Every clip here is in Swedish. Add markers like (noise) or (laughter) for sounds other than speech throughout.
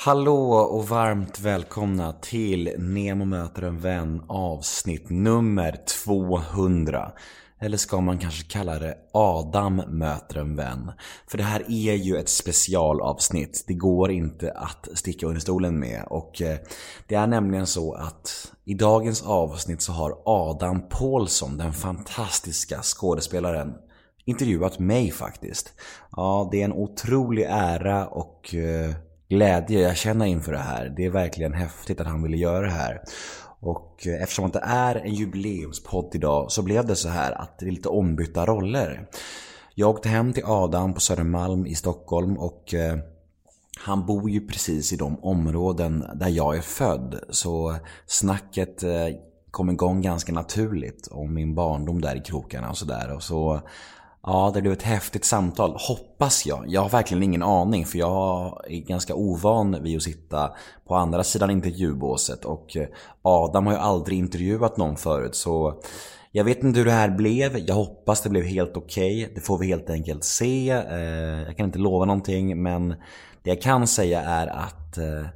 Hallå och varmt välkomna till Nemo möter en vän avsnitt nummer 200. Eller ska man kanske kalla det Adam möter en vän. För det här är ju ett specialavsnitt. Det går inte att sticka under stolen med. Och eh, det är nämligen så att i dagens avsnitt så har Adam Paulsson, den fantastiska skådespelaren, intervjuat mig faktiskt. Ja, det är en otrolig ära och eh, glädje jag känner inför det här. Det är verkligen häftigt att han ville göra det här. Och eh, eftersom eftersom det är en jubileumspodd idag så blev det så här att det är lite ombytta roller. Jag åkte hem till Adam på Södermalm i Stockholm och eh, han bor ju precis i de områden där jag är född. Så eh, snacket kom igång ganska naturligt om min barndom där i krokarna och sådär. Och så Ja, det blev ett häftigt samtal, hoppas jag. Jag har verkligen ingen aning för jag är ganska ovan vid att sitta på andra sidan intervjubåset och eh, Adam har ju aldrig intervjuat någon förut så jag vet inte hur det här blev, jag hoppas det blev helt okej. Okay. Det får vi helt enkelt se. Eh, jag kan inte lova någonting men det jag kan säga är att eh,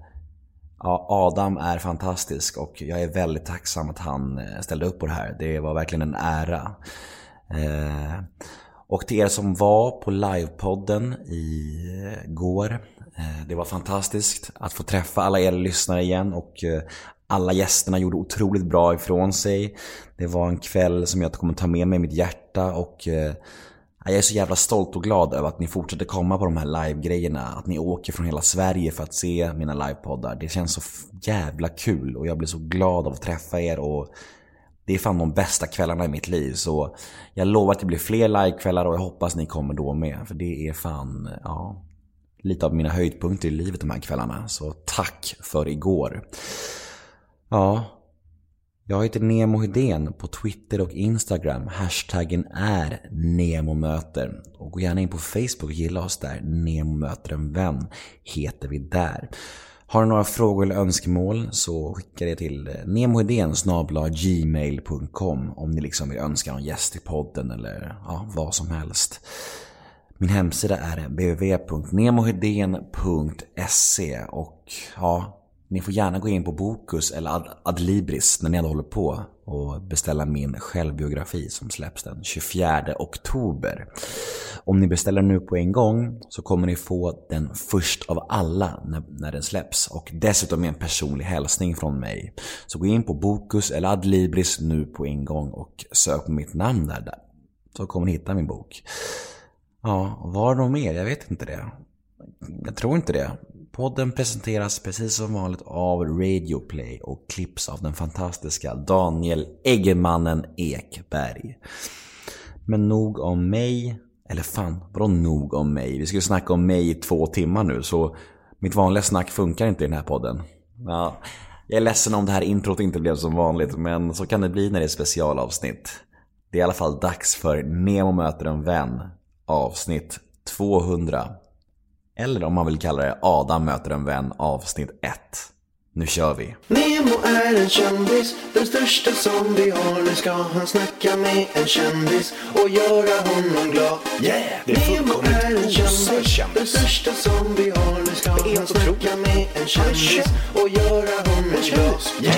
ja, Adam är fantastisk och jag är väldigt tacksam att han ställde upp på det här. Det var verkligen en ära. Och till er som var på livepodden igår. Eh, det var fantastiskt att få träffa alla er lyssnare igen och eh, alla gästerna gjorde otroligt bra ifrån sig. Det var en kväll som jag kommer ta med mig i mitt hjärta och eh, jag är så jävla stolt och glad över att ni fortsätter komma på de här live-grejerna. Att ni åker från hela Sverige för att se mina livepoddar. Det känns så jävla kul och jag blir så glad av att träffa er och det är fan de bästa kvällarna i mitt liv. Så jag lovar att det blir fler livekvällar och jag hoppas ni kommer då med. För det är fan, ja, lite av mina höjdpunkter i livet de här kvällarna. Så tack för igår. Ja, jag heter Nemo Hedén på Twitter och Instagram. Hashtaggen är NEMOMÖTER. Och gå gärna in på Facebook och gilla oss där. Nemo möter en vän heter vi där. Har du några frågor eller önskemål så skicka det till eh, nemohedén gmail.com om ni liksom vill önska någon gäst i podden eller ja, vad som helst. Min hemsida är www.nemohedén.se och ja, ni får gärna gå in på Bokus eller Adlibris när ni ändå håller på och beställa min självbiografi som släpps den 24 oktober. Om ni beställer nu på en gång så kommer ni få den först av alla när, när den släpps och dessutom med en personlig hälsning från mig. Så gå in på Bokus eller Adlibris nu på en gång och sök på mitt namn där. där. Så kommer ni hitta min bok. Ja, var det något mer? Jag vet inte det. Jag tror inte det. Podden presenteras precis som vanligt av Radioplay och klipps av den fantastiska Daniel Eggemannen Ekberg. Men nog om mig. Eller fan, vadå nog om mig? Vi ska ju snacka om mig i två timmar nu så mitt vanliga snack funkar inte i den här podden. Ja, jag är ledsen om det här introt inte blev som vanligt men så kan det bli när det är specialavsnitt. Det är i alla fall dags för Nemo möter en vän avsnitt 200. Eller om man vill kalla det Adam möter en vän avsnitt 1. Nu kör vi! Nemo är en kändis, den största som vi har. Nu ska han snacka med en kändis och göra honom glad. Yeah! Det är Nemo är en kändis, den största som vi har. Nu ska Det är han helt snacka otroligt. med en kändis och göra honom glad. Yeah!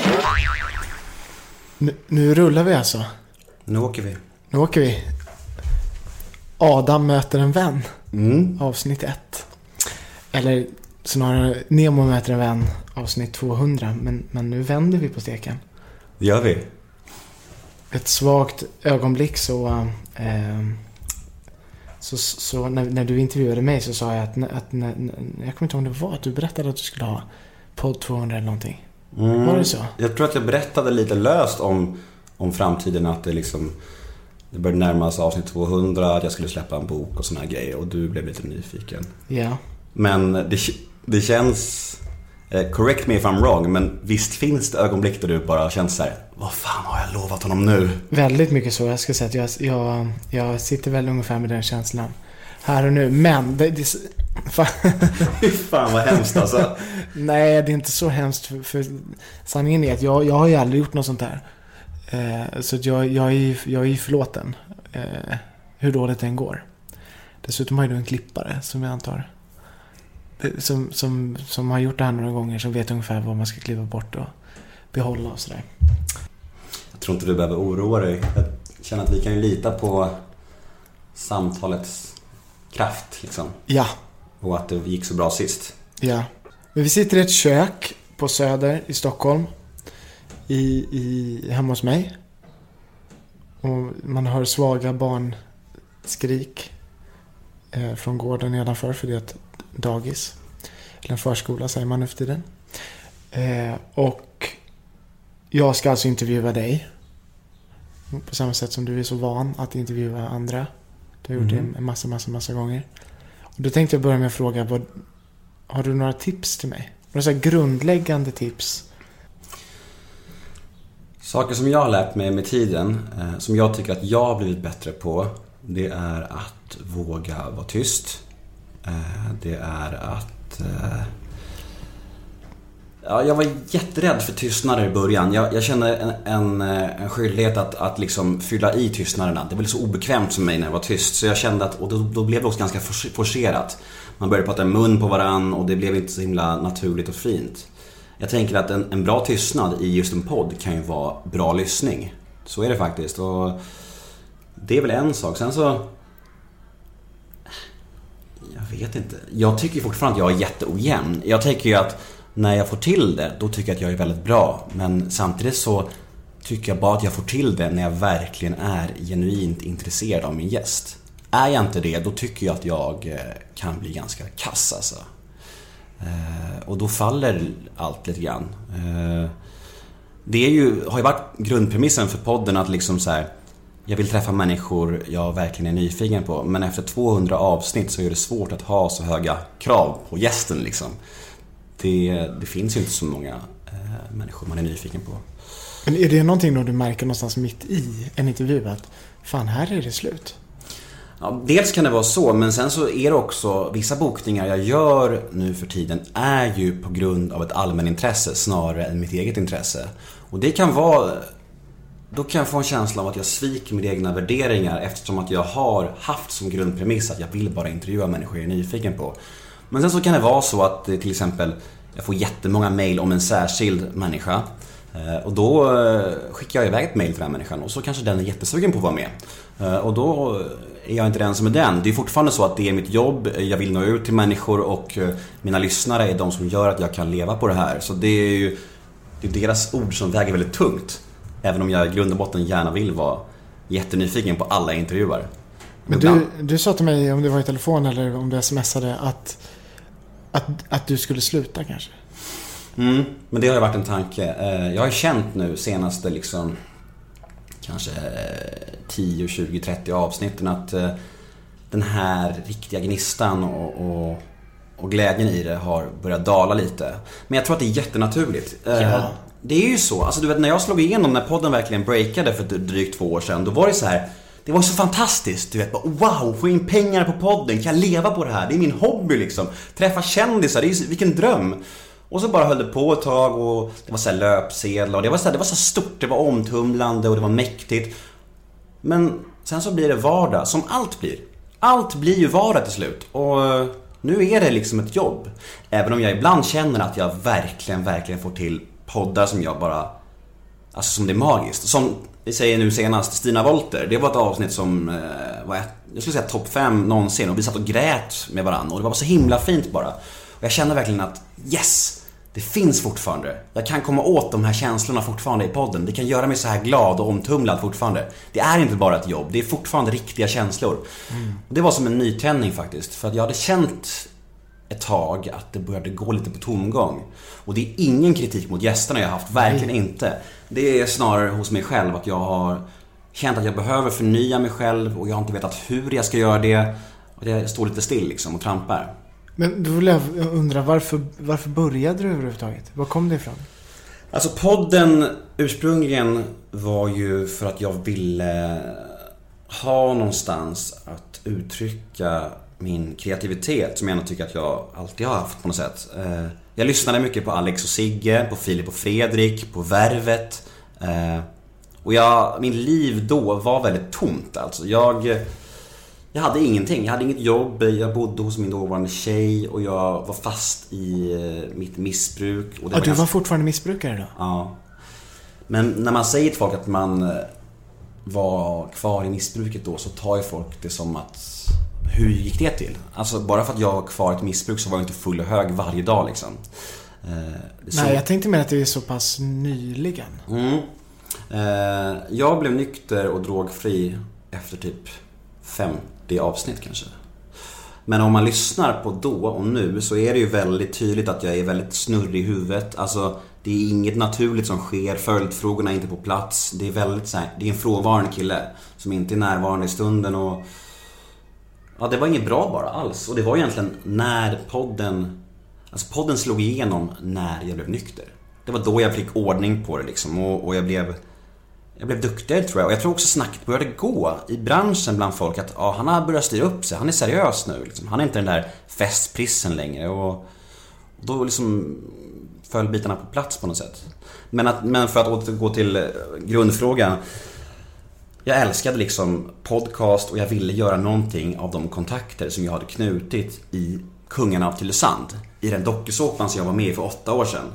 Nu, nu rullar vi alltså. Nu åker vi. Nu åker vi. Adam möter en vän. Mm. Avsnitt 1. Eller snarare Nemo möter en vän. Avsnitt 200. Men, men nu vänder vi på steken. Det gör vi. Ett svagt ögonblick så... Eh, så, så när, när du intervjuade mig så sa jag att, att när, jag kommer inte ihåg om det var. att Du berättade att du skulle ha podd 200 eller någonting. Mm. Var det så? Jag tror att jag berättade lite löst om, om framtiden. Att det liksom det började närma sig avsnitt 200, att jag skulle släppa en bok och såna här grejer. Och du blev lite nyfiken. Ja. Men det, det känns... eh, Correct me if I'm wrong, men visst finns det ögonblick där du bara känner så här, Vad fan har jag lovat honom nu? Väldigt mycket så. Jag ska säga att jag, jag, jag sitter väl ungefär med den känslan. Här och nu. Men det, det, fan, vad hemskt alltså. (laughs) Nej, det är inte så hemskt. För, för sanningen är att jag, jag har ju aldrig gjort något sånt här. Eh, så att jag, jag, är, ju- jag är ju förlåten. Eh, hur dåligt det än går. Dessutom har jag ju en klippare som jag antar som, som, som har gjort det här några gånger som vet ungefär vad man ska kliva bort och behålla och sådär. Jag tror inte du behöver oroa dig. Jag känner att vi kan ju lita på samtalets kraft liksom. Ja, Och att det gick så bra sist. ja. Men vi sitter i ett kök på Söder i Stockholm. I, i, hemma hos mig. Och man hör svaga barnskrik eh, från gården nedanför för det är ett dagis. Eller en förskola säger man nu för tiden. Eh, och jag ska alltså intervjua dig. På samma sätt som du är så van att intervjua andra. Du har gjort Mhm. det en massa, massa, massa gånger. Och då tänkte jag börja med att fråga, vad, har du några tips till mig? Några så grundläggande tips? Saker som jag har lärt mig med tiden, eh, som jag tycker att jag har blivit bättre på, det är att våga vara tyst. Eh, det är att... Eh, ja, jag var jätterädd för tystnader i början. Jag, jag kände en, en, eh, en skyldighet att, att liksom fylla i tystnaderna. Det var så obekvämt för mig när jag var tyst. Så jag kände att, och då, då blev det också ganska forcerat. Man började prata i mun på varann och det blev inte så himla naturligt och fint. Jag tänker att en, en bra tystnad i just en podd kan ju vara bra lyssning. Så är det faktiskt. Och det är väl en sak. Sen så... Jag vet inte. Jag tycker fortfarande att jag är jätteojämn. Jag tänker ju att när jag får till det, då tycker jag att jag är väldigt bra. Men samtidigt så tycker jag bara att jag får till det när jag verkligen är genuint intresserad av min gäst. Är jag inte det, då tycker jag att jag eh, kan bli ganska kass alltså. Eh, och då faller allt lite grann. Eh, det är ju, har ju varit grundpremissen för podden att liksom så här. Jag vill träffa människor jag verkligen är nyfiken på. Men efter 200 avsnitt så är det svårt att ha så höga krav på gästen liksom. Det, det finns ju inte så många eh, människor man är nyfiken på. Men är det någonting då du märker någonstans mitt i en intervju att fan, här är det slut? Ja, dels kan det vara så, men sen så är det också vissa bokningar jag gör nu för tiden är ju på grund av ett allmänintresse snarare än mitt eget intresse. Och det kan vara då kan jag få en känsla av att jag sviker mina egna värderingar eftersom att jag har haft som grundpremiss att jag vill bara intervjua människor jag är nyfiken på. Men sen så kan det vara så att eh, till exempel jag får jättemånga mail om en särskild människa. Eh, och då eh, skickar jag iväg ett mail till den här människan och så kanske den är jättesugen på att vara med. Och då är jag inte den som är den. Det är fortfarande så att det är mitt jobb, jag vill nå ut till människor och mina lyssnare är de som gör att jag kan leva på det här. Så det är ju det är deras ord som väger väldigt tungt. Även om jag i grund och botten gärna vill vara jättenyfiken på alla jag intervjuar. Men du, du sa till mig, om det var i telefon eller om du smsade, att, att, att du skulle sluta kanske. Mm, men det har ju varit en tanke. Eh, Jag har känt nu senaste liksom kanske eh, 10, 20, 30 avsnitten att eh, den här riktiga gnistan och, och, och glädjen i det har börjat dala lite. Men jag tror att det är jättenaturligt. Eh, Ja. Det är ju så. Alltså du vet när jag slog igenom, när podden verkligen breakade för drygt två år sedan. Då var det så här. Det var så fantastiskt. Du vet, bara, wow, få in pengar på podden. Kan jag leva på det här? Det är min hobby liksom. Träffa kändisar, det är, ju- vilken dröm. Och så bara höll det på ett tag och det var så här löpsedlar och det var så, här, det var så stort, det var omtumlande och det var mäktigt. Men sen så blir det vardag, som allt blir. Allt blir ju vardag till slut. Och eh, nu är det liksom ett jobb. Även om jag ibland känner att jag verkligen, verkligen får till poddar som jag bara... Alltså som det är magiskt. Som vi säger nu senast, Stina Wolter. Det var ett avsnitt som eh, var, ett, jag skulle säga topp 5 någonsin. Och vi satt och grät med varandra och det var så himla fint bara. Och jag kände verkligen att yes! Det finns fortfarande. Jag kan komma åt de här känslorna fortfarande i podden. Det kan göra mig så här glad och omtumlad fortfarande. Det är inte bara ett jobb, det är fortfarande riktiga känslor. Och det var som en nytändning faktiskt. För att jag hade känt ett tag att det började gå lite på tomgång. Och det är ingen kritik mot gästerna jag haft, verkligen inte. Det är snarare hos mig själv att jag har känt att jag behöver förnya mig själv och jag har inte vetat hur jag ska göra det. Och jag står lite still liksom och trampar. Men då vill jag undra, varför, varför började du överhuvudtaget? Var kom det ifrån? Alltså podden ursprungligen var ju för att jag ville ha någonstans att uttrycka min kreativitet som jag ändå tycker att jag alltid har haft på något sätt. Eh, Jag lyssnade mycket på Alex och Sigge, på Filip och Fredrik, på Värvet. Eh, Och jag, min liv då var väldigt tomt alltså. Jag, Jag hade ingenting. Jag hade inget jobb. Jag bodde hos min dåvarande tjej och jag var fast i eh, mitt missbruk. Och Ja, du ganska- var fortfarande missbrukare då? Ja. Men när man säger till folk att man var kvar i missbruket då så tar ju folk det som att hur gick det till? Alltså bara för att jag var kvar i ett missbruk så var jag inte full och hög varje dag liksom. Eh, så- Nej, jag tänkte mer att det är så pass nyligen. Mm. Eh, jag blev nykter och drogfri efter typ 50 avsnitt kanske. Men om man lyssnar på då och nu så är det ju väldigt tydligt att jag är väldigt snurrig i huvudet. Alltså, det är inget naturligt som sker, följdfrågorna är inte på plats. Det är väldigt så här, det är en frånvarande kille som inte är närvarande i stunden och... Ja, det var inget bra bara alls. Och det var egentligen när podden... Alltså podden slog igenom när jag blev nykter. Det var då jag fick ordning på det liksom och, och jag blev... Jag blev duktigare tror jag och jag tror också snacket började gå i branschen bland folk att ja, han har börjat styra upp sig, han är seriös nu liksom. Han är inte den där festprissen längre och, och då liksom föll bitarna på plats på något sätt. Men, att, men för att återgå till eh, grundfrågan. Jag älskade liksom podcast och jag ville göra någonting av de kontakter som jag hade knutit i Kungarna av Tylösand. I den dokusåpan som jag var med i för åtta år sedan.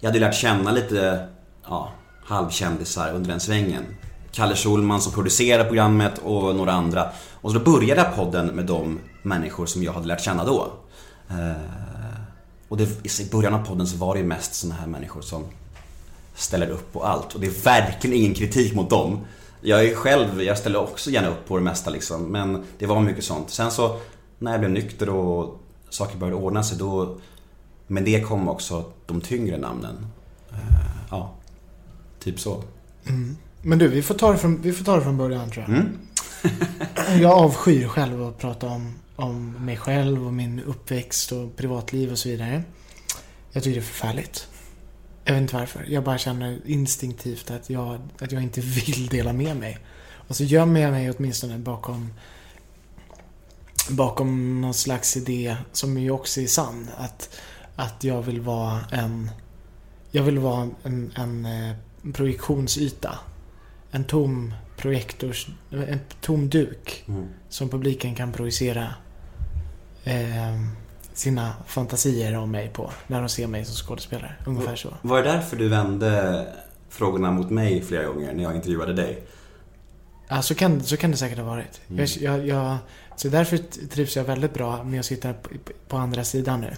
Jag hade lärt känna lite, ja, halvkändisar under den svängen. Kalle Schulman som producerade programmet och några andra. Och så då började jag podden med de människor som jag hade lärt känna då. Eh, och det, i början av podden så var det ju mest såna här människor som ställer upp på allt. Och det är verkligen ingen kritik mot dem. Jag är själv, jag ställer också gärna upp på det mesta liksom. Men det var mycket sånt. Sen så när jag blev nykter och saker började ordna sig då Men det kom också de tyngre namnen. Eh, Ja, typ så. Men du, vi får ta det från, vi får ta det från början tror jag. Mm. (laughs) Jag avskyr själv att prata om, om mig själv och min uppväxt och privatliv och så vidare. Jag tycker det är förfärligt. Jag vet inte varför. Jag bara känner instinktivt att jag, att jag inte (laughs) vill dela med mig. Och så gömmer jag mig åtminstone bakom bakom någon slags idé som ju också är sann. Att, att jag vill vara en jag vill vara en, en eh, projektionsyta. En tom projektors... En tom duk Mm. som publiken kan projicera eh, sina fantasier om mig på när de ser mig som skådespelare. Ungefär så. Var det därför du vände frågorna mot mig flera gånger när jag intervjuade dig? Ja, så kan, så kan det säkert ha varit. Mm. Jag, jag, så därför trivs jag väldigt bra med att sitta på, andra sidan nu.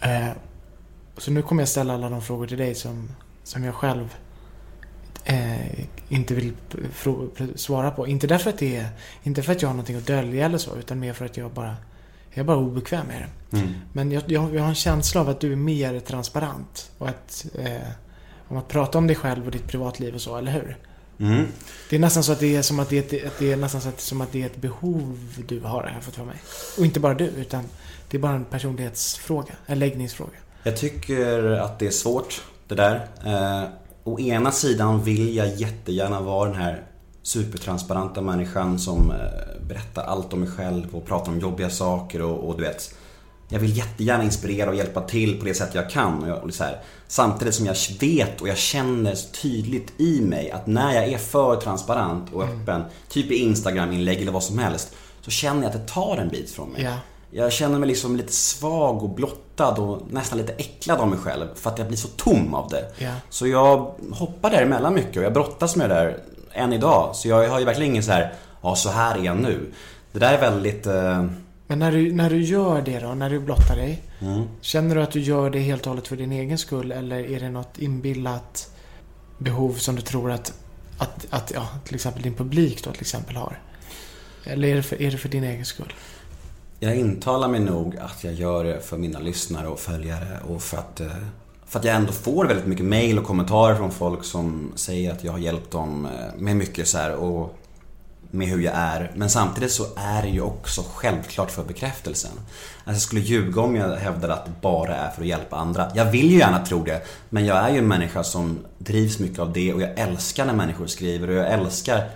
Eh, så nu kommer jag ställa alla de frågor till dig som, som jag själv eh, inte vill svara på. Inte därför att det är, inte för att jag har någonting att dölja eller så, utan mer för att jag bara, jag är bara obekväm med det. Mm. Men jag, jag, jag har en känsla av att du är mer transparent. Och att, eh, om att prata om dig själv och ditt privatliv och så, eller hur? Mm. Det är nästan så att det är som att det är ett, att det är nästan så att, som att det är ett behov du har, har jag fått för mig. Och inte bara du, utan det är bara en personlighetsfråga. En läggningsfråga. Jag tycker att det är svårt, det där. Eh, å ena sidan vill jag jättegärna vara den här supertransparenta människan som eh, berättar allt om mig själv och pratar om jobbiga saker och, och du vet. Jag vill jättegärna inspirera och hjälpa till på det sätt jag kan. Och jag, och så här, samtidigt som jag vet och jag känner så tydligt i mig att när jag är för transparent och öppen, typ i Instagram-inlägg eller vad som helst, så känner jag att det tar en bit från mig. Ja. Jag känner mig liksom lite svag och blottad och nästan lite äcklad av mig själv för att jag blir så tom av det. Ja. Så jag hoppar däremellan mycket och jag brottas med det där än idag. Så jag har ju verkligen ingen så här, ja så här är jag nu. Det där är väldigt... Eh, Men när du, när du gör det då, när du blottar dig. mm. Känner du att du gör det helt och hållet för din egen skull eller är det något inbillat behov som du tror att, att, att ja, till exempel din publik då till exempel har? Eller är det för, är det för din egen skull? Jag intalar mig nog att jag gör det för mina lyssnare och följare och för att, eh, för att jag ändå får väldigt mycket mail och kommentarer från folk som säger att jag har hjälpt dem eh, med mycket så här och med hur jag är. Men samtidigt så är det ju också självklart för bekräftelsen. Alltså jag skulle ljuga om jag hävdade att det bara är för att hjälpa andra. Jag vill ju gärna tro det, men jag är ju en människa som drivs mycket av det och jag älskar när människor skriver och jag älskar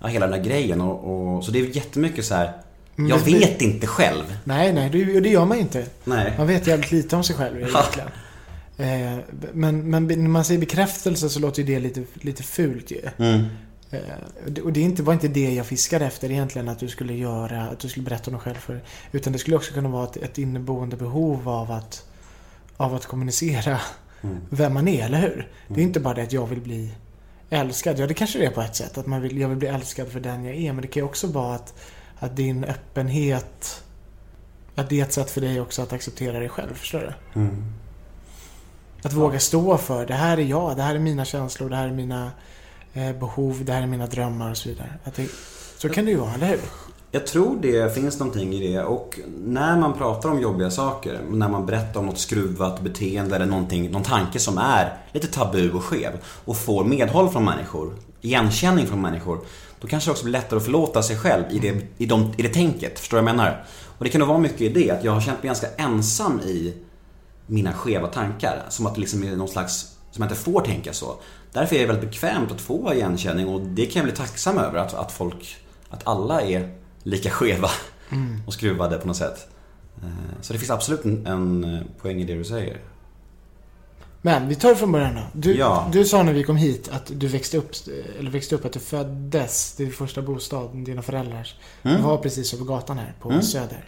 ja, hela den där grejen. Och, och, så det är jättemycket så här. Mm, Jag vet inte själv. Nej, nej, det, det gör man inte. Nej. Man vet jävligt lite om sig själv (laughs) egentligen. Eh, men, men när man säger bekräftelse så låter ju det lite, lite fult ju. Mm. Eh, och det- inte, var inte det jag fiskade efter egentligen att du skulle göra, att du skulle berätta om dig själv för. Utan det skulle också kunna vara ett, ett inneboende behov av att, av att kommunicera Mm. vem man är, eller hur? Det är inte bara det att jag vill bli älskad. Ja, det kanske det är på ett sätt. Att man vill, jag vill bli älskad för den jag är. Men det kan ju också vara att, att din öppenhet, att det är ett sätt för dig också att acceptera dig själv. Förstår du? Mm. Att våga stå för, det här är jag, det här är mina känslor, det här är mina eh, behov, det här är mina drömmar och så vidare. Att det, så kan det ju vara, eller hur? Jag tror det finns någonting i det och när man pratar om jobbiga saker, när man berättar om något skruvat beteende eller någonting, någon tanke som är lite tabu och skev och får medhåll från människor, igenkänning från människor, då kanske det också blir lättare att förlåta sig själv i det, i de, i det tänket. Förstår du vad jag menar? Och det kan nog vara mycket i det, att jag har känt mig ganska ensam i mina skeva tankar. Som att det liksom är någon slags, som jag inte får tänka så. Därför är det väldigt bekvämt att få igenkänning och det kan jag bli tacksam över att, att folk, att alla är lika skeva och skruvade på något sätt. Eh, Så det finns absolut en, en eh, poäng i det du säger. Men vi tar det från början då. Du, Ja. du sa när vi kom hit att du växte upp, eller växte upp att du föddes, din första bostad, dina föräldrars, Mm. var precis över gatan här på Mm. Söder.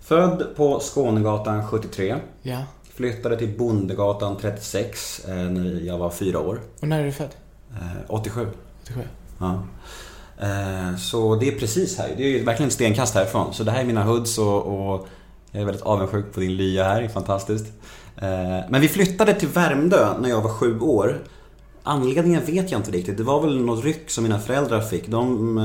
Född på Skånegatan 73. Ja. Flyttade till Bondegatan 36 eh, när jag var fyra år. Och när är du född? Eh, 87. 87. Ja. Eh, Så det är precis här. Det är verkligen ett stenkast härifrån. Så det här är mina hoods och, och jag är väldigt avundsjuk på din lya här. Det är fantastiskt. Men vi flyttade till Värmdö när jag var sju år. Anledningen vet jag inte riktigt. Det var väl något ryck som mina föräldrar fick. De,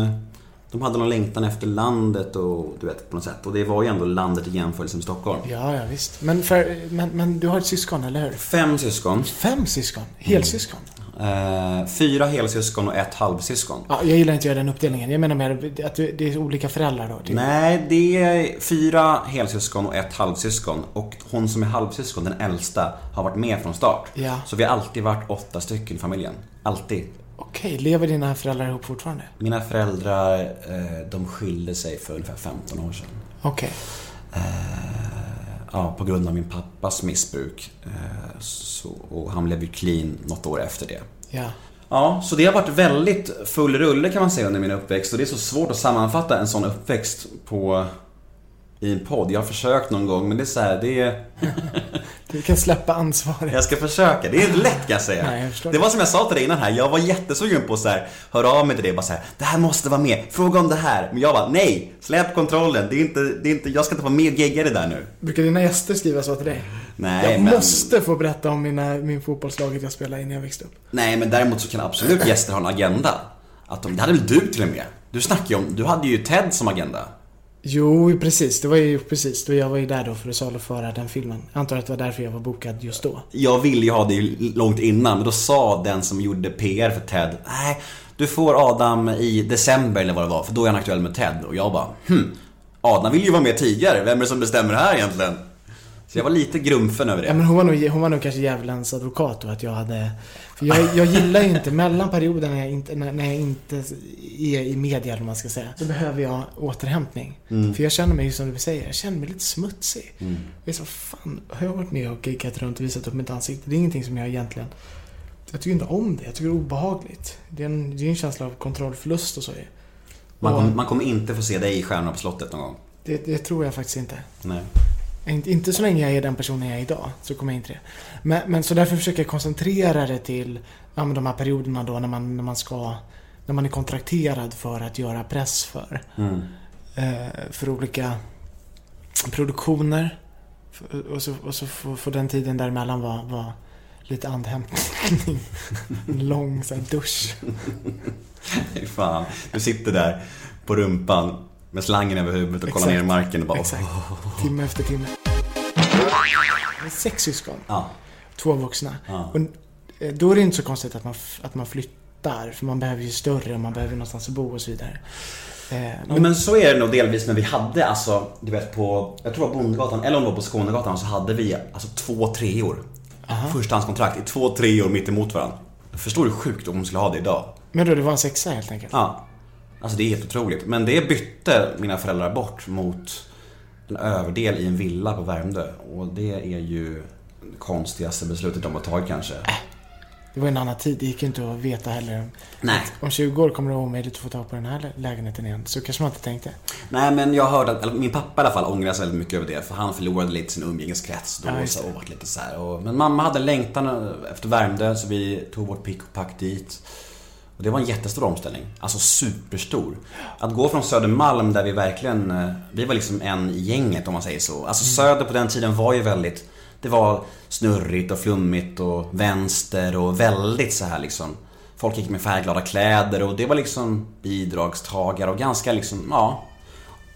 de hade någon längtan efter landet och du vet på något sätt. Och det var ju ändå landet i jämförelse med Stockholm. Ja, ja visst. Men, för, men, men du har ett syskon, eller hur? Fem syskon. Fem syskon? Helsyskon? Eh, Fyra helsyskon och ett halvsyskon. Ja, jag gillar inte att göra den uppdelningen. Jag menar mer att det är olika föräldrar då. typ. Nej, det är fyra helsyskon och ett halvsyskon. Och hon som är halvsyskon, den äldsta, har varit med från start. Ja. Så vi har alltid varit åtta stycken i familjen. Alltid. Okej, lever dina föräldrar ihop fortfarande? Mina föräldrar, eh, de skilde sig för ungefär 15 år sedan. Okej. Ja, på grund av min pappas missbruk. Eh, så, och han blev ju clean något år efter det. Ja. Ja, så det har varit väldigt full rulle kan man säga under min uppväxt och det är så svårt att sammanfatta en sån uppväxt på i en podd. Jag har försökt någon gång men det är så här, det är... (laughs) Du kan släppa ansvaret. Jag ska försöka. Det är inte lätt kan jag säga. Nej, jag det var som jag sa till dig innan här. Jag var jättesugen på att så här, höra av mig till dig bara så här. Det här måste vara med. Fråga om det här. Men jag bara, nej. Släpp kontrollen. Det är inte, det är inte, jag ska inte vara med och gegga det där nu. Brukar dina gäster skriva så till dig? Nej, jag men, måste få berätta om mina, min fotbollslaget jag spelade i när jag växte upp. nej, men däremot så kan absolut gäster ha en agenda. Att de, det hade väl du till och med? Du snackade ju om, du hade ju Ted som agenda. Jo, precis. Det var ju precis. Då jag var ju där då för att saluföra den filmen. Jag antar att det var därför jag var bokad just då. Jag ville ju ha det långt innan, men då sa den som gjorde PR för Ted, nej, du får Adam i december eller vad det var, för då är han aktuell med Ted. Och jag bara, hm, Adam vill ju vara med tidigare, vem är det som bestämmer här egentligen? Så jag var lite grumfen över Ja, det. men hon var nog, hon var nog kanske djävulens advokat då, att jag hade... För jag, jag gillar ju inte, mellan perioder när jag inte, när, när jag inte är i media, eller man ska säga, så behöver jag återhämtning. För jag känner mig som du säger, jag känner mig lite smutsig. Jag är så, fan, har jag varit med och giggat runt och visat upp mitt ansikte? Det är ingenting som jag egentligen... Jag tycker inte om det, jag tycker det är obehagligt. Det är en, det är en känsla av kontrollförlust och så. Man, Och man kommer inte få se dig i Stjärnorna på slottet någon gång. det, det tror jag faktiskt inte. Nej. Inte, inte så länge jag är den personen jag är idag, så kommer jag inte det. Men, men så därför försöker jag koncentrera det till ja, de här perioderna då när man, när man ska... När man är kontrakterad för att göra press för. Mm. Eh, för olika produktioner. Och så, och så får, får den tiden däremellan vara, vara lite andhämtning. En (laughs) lång så här, dusch. (laughs) Fy fan. Du sitter där på rumpan med slangen över huvudet och Exakt. ner i marken och bara Exakt. Timme efter timme. Sex syskon. Ja. Två vuxna. Ja. Och eh, då är det inte så konstigt att man, att man flyttar. För man behöver ju större och man behöver någonstans att bo och så vidare. Eh, Ja, men, men så är det nog delvis, men vi hade alltså, du vet på, jag tror det var Bondegatan, eller om det var på Skånegatan, så hade vi alltså två treor. Förstahandskontrakt i två treor mitt emot varandra. Förstår du hur sjukt om de skulle ha det idag? men då, det var en sexa helt enkelt? Ja. Alltså det är helt otroligt. Men det bytte mina föräldrar bort mot en överdel i en villa på Värmdö. Och det är ju det konstigaste beslutet de har tagit kanske. det var en annan tid. Det gick ju inte att veta heller. Nej. Om 20 år kommer det vara omöjligt att få tag på den här lä- lägenheten igen. Så kanske man inte tänkte. Nej men jag hörde att, min pappa i alla fall ångrar sig väldigt mycket över det för han förlorade lite sin umgängeskrets då Ja, så, och lite så här. Och, men mamma hade längtan efter Värmdö så vi tog vårt pick och pack dit. Och det var en jättestor omställning. Alltså superstor. Att gå från Södermalm där vi verkligen, eh, vi var liksom en i gänget om man säger så. Alltså Söder på den tiden var ju väldigt, det var snurrigt och flummigt och vänster och väldigt så här liksom. Folk gick med färgglada kläder och det var liksom bidragstagare och ganska liksom, ja.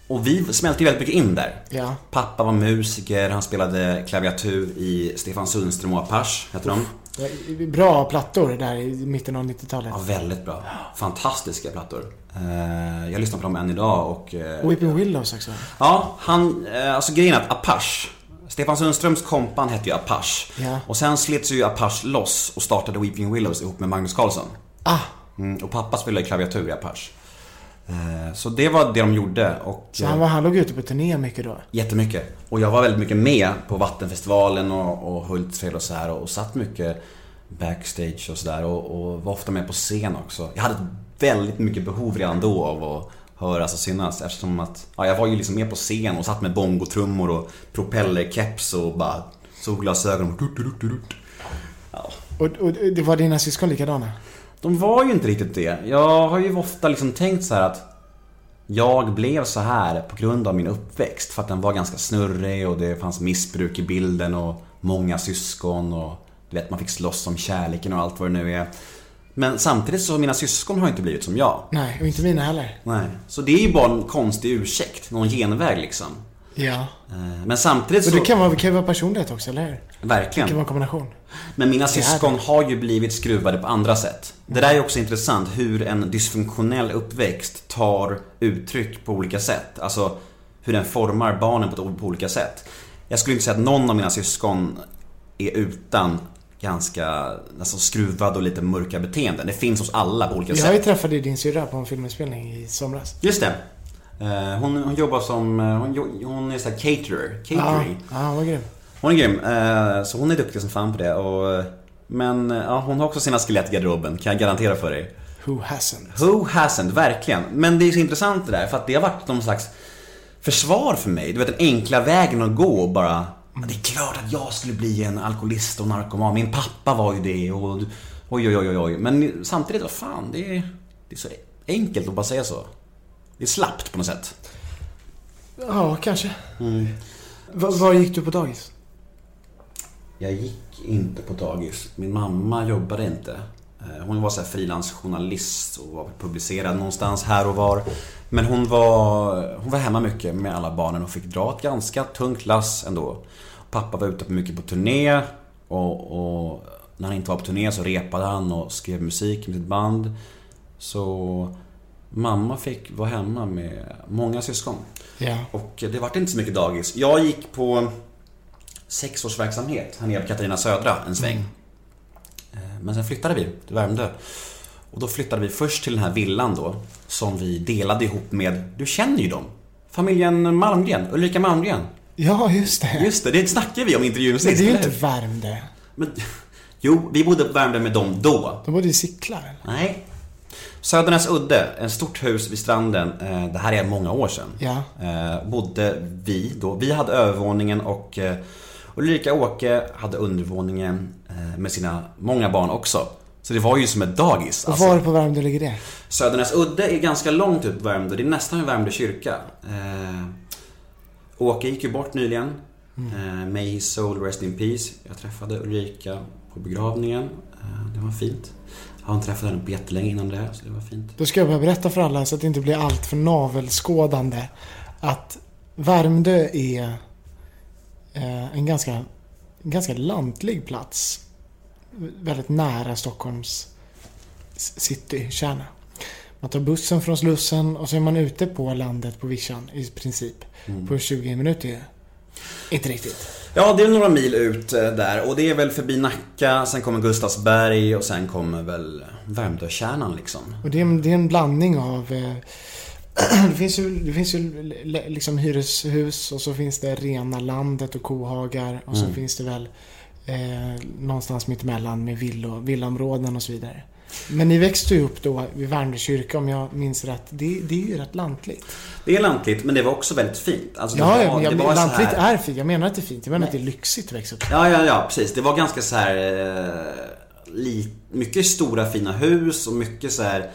Och vi smälte ju väldigt mycket in där. Ja. Pappa var musiker, han spelade klaviatur i Stefan Sundström och Apache, heter de. Bra plattor där i mitten av 90-talet. Ja, väldigt bra. Fantastiska plattor. Eh, Jag lyssnar på dem än idag och... eh, Weeping Willows också. Ja, han... eh, Alltså grejen är att Apache Stefan Sundströms kompan hette ju Apache. Ja. Och sen slets ju Apache loss och startade Weeping Willows ihop med Magnus Carlsson. Ah, Mm, och pappa spelade klaviatur i Apache. Eh, Så det var det de gjorde och... så han, var, han låg ute på turné mycket då? Jättemycket. Och jag var väldigt mycket med på Vattenfestivalen och, och Hultsfred och så här och, och satt mycket backstage och sådär och, och var ofta med på scen också. Jag hade väldigt mycket behov redan då av att höras och synas eftersom att, ja jag var ju liksom med på scen och satt med bongotrummor och propellerkeps och bara solglasögon och. Ja. Och, och det var dina syskon likadana? De var ju inte riktigt det. Jag har ju ofta liksom tänkt så här att jag blev så här på grund av min uppväxt. För att den var ganska snurrig och det fanns missbruk i bilden och många syskon och du vet, man fick slåss om kärleken och allt vad det nu är. Men samtidigt så mina syskon har inte blivit som jag. Nej, och inte mina heller. Nej. Så det är ju bara en konstig ursäkt, någon genväg liksom. Ja. Eh, Men samtidigt Och så... det kan vara, det kan ju vara personlighet också, eller hur? Det Verkligen. kan vara en kombination. Men mina syskon har ju blivit skruvade på andra sätt. Det där är också intressant hur en dysfunktionell uppväxt tar uttryck på olika sätt. Alltså hur den formar barnen på, på olika sätt. Jag skulle inte säga att någon av mina syskon är utan ganska alltså, skruvad och lite mörka beteenden. Det finns hos alla på olika Jag sätt. ju träffade din syrra på en filminspelning i somras. Just det. Eh, Hon, hon jobbar som, eh, hon, hon är såhär caterer, catering. ja, han var grym. Hon är grym, eh, så hon är duktig som fan på det. Och, men ja, hon har också sina skelett i garderoben, kan jag garantera för dig. Who hasn't? Who hasn't, verkligen. Men det är så intressant det där, för att det har varit någon slags försvar för mig. Du vet den enkla vägen att gå och bara "Ja, Det är klart att jag skulle bli en alkoholist och narkoman. Min pappa var ju det och oj oj oj oj. Men samtidigt, vad fan, det är, det är så enkelt att bara säga så. Det är slappt på något sätt. Ja, kanske. Mm. Va- var gick du på dagis? Jag gick inte på dagis. Min mamma jobbade inte. Eh, Hon var så här frilansjournalist och var publicerad någonstans här och var. Men hon var, hon var hemma mycket med alla barnen och fick dra ett ganska tungt lass ändå. Pappa var ute mycket på turné och, och när han inte var på turné så repade han och skrev musik med sitt band. Så mamma fick vara hemma med många syskon. Ja. Och det vart inte så mycket dagis. Jag gick på sexårsverksamhet här nere på Katarina Södra en sväng. Eh, Men sen flyttade vi till Värmdö. Och då flyttade vi först till den här villan då, som vi delade ihop med, du känner ju dem. Familjen Malmgren, Ulrika Malmgren. Ja, just det. Just det, det snackade vi om i intervjun Men sist, det är ju inte? Värmdö. Men, Jo, vi bodde på Värmdö med dem då. De bodde i Sickla, eller? Nej. Södernäs udde, en stort hus vid stranden. Eh, Det här är många år sedan. Ja. Eh, bodde vi då. Vi hade övervåningen och eh, Ulrika Åke hade undervåningen med sina många barn också. Så det var ju som ett dagis. Och Alltså, var på Värmdö ligger det? Södernäs udde är ganska långt ut på Värmdö. Det är nästan vid Värmdö kyrka. Eh, Åke gick ju bort nyligen. Eh, may his soul rest in peace. Jag träffade Ulrika på begravningen. Eh, det var fint. Har inte träffat henne på jättelänge innan det, så det var fint. Då ska jag bara berätta för alla så att det inte blir allt för navelskådande. Att Värmdö är eh, en ganska, en ganska lantlig plats. Väldigt nära Stockholms citykärna. Man tar bussen från Slussen och så är man ute på landet på vischan i princip. På 20 minuter. Inte riktigt. Ja, det är några mil ut eh, där och det är väl förbi Nacka, sen kommer Gustavsberg och sen kommer väl Värmdökärnan liksom. Och det är, en- det är en blandning av... Eh, (clears throat) det finns ju, det finns ju liksom hyreshus och så finns det rena landet och kohagar och så Mm. finns det väl Eh, någonstans mittemellan med villo, villaområden och så vidare. Men ni växte ju upp då vid Värmdö kyrka om jag minns rätt. Det, det är ju rätt lantligt. Det är lantligt, men det var också väldigt fint. Alltså, det Ja, var, ja, men jag, så lantligt här... är fint. Jag menar att det är fint. Jag menar att det är lyxigt att växa upp. Ja, ja, ja, precis. Det var ganska så här... Eh, li, mycket stora fina hus och mycket så här...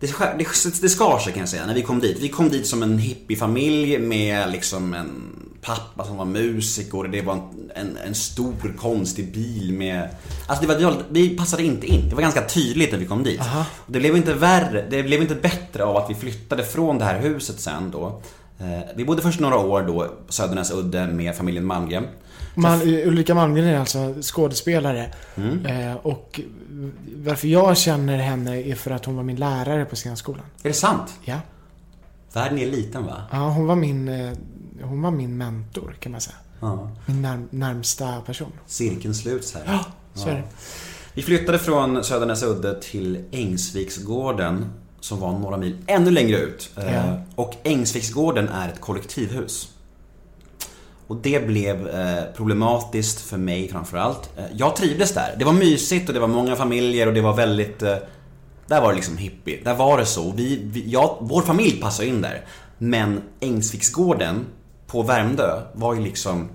Det, skär- det, det skar sig kan jag säga när vi kom dit. Vi kom dit som en hippiefamilj med liksom en pappa som var musiker. Det var en, en, en stor konstig bil med... Alltså det var, vi passade inte in. Det var ganska tydligt när vi kom dit. Aha. Och det blev inte värre, det blev inte bättre av att vi flyttade från det här huset sen då. Eh, Vi bodde först några år då Södernäs udde med familjen Malmgren. Man, Ulrika Malmgren är alltså skådespelare. Mm. Eh, och varför jag känner henne är för att hon var min lärare på scenskolan. Är det sant? Ja. Världen är liten va? Ja, hon var min, eh, hon var min mentor kan man säga. Ja. Min närm, närmsta person. Cirkeln sluts här. Ja, så är det. Vi flyttade från Södernäs udde till Ängsviksgården som var några mil ännu längre ut. Eh, Ja. Och Ängsviksgården är ett kollektivhus. Och det blev eh, problematiskt för mig framförallt. Eh, jag trivdes där. Det var mysigt och det var många familjer och det var väldigt... Eh, där var det liksom hippie. Där var det så. Vi, vi, ja, vår familj passade in där. Men Ängsviksgården på Värmdö var ju liksom...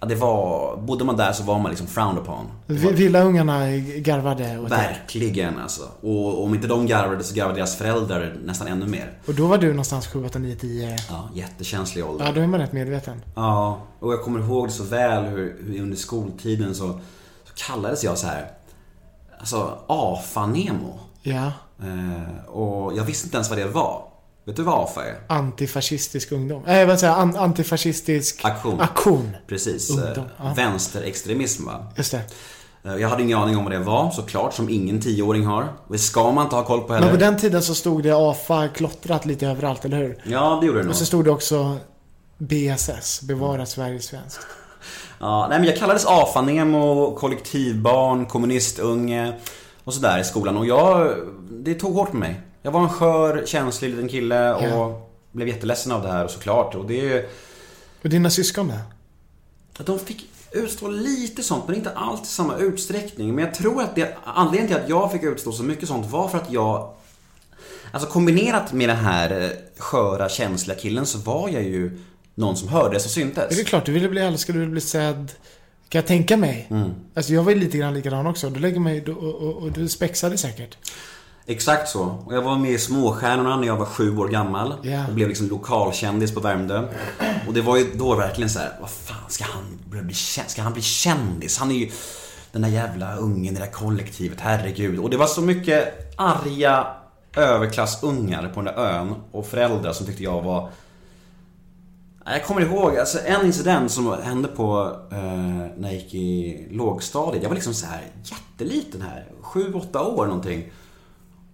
Ja, det var... Bodde man där så var man liksom frowned upon. Vi- Villaungarna garvade åt er. Verkligen alltså. Och om inte de garvade så garvade deras föräldrar nästan ännu mer. Och då var du någonstans 7, 8, 9, 10. Ja, jättekänslig ålder. Ja, då är man rätt medveten. Ja, och jag kommer ihåg det så väl hur, hur under skoltiden så, så kallades jag så här. Alltså AFA-Nemo. Ja. Eh, och jag visste inte ens vad det var. Vet du är? Antifascistisk ungdom. Nej, vad säger jag? An- Antifascistisk Aktion. aktion. Precis. Ungdom, eh, ja. Vänsterextremism va? Just det. Eh, Jag hade ingen aning om vad det var såklart, som ingen tioåring har. Det ska man inte ha koll på heller. Men på den tiden så stod det AFA klottrat lite överallt, eller hur? Ja, det gjorde det nog. Och så stod det också BSS, Bevara Sverige svenskt. Ja, nej men jag kallades AFA-Nemo, kollektivbarn, kommunistunge och sådär i skolan. Och jag, det tog hårt på mig. Jag var en skör, känslig liten kille och Ja. blev jätteledsen av det här och såklart. Och det Och dina syskon då? De fick utstå lite sånt, men inte allt i samma utsträckning. Men jag tror att det, anledningen till att jag fick utstå så mycket sånt var för att jag Alltså kombinerat med den här eh, sköra, känsliga killen så var jag ju någon som hördes och syntes. Det är klart, du ville bli älskad, du ville bli sedd. Kan jag tänka mig. Mm. Alltså jag var ju lite grann likadan också. Du lägger mig, och, och, och du spexade säkert. Exakt så. Och jag var med i Småstjärnorna när jag var sju år gammal. Ja. Och blev liksom lokalkändis på Värmdö. Och det var ju då verkligen så här: vad fan ska han bli? Ska han bli kändis? Han är ju den där jävla ungen i det där kollektivet, herregud. Och det var så mycket arga överklassungar på den där ön och föräldrar som tyckte jag var jag kommer ihåg, alltså en incident som hände på eh, när jag gick i lågstadiet. Jag var liksom så här jätteliten här, sju, åtta år någonting.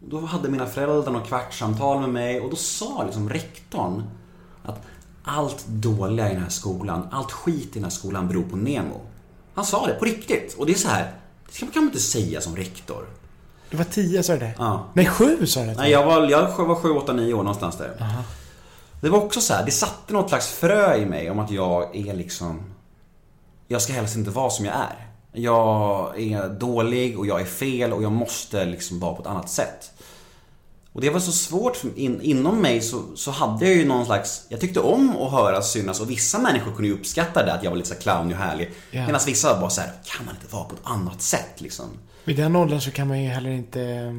Då hade mina föräldrar något kvartssamtal med mig och då sa liksom rektorn att allt dåliga i den här skolan, allt skit i den här skolan beror på Nemo. Han sa det på riktigt. Och det är så här, det kan man inte säga som rektor. Du var tio sa du det? Ja. Nej, sju sa du det. Nej, jag var, jag var 7, 8, 9 år någonstans där. Det var också så här, det satte något slags frö i mig om att jag är liksom... Jag ska helst inte vara som jag är. Jag är dålig och jag är fel och jag måste liksom vara på ett annat sätt. Och det var så svårt, in, inom mig så, så hade jag ju någon slags, jag tyckte om att höras, synas och vissa människor kunde ju uppskatta det, att jag var lite så här clownig och härlig. Ja. Medan vissa var bara så här, kan man inte vara på ett annat sätt liksom? Vid den åldern så kan man ju heller inte eh,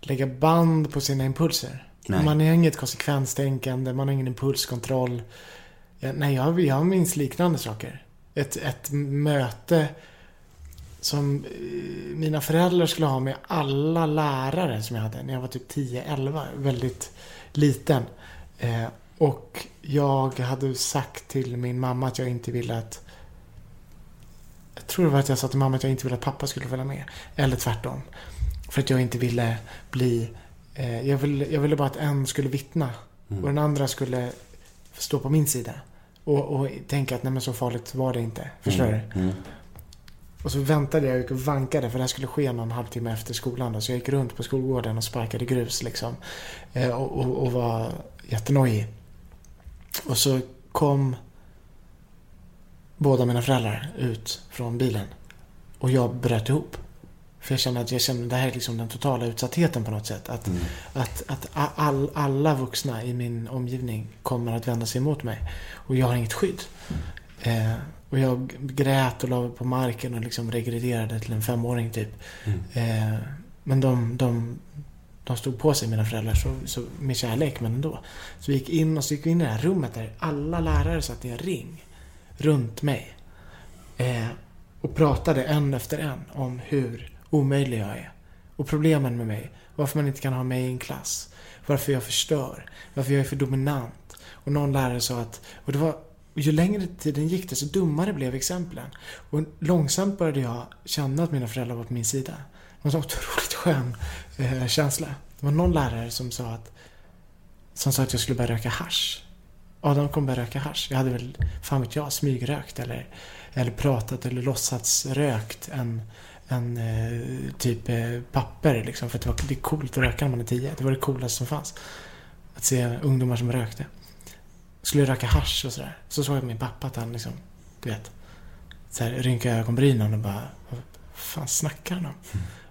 lägga band på sina impulser. Nej. Man har inget konsekvenstänkande, man har ingen impulskontroll. Ja, nej, jag, jag minns liknande saker. Ett, ett möte som eh, mina föräldrar skulle ha med alla lärare som jag hade när jag var typ 10-11, väldigt liten. Eh, och jag hade sagt till min mamma att jag inte ville att jag tror det var att jag sa till mamma att jag inte ville att pappa skulle följa med. Eller tvärtom. För att jag inte ville bli... Eh, jag, ville, jag ville bara att en skulle vittna. Och den andra skulle stå på min sida. Och, och tänka att nej men så farligt var det inte. Förstår du? Mm. Och så väntade jag och vankade för det här skulle ske någon halvtimme efter skolan. Då. Så jag gick runt på skolgården och sparkade grus liksom. Eh, och, och, och var jättenojig. Och så kom båda mina föräldrar ut från bilen. Och jag bröt ihop. För jag kände att jag kände, det här är liksom den totala utsattheten på något sätt. Att, Mm. att, att all, alla vuxna i min omgivning kommer att vända sig emot mig. Och jag har inget skydd. Eh, och jag grät och la mig på marken och liksom regrederade till en femåring typ. Mm. Eh, men de, de, de stod på sig, mina föräldrar, så, så, med kärlek, men ändå. Så vi gick in och så gick vi in i det här rummet där alla lärare satt i en ring runt mig. Eh, och pratade en efter en om hur omöjlig jag är. Och problemen med mig. Varför man inte kan ha mig i en klass. Varför jag förstör. Varför jag är för dominant. Och någon lärare sa att... Och det var, och ju längre tiden gick desto dummare blev exemplen. Och långsamt började jag känna att mina föräldrar var på min sida. Det var en så otroligt skön eh, känsla. Det var någon lärare som sa att som sa att jag skulle börja röka hasch. Adam kommer börja röka hasch. Jag hade väl, fan vet jag, smygrökt eller, eller pratat eller låtsats rökt en, en eh, typ eh, papper liksom. För att det, var, det är coolt att röka när man är tio. Det var det coolaste som fanns. Att se ungdomar som rökte. Skulle röka hasch och sådär. Så såg jag min pappa att han liksom, du vet, så här, rynkade ögonbrynen och bara, vad fan snackar han om?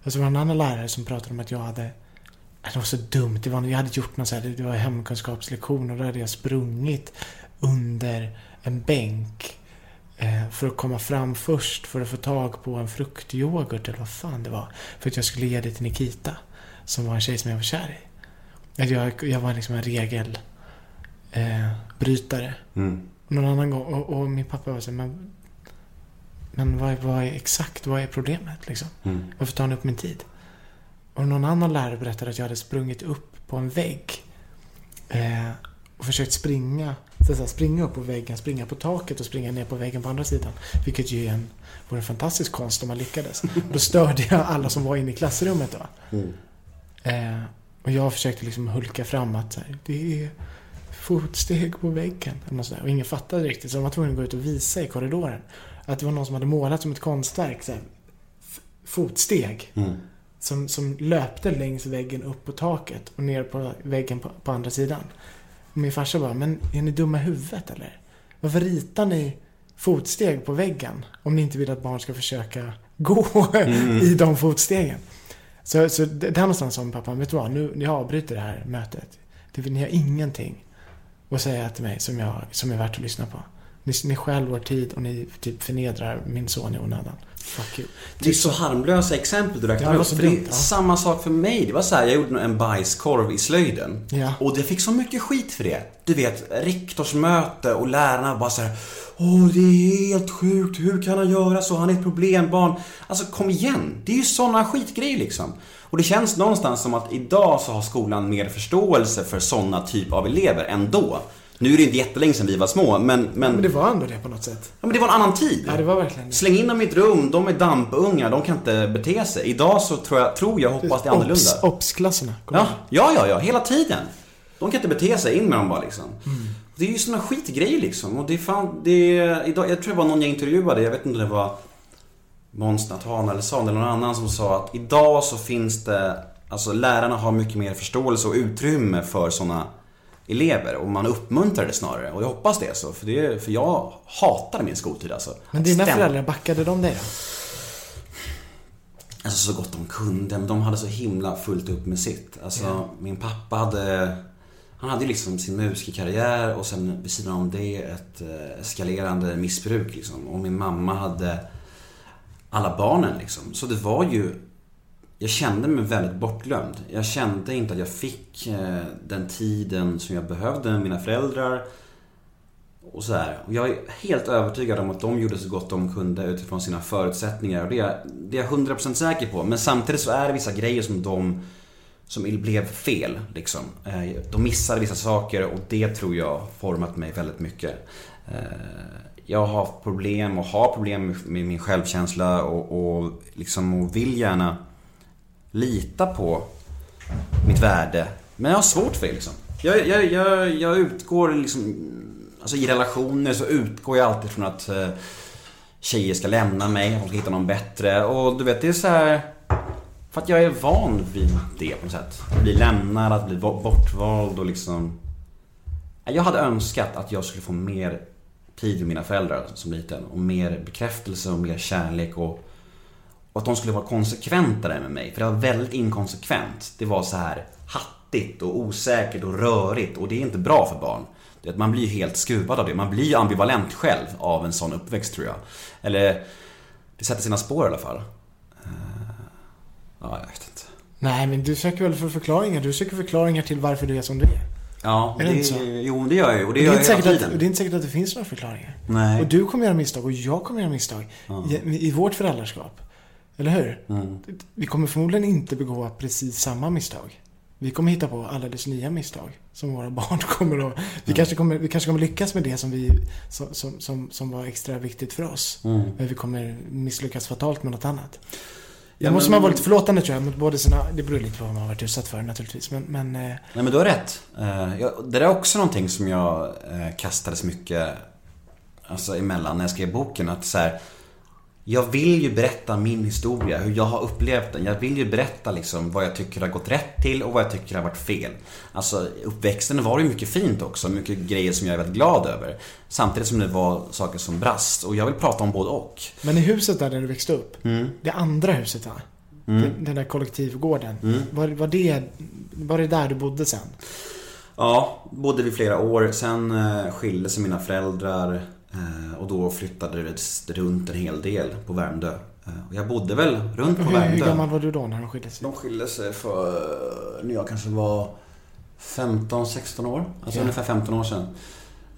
Och så var det en annan lärare som pratade om att jag hade det var så dumt. Det var, jag hade gjort någon så här, det var hemkunskapslektion och då hade jag sprungit under en bänk eh, för att komma fram först för att få tag på en fruktyoghurt eller vad fan det var. För att jag skulle ge det till Nikita, som var en tjej som jag var kär i. Jag, jag var liksom en regel eh, brytare. Mm. Någon annan gång, och, och min pappa var så här, men, men vad, är, vad är exakt, vad är problemet liksom? Mm. Varför tar ni upp min tid? Och någon annan lärare berättade att jag hade sprungit upp på en vägg. Eh, och försökt springa, så säga, springa upp på väggen, springa på taket och springa ner på väggen på andra sidan. Vilket ju är en, vore en fantastisk konst om man lyckades. Då störde jag alla som var inne i klassrummet då. Mm. Eh, och jag försökte liksom hulka fram att så här, det är fotsteg på väggen. Något sådär. Och ingen fattade riktigt. Så de var tvungna att gå ut och visa i korridoren. Att det var någon som hade målat som ett konstverk. Så här, f- fotsteg. Mm. Som, som löpte längs väggen upp på taket och ner på väggen på, på andra sidan. Och min farsa bara, men är ni dumma i huvudet eller? Varför ritar ni fotsteg på väggen om ni inte vill att barn ska försöka (laughs) gå i de fotstegen? Så, så det- där någonstans sa pappa, vet du vad, nu, jag avbryter det här mötet. Det, ni har ingenting att säga till mig som, jag, som är värt att lyssna på. Ni, ni stjäl vår tid och ni typ förnedrar min son i onödan. Fuck you. Det är så harmlösa exempel du räknar upp. För det är ja. samma sak för mig. Det var så här, jag gjorde en bajskorv i slöjden. Ja. Och det fick så mycket skit för det. Du vet, rektorsmöte och lärarna bara så här. Åh, det är helt sjukt. Hur kan han göra så? Han är ett problembarn. Alltså, kom igen. Det är ju såna skitgrejer liksom. Och det känns någonstans som att idag så har skolan mer förståelse för såna typ av elever än då. Nu är det inte jättelänge sedan vi var små, men... Men, Men det var ändå det på något sätt. ja, men det var en annan tid. Ja, det var verkligen det. Släng in dem i ett rum, de är dampungar, de kan inte bete sig. Idag så tror jag, tror jag hoppas det är annorlunda. Obs-klasserna. kommer Ja, ja, ja, ja, hela tiden. De kan inte bete sig, in med dem bara liksom. Det är ju såna skitgrejer liksom. Och det är fan, det är, idag, jag tror det var någon jag intervjuade, jag vet inte om det var Måns Nathan eller Son eller någon annan som sa att idag så finns det, alltså lärarna har mycket mer förståelse och utrymme för såna elever och man uppmuntrar det snarare. Och jag hoppas det så, för, det, för jag hatade min skoltid alltså. Men dina Stäm- föräldrar, backade de dig då? Alltså så gott de kunde, men de hade så himla fullt upp med sitt. Alltså Ja. min pappa hade, han hade liksom sin musikerkarriär och sen vid sidan om det ett eh, eskalerande missbruk liksom. Och min mamma hade alla barnen liksom. Så det var ju, jag kände mig väldigt bortglömd. Jag kände inte att jag fick eh, den tiden som jag behövde med mina föräldrar. Och så här. Och jag är helt övertygad om att de gjorde så gott de kunde utifrån sina förutsättningar. Och det är, det är jag 100% säker på. Men samtidigt så är det vissa grejer som de som blev fel. Liksom. Eh, de missade vissa saker och det tror jag format mig väldigt mycket. Eh, jag har haft problem och har problem med- min självkänsla och, och, liksom, och vill gärna lita på mitt värde. Men jag har svårt för det liksom. Jag, jag, jag, jag utgår liksom, alltså i relationer så utgår jag alltid från att eh, tjejer ska lämna mig, att de ska hitta någon bättre. Och du vet, det är så här. För att jag är van vid det på något sätt. Att bli lämnad, att bli bortvald och liksom... Jag hade önskat att jag skulle få mer tid med mina föräldrar som liten. Och mer bekräftelse och mer kärlek och, och att de skulle vara konsekventare med mig. För det var väldigt inkonsekvent. Det var så här hattigt och osäkert och rörigt och det är inte bra för barn. Att Man blir ju helt skruvad av det. Man blir ju ambivalent själv av en sån uppväxt tror jag. Eller det sätter sina spår i alla fall. Eh, ja, jag vet inte. Nej, men du söker väl för förklaringar? Du söker förklaringar till varför du är som du är. Ja, Är det inte så? Jo, det gör jag ju. Och det Det är, inte säkert att, det är inte säkert att det finns några förklaringar. Nej. Och du kommer göra misstag och jag kommer göra misstag. I, I vårt föräldraskap. Eller hur? Mm. Vi kommer förmodligen inte begå precis samma misstag. Vi kommer hitta på alldeles nya misstag som våra (laughs) barn kommer att... Vi, kanske, kommer, vi kanske kommer lyckas med det som, vi, som, som, som, som var extra viktigt för oss. Mm. Men vi kommer misslyckas fatalt med något annat. Ja, Då måste men- man vara lite förlåtande tror jag mot både sina... Det beror lite på vad man har varit utsatt för naturligtvis. Men, men eh, Nej men du har rätt. Eh, Det där är också någonting som jag eh, kastades mycket alltså, emellan när jag skrev boken. Att så här, jag vill ju berätta min historia, hur jag har upplevt den. Jag vill ju berätta liksom vad jag tycker har gått rätt till och vad jag tycker har varit fel. Alltså uppväxten var ju mycket fint också, mycket grejer som jag är väldigt glad över. Samtidigt som det var saker som brast. Och jag vill prata om både och. Men i huset där, där du växte upp. Mm. Det andra huset va? Den, den där kollektivgården. Var, var, det, var det där du bodde sen? Ja, bodde vi flera år. Sen eh, skilde sig mina föräldrar och då flyttade det runt en hel del på Värmdö. Eh, och jag bodde väl runt på Hur, hur Värmdö. gammal var du då när de skilde sig? De skilde sig för när jag kanske var 15-16 år. Alltså Ja. ungefär 15 år sedan.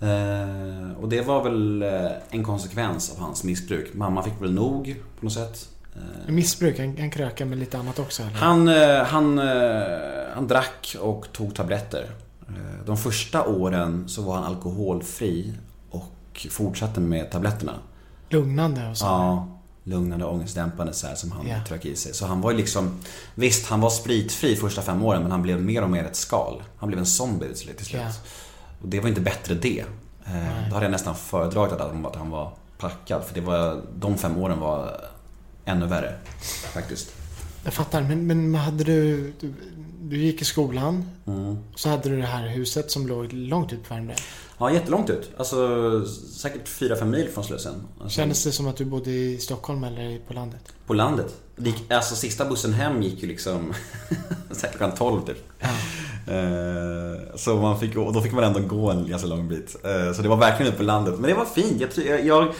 Eh, och det var väl eh, en konsekvens av hans missbruk. Mamma fick väl nog på något sätt. Eh, Missbruk, han, han krökar med lite annat också eller? han, eh, han, eh, han drack och tog tabletter. Eh, De första åren så var han alkoholfri och fortsatte med tabletterna. Lugnande och så. Ja, lugnande och ångestdämpande så här som han Ja. tröck i sig. Så han var ju liksom, visst han var spritfri första fem åren men han blev mer och mer ett skal. Han blev en zombie till slut. Ja. Och det var inte bättre det. Eh, Då hade jag nästan föredragit att han, att han var packad för det var, de fem åren var ännu värre. Faktiskt. Jag fattar, men, men hade du, du... Du gick i skolan. Mm. Så hade du det här huset som låg långt ut på Värmdö. Ja, jättelångt ut. Alltså säkert 4-5 mil från Slussen. Alltså, Kändes det som att du bodde i Stockholm eller på landet? På landet. Det gick, alltså sista bussen hem gick ju liksom (laughs) här klockan 12 typ. Ja. Eh, Så man fick, och då fick man ändå gå en ganska lång bit. Eh, Så det var verkligen ute på landet. Men det var fint. Jag, jag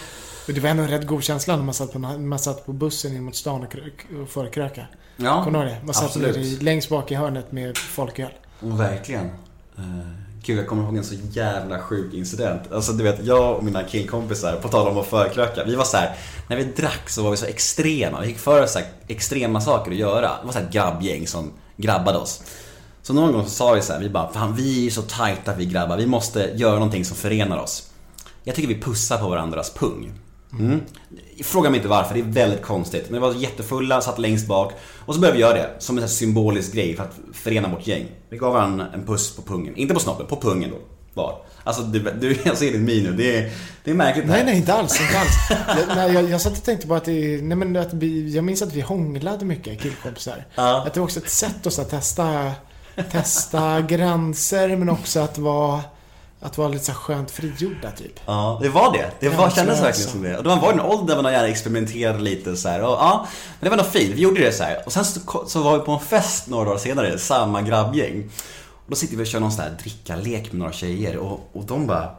Och det var ändå en rätt god känsla när man satt på, man satt på bussen in mot stan och, krö- och förkröka. Ja, Kommer du ihåg det? Man satt absolut. i, längst bak i hörnet med folköl. Och verkligen. Eh, Gud, jag kommer ihåg en så jävla sjuk incident. Alltså du vet, jag och mina killkompisar, på tal om att förkröka. Vi var så här, när vi drack så var vi så extrema. Vi gick för så här extrema saker att göra. Det var så här grabbgäng som grabbade oss. Så någon gång så sa vi så här, vi bara, fan vi är så tajta vi grabbar. Vi måste göra någonting som förenar oss. Jag tycker vi pussar på varandras pung. Mm. Fråga mig inte varför, det är väldigt konstigt. Men vi var jättefulla, satt längst bak. Och så började vi göra det som en symbolisk grej för att förena vårt gäng. Vi gav varandra en puss på pungen. Inte på snoppen, på pungen då. Var. Alltså du, du jag ser din min nu. Det är, det är märkligt. Nej, nej, inte alls. Inte alls. (laughs) jag, nej, jag, jag satt och tänkte på att, det, nej, men att vi, jag minns att vi hånglade mycket, killkompisar. Ja. Att det var också ett sätt att testa, testa gränser, men också att vara, att vara lite så skönt frigjorda, typ. Ja, det var det. Det var, Ja, kändes verkligen som det. Och man var i den åldern när man gärna experimenterade lite så här. Och, ja, men det var nog fint. Vi gjorde det så här. Och sen så, så var vi på en fest några dagar senare, samma grabbgäng. Och då sitter vi och kör någon sån här drickalek med några tjejer och, och de bara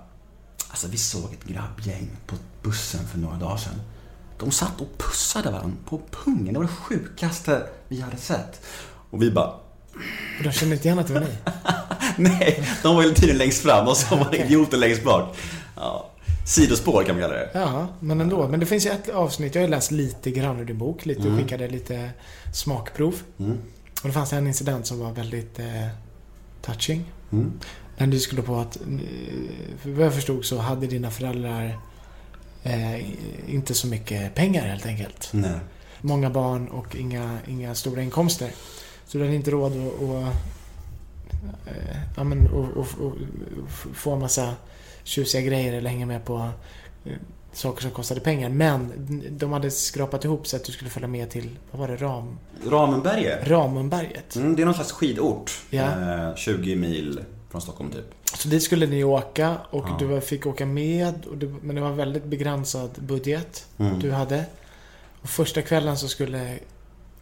Alltså vi såg ett grabbgäng på bussen för några dagar sedan. De satt och pussade varandra på pungen. Det var det sjukaste vi hade sett. Och vi bara Och de kände inte igen att det var ni. (laughs) Nej, de var ju tydligen längst fram och så var (laughs) idioten längst bak. Ja. Sidospår kan man kalla det. Ja, men ändå. Men det finns ju ett avsnitt, jag har läst lite grann ur din bok, lite och skickade lite smakprov. Mm. Och det fanns en incident som var väldigt eh, touching. Mm. När du skulle på att, eh, för vad jag förstod så hade dina föräldrar eh, inte så mycket pengar helt enkelt. Nej. Många barn och inga, inga stora inkomster. Så du hade inte råd att, att, eh, ja, men, att, få en massa tjusiga grejer eller hänga med på eh, saker som kostade pengar. Men de hade skrapat ihop så att du skulle följa med till, vad var det, Ram, Ramenberget. Ramunberget. Mm, det är någon slags skidort. Ja. Eh, 20 mil från Stockholm typ. Så dit skulle ni åka och du fick åka med. Du, men det var väldigt begränsad budget Mm. du hade. Och första kvällen så skulle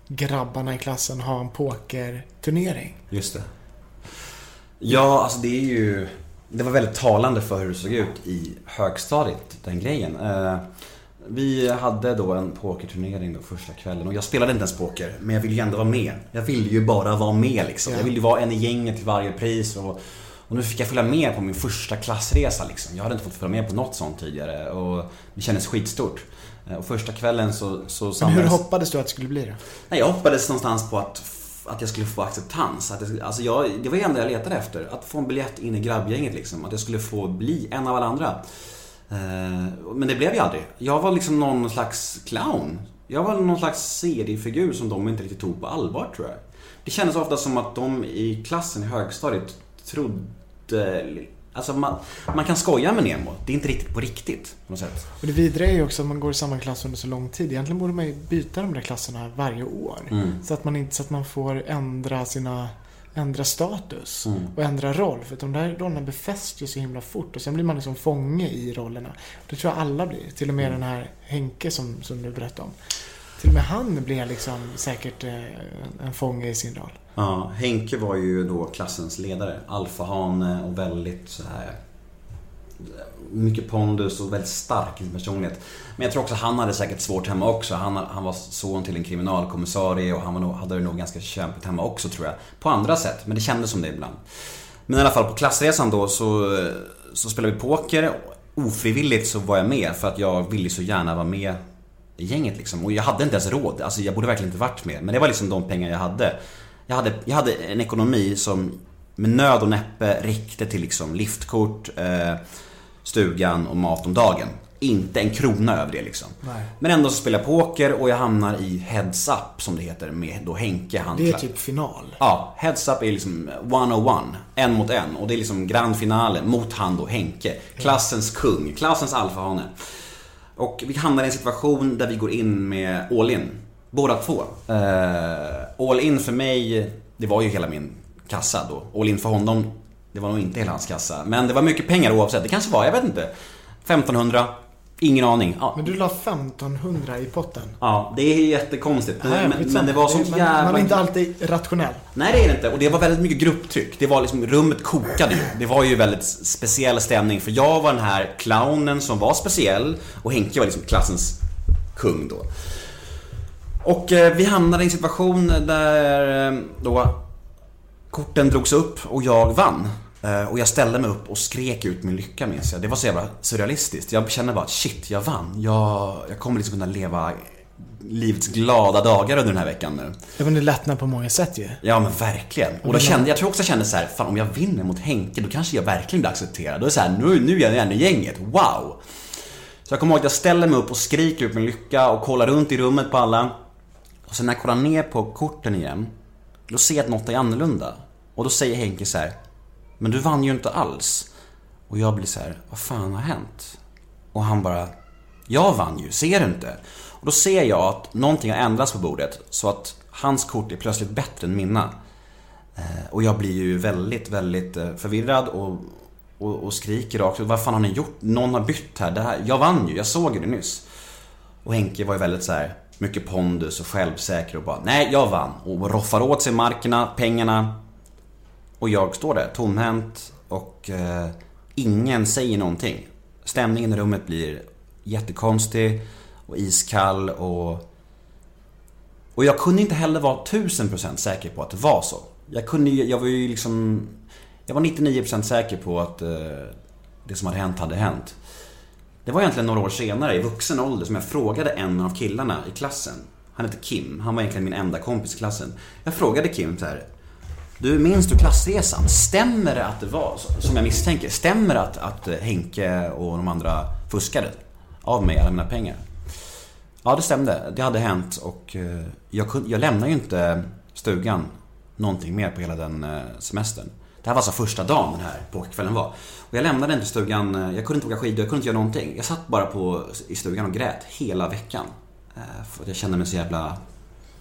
grabbarna i klassen ha en pokerturnering. Just det. Ja, alltså det är ju... Det var väldigt talande för hur det såg ut i högstadiet, den grejen. Eh, Vi hade då en pokerturnering då första kvällen och jag spelade inte ens poker, men jag ville ju ändå vara med. Jag ville ju bara vara med liksom. Ja. Jag ville ju vara en i gänget till varje pris och, och nu fick jag följa med på min första klassresa liksom. Jag hade inte fått följa med på något sånt tidigare och det kändes skitstort. Eh, Och första kvällen så, så Men hur samlades... hoppades du att det skulle bli då? Nej, jag hoppades någonstans på att, att jag skulle få acceptans. Att jag, alltså jag, det var det enda jag letade efter. Att få en biljett in i grabbgänget liksom. Att jag skulle få bli en av alla andra. Eh, men det blev jag aldrig. Jag var liksom någon slags clown. Jag var någon slags seriefigur som de inte riktigt tog på allvar tror jag. Det kändes ofta som att de i klassen i högstadiet trodde... Alltså man, man kan skoja med Nemo. Det är inte riktigt på riktigt på något sätt. Och det vidare är ju också att man går i samma klass under så lång tid. Egentligen borde man ju byta de där klasserna varje år. Mm. Så att man inte så att man får ändra sina ändra status Mm. och ändra roll. För de där rollerna befästs ju så himla fort och sen blir man liksom fånge i rollerna. Det tror jag alla blir. Till och med Mm. den här Henke som, som du berättade om. Till och med han blev liksom säkert eh, en fånge i sin roll. Ja, Henke var ju då klassens ledare. Alfahane och väldigt så här mycket pondus och väldigt stark i sin personlighet. Men jag tror också han hade säkert svårt hemma också. Han, han var son till en kriminalkommissarie och han var nog, hade det nog ganska kämpigt hemma också tror jag. På andra sätt, men det kändes som det ibland. Men i alla fall på klassresan då så, så spelade vi poker. Ofrivilligt så var jag med för att jag ville så gärna vara med gänget liksom. Och jag hade inte ens råd. Alltså jag borde verkligen inte varit med. Men det var liksom de pengar jag hade. Jag hade, jag hade en ekonomi som med nöd och näppe räckte till liksom liftkort, eh, stugan och mat om dagen. Inte en krona över det liksom. Nej. Men ändå så spelar jag poker och jag hamnar i Heads Up som det heter med då Henke. Han Det är typ final. Ja, Heads Up är liksom 101, en mot en. Och det är liksom grand finale mot han då, Henke. Klassens kung, klassens alfahane. Och vi hamnar i en situation där vi går in med all in. Båda två. Uh, all in för mig, det var ju hela min kassa då. All in för honom, det var nog inte hela hans kassa. Men det var mycket pengar oavsett. Det kanske var, jag vet inte. 1500, ingen aning. Ja, Men du la 1500 i potten. ja det är jättekonstigt. Men, Nej, men, men det var sånt man, jävla... Man är inte alltid rationell. Nej det är det inte och det var väldigt mycket grupptryck. Det var liksom, rummet kokade ju. Det var ju väldigt speciell stämning för jag var den här clownen som var speciell och Henke var liksom klassens kung då. Och eh, vi hamnade i en situation där eh, då korten drogs upp och jag vann. Eh, och jag ställde mig upp och skrek ut min lycka minns jag. Det var så jävla surrealistiskt. Jag kände bara att shit, jag vann. Jag, jag kommer liksom kunna leva livets glada dagar under den här veckan nu. Det var en lättnad på många sätt ju. Ja men verkligen. Och då kände, jag tror också jag kände så här, fan om jag vinner mot Henke då kanske jag verkligen blir accepterad. Då är det så här, nu, nu är jag en i gänget, wow! Så jag kommer ihåg att jag ställer mig upp och skriker ut min lycka och kollar runt i rummet på alla. Och sen när jag kollar ner på korten igen, då ser jag att något är annorlunda. Och då säger Henke så här, men du vann ju inte alls. Och jag blir så här, vad fan har hänt? Och han bara, jag vann ju, ser du inte? Och då ser jag att någonting har ändrats på bordet så att hans kort är plötsligt bättre än mina. Eh, och jag blir ju väldigt, väldigt eh, förvirrad och, och, och skriker rakt ut. Vad fan har ni gjort? Någon har bytt här. Det här. Jag vann ju, jag såg ju det nyss. Och Henke var ju väldigt så här mycket pondus och självsäker och bara Nej, jag vann. Och roffar åt sig markerna, pengarna. Och jag står där tomhänt och eh, ingen säger någonting. Stämningen i rummet blir jättekonstig och iskall och... Och jag kunde inte heller vara 1000% säker på att det var så. Jag kunde ju- jag var ju liksom... Jag var 99% säker på att eh, det som hade hänt hade hänt. Det var egentligen några år senare, i vuxen ålder, som jag frågade en av killarna i klassen. Han hette Kim, han var egentligen min enda kompis i klassen. Jag frågade Kim så här. Du, minns du klassresan? Stämmer det att det var, som jag misstänker, stämmer det att, att eh, Henke och de andra fuskade av mig alla mina pengar? Ja, det stämde. Det hade hänt och eh, jag, kunde, jag lämnade ju inte stugan någonting mer på hela den eh, semestern. Det här var alltså första dagen den här pokerkvällen var. Och jag lämnade inte stugan, jag kunde inte åka skidor, jag kunde inte göra någonting. Jag satt bara på, i stugan och grät hela veckan. För att jag kände mig så jävla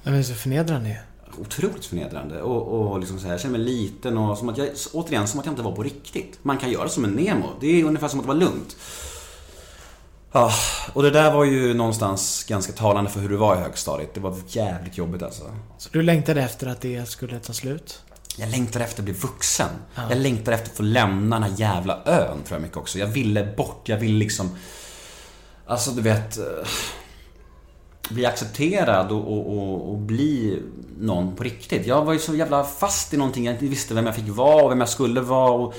Det är så förnedrande ju otroligt förnedrande. Och, och liksom så här, jag kände mig liten och som att jag, återigen, som att jag inte var på riktigt. Man kan göra som en Nemo. Det är ungefär som att vara lugnt. Ja, och det där var ju någonstans ganska talande för hur det var i högstadiet. Det var jävligt jobbigt alltså. Så du längtade efter att det skulle ta slut? Jag längtar efter att bli vuxen. Jag längtar efter att få lämna den här jävla ön, tror jag mycket också. Jag ville bort, jag ville liksom... Alltså, du vet... Bli accepterad och, och, och, och bli någon på riktigt. Jag var ju så jävla fast i någonting, jag inte visste vem jag fick vara och vem jag skulle vara. Och,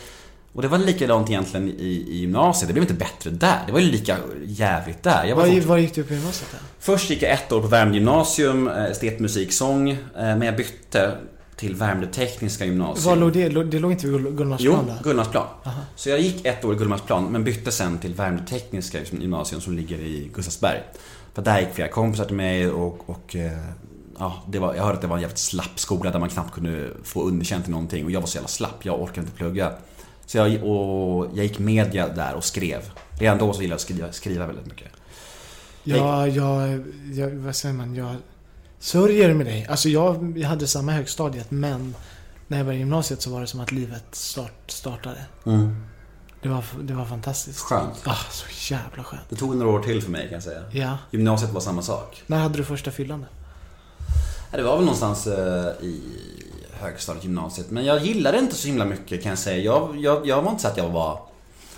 och det var likadant egentligen i, i gymnasiet. Det blev inte bättre där. Det var ju lika jävligt där. Jag var Var, var gick du på gymnasiet då? Först gick jag ett år på Värmdö gymnasium, eh, estetmusik, sång. eh, Men jag bytte till Värmdö tekniska gymnasium. Var låg det? Låg- Det låg inte vid Gull- Jo, Gullmarsplan då? Gullmarsplan. Så jag gick ett år i Gullmarsplan, men bytte sen till Värmdö tekniska gymnasium som ligger i Gustavsberg. För där gick flera kompisar till mig och, och eh, ja, det var, jag hörde att det var en jävligt slapp skola där man knappt kunde få underkänt i någonting och jag var så jävla slapp, jag orkade inte plugga. Så jag, och jag gick media där och skrev. Redan då så gillade jag att skriva, skriva väldigt mycket. Ja, jag, jag... Vad säger man? Jag sörjer med dig. Alltså jag, jag hade samma högstadiet, men när jag började gymnasiet så var det som att livet start, startade. Det var, det var fantastiskt. Skönt. Ah, så jävla skönt. Det tog några år till för mig kan jag säga. Ja. Gymnasiet var samma sak. När hade du första fyllan Det var väl någonstans eh, i högstadiet, gymnasiet. Men jag gillade inte så himla mycket kan jag säga. Jag, jag, jag var inte så att jag var...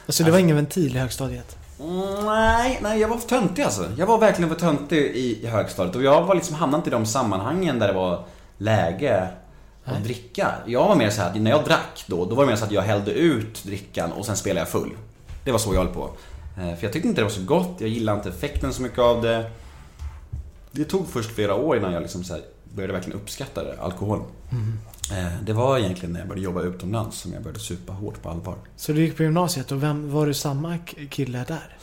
Alltså det var ingen ventil i högstadiet? Mm, nej, nej, jag var för töntig alltså. Jag var verkligen för töntig i, i högstadiet. Och jag var liksom hamnade inte i de sammanhangen där det var läge att dricka. Jag var mer så här att när jag drack då, då var det mer så att jag hällde ut drickan och sen spelade jag full. Det var så jag höll på. Eh, För jag tyckte inte det var så gott, jag gillade inte effekten så mycket av det. Det tog först flera år innan jag liksom så började verkligen uppskatta det, alkohol. Eh, Det var egentligen när jag började jobba utomlands som jag började supa hårt på allvar. Så du gick på gymnasiet och vem, var du samma kille där?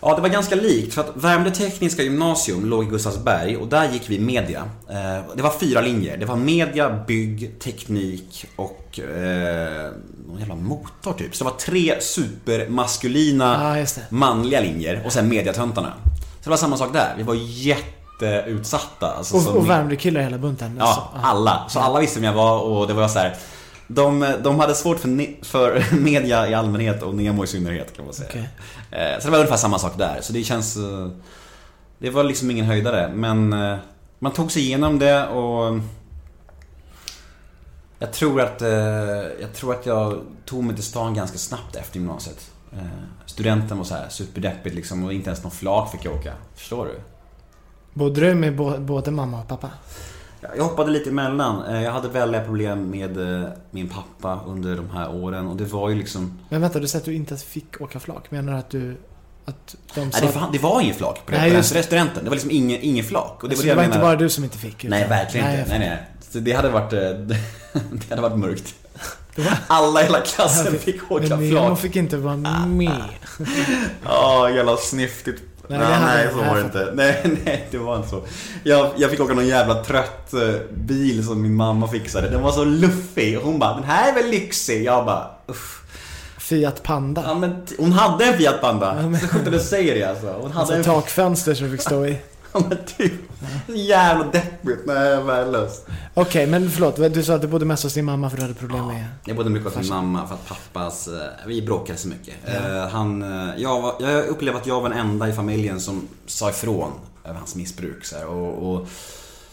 Ja, det var ganska likt. För att Värmdö tekniska gymnasium låg i Gustavsberg och där gick vi media. Eh, Det var fyra linjer. Det var media, bygg, teknik och eh, någon jävla motor typ. Så det var tre supermaskulina det. manliga linjer och sen mediatöntarna. Så det var samma sak där. Vi var jätteutsatta. Alltså, Och, och Värmdö-killar hela bunten? Alltså, Ja, alla. Så alla visste vem jag var och det var så här. De, de hade svårt för, ne- för (laughs) media i allmänhet och Nemo i synnerhet kan man säga. Okej. Eh, Så det var ungefär samma sak där. Så det känns... eh, Det var liksom ingen höjdare. Men eh, man tog sig igenom det och... Jag tror att, jag tror att jag tog mig till stan ganska snabbt efter gymnasiet. Studenten var så här superdeppigt liksom och inte ens någon flak fick jag åka. Förstår du? Bodde du med både mamma och pappa? Jag hoppade lite emellan. Eh, Jag hade väldiga problem med eh, min pappa under de här åren och det var ju liksom... Men vänta, du säger att du inte fick åka flak. Menar du att du... Att de Nej, sa... det, var, det var ingen flak på, Nej, just den studenten. Det var liksom ingen, ingen flak. Och det, så var det var inte bara du som inte fick? utan- Nej, verkligen jag inte. Nej, nej. Så det hade varit... eh, (laughs) Det hade varit mörkt. Var- Alla i hela klassen fick åka Men flak. fick inte vara med. (laughs) Ja, jävla snyftigt. Nej, Nej, nej, så var det inte. (laughs) Nej, nej, det var inte så. Jag, jag fick åka någon jävla trött eh, bil som min mamma fixade. Den var så luffig. Och hon bara, den här är väl lyxig? Jag bara, uff. Fiat Panda. Ja, men hon hade en Fiat Panda. Ja, men- Så sjutton du säger det alltså. Hon hade Alltså en takfönster som du fick stå i. Ja men typ. Så jävla deppigt. Nej, värdelöst. Okej, men förlåt. Du sa att du bodde mest hos din mamma för du hade problem med... Jag bodde mycket hos min mamma för att pappas, eh, vi bråkade så mycket. Eh, Han, eh, jag, var, jag upplevde att jag var den enda i familjen som sa ifrån över hans missbruk. Så här, och, och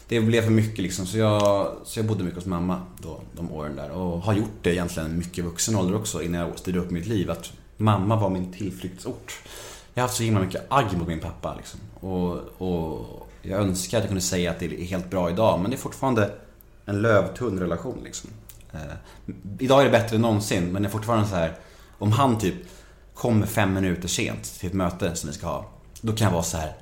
det blev för mycket liksom. Så jag, så jag bodde mycket hos mamma då, de åren där. Och har gjort det egentligen mycket i vuxen ålder också innan jag styrde upp mitt liv. Att mamma var min tillflyktsort. Jag har haft så himla mycket agg mot min pappa liksom. Och, och jag önskar att jag kunde säga att det är helt bra idag. Men det är fortfarande en lövtunn relation liksom. Eh, idag är det bättre än någonsin, men det är fortfarande så här. Om han typ kommer fem minuter sent till ett möte som vi ska ha. Då kan jag vara så här.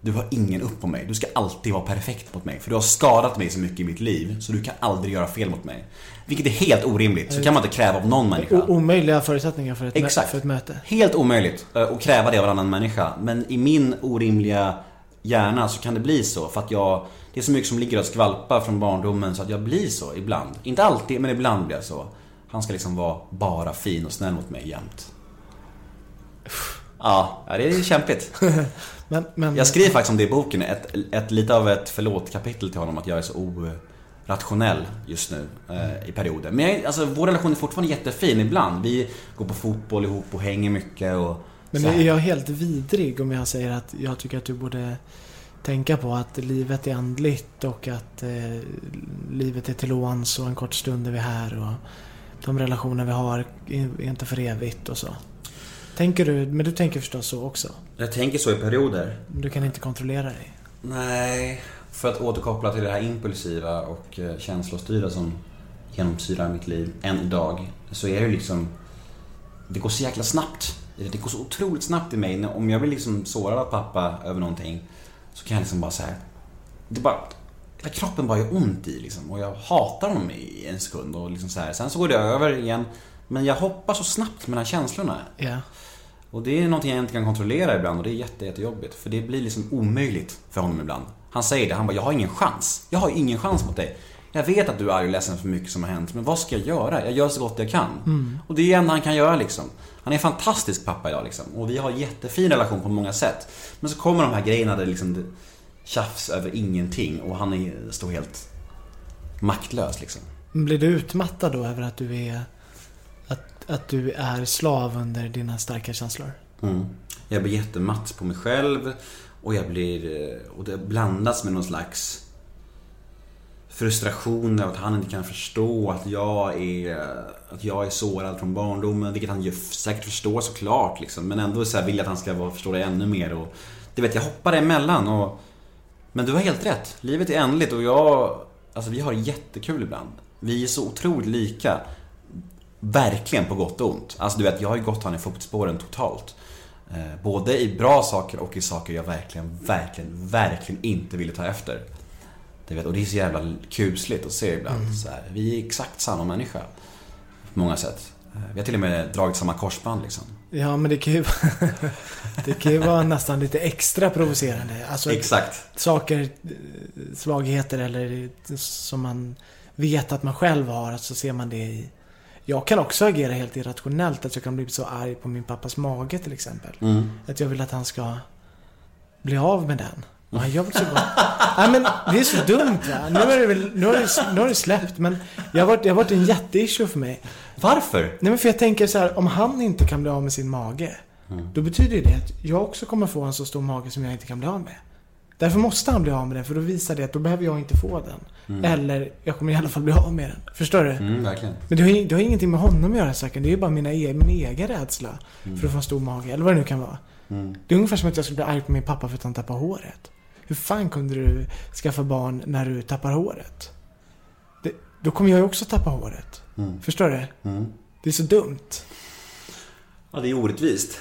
Du har ingen upp på mig. Du ska alltid vara perfekt mot mig. För du har skadat mig så mycket i mitt liv, så du kan aldrig göra fel mot mig. Vilket är helt orimligt. Så kan man inte kräva av någon människa. O- omöjliga förutsättningar för ett, Exakt. för ett möte. Helt omöjligt eh, att kräva det av en annan människa. Men i min orimliga hjärna så kan det bli så. För att jag, det är så mycket som ligger och skvalpar från barndomen så att jag blir så ibland. Inte alltid, men ibland blir jag så. Han ska liksom vara bara fin och snäll mot mig jämt. Ja, det är kämpigt. (laughs) Men, men... Jag skriver faktiskt om det i boken. Ett, ett, lite av ett förlåt-kapitel till honom att jag är så rationell just nu eh, i perioder. Men jag, alltså, vår relation är fortfarande jättefin ibland. Vi går på fotboll ihop och hänger mycket och Men är jag helt vidrig om jag säger att jag tycker att du borde tänka på att livet är andligt och att eh, livet är till låns och en kort stund är vi här och de relationer vi har är inte för evigt och så. Tänker du, men du tänker förstås så också? Jag tänker så i perioder. Du kan inte kontrollera dig? Nej, för att återkoppla till det här impulsiva och eh, känslostyrda som genomsyrar mitt liv än idag. Så är det liksom... Det går så jäkla snabbt. Det går så otroligt snabbt i mig. Om jag blir liksom sårad av pappa över någonting så kan jag liksom bara säga Det bara... Hela kroppen bara gör ont i liksom. Och jag hatar honom i en sekund och liksom så här. Sen så går det över igen. Men jag hoppar så snabbt mellan känslorna. Ja. Och det är någonting jag inte kan kontrollera ibland och det är jätte, jättejobbigt. För det blir liksom omöjligt för honom ibland. Han säger det, han bara, jag har ingen chans. Jag har ingen chans mot dig. Jag vet att du är arg och ledsen för mycket som har hänt, men vad ska jag göra? Jag gör så gott jag kan. Och det är det enda han kan göra liksom. Han är en fantastisk pappa idag liksom. Och vi har en jättefin relation på många sätt. Men så kommer de här grejerna där liksom tjafs över ingenting och han är, står helt maktlös liksom. Blir du utmattad då över att du är att, att du är slav under dina starka känslor? Mm. Jag blir jättematt på mig själv och jag blir... Eh, och det blandas med någon slags frustration över att han inte kan förstå att jag är, att jag är sårad från barndomen. Vilket han ju säkert förstår såklart liksom. Men ändå så här vill jag att han ska förstå det ännu mer. Och, du vet, jag hoppar emellan och... Men du har helt rätt. Livet är ändligt och jag... Alltså vi har jättekul ibland. Vi är så otroligt lika. Verkligen på gott och ont. Alltså du vet, jag har ju gått han i fotspåren totalt. Eh, både i bra saker och i saker jag verkligen, verkligen, verkligen inte ville ta efter. Du vet, och det är så jävla kusligt att se ibland. Så här, vi är exakt samma människa. På många sätt. Eh, Vi har till och med dragit samma korsband liksom. Ja, men det kan ju, (laughs) det kan ju vara nästan lite extra provocerande. Alltså, Exakt. saker, eh, svagheter eller som man vet att man själv har, så ser man det i... Jag kan också agera helt irrationellt, att jag kan bli så arg på min pappas mage till exempel. Mm. Att jag vill att han ska bli av med den. Och han gör så gott. Nej men det är så dumt va. Nu har det, väl, nu har det, nu har det släppt men jag har varit, det har varit en jätteissue för mig. Varför? Nej men för jag tänker så här, om han inte kan bli av med sin mage. Mm. Då betyder det att jag också kommer få en så stor mage som jag inte kan bli av med. Därför måste han bli av med den, för då visar det att då behöver jag inte få den. Eller, jag kommer i alla fall bli av med den. Förstår du? Mm, verkligen. Men det har, det har ingenting med honom att göra säkert. Det är ju bara mina e- min egen rädsla för att få en stor mage. Eller vad det nu kan vara. Mm. Det är ungefär som att jag skulle bli arg på min pappa för att han tappar håret. Hur fan kunde du skaffa barn när du tappar håret? Det, då kommer jag ju också tappa håret. Mm. Förstår du? Mm. Det är så dumt. Ja, det är orättvist.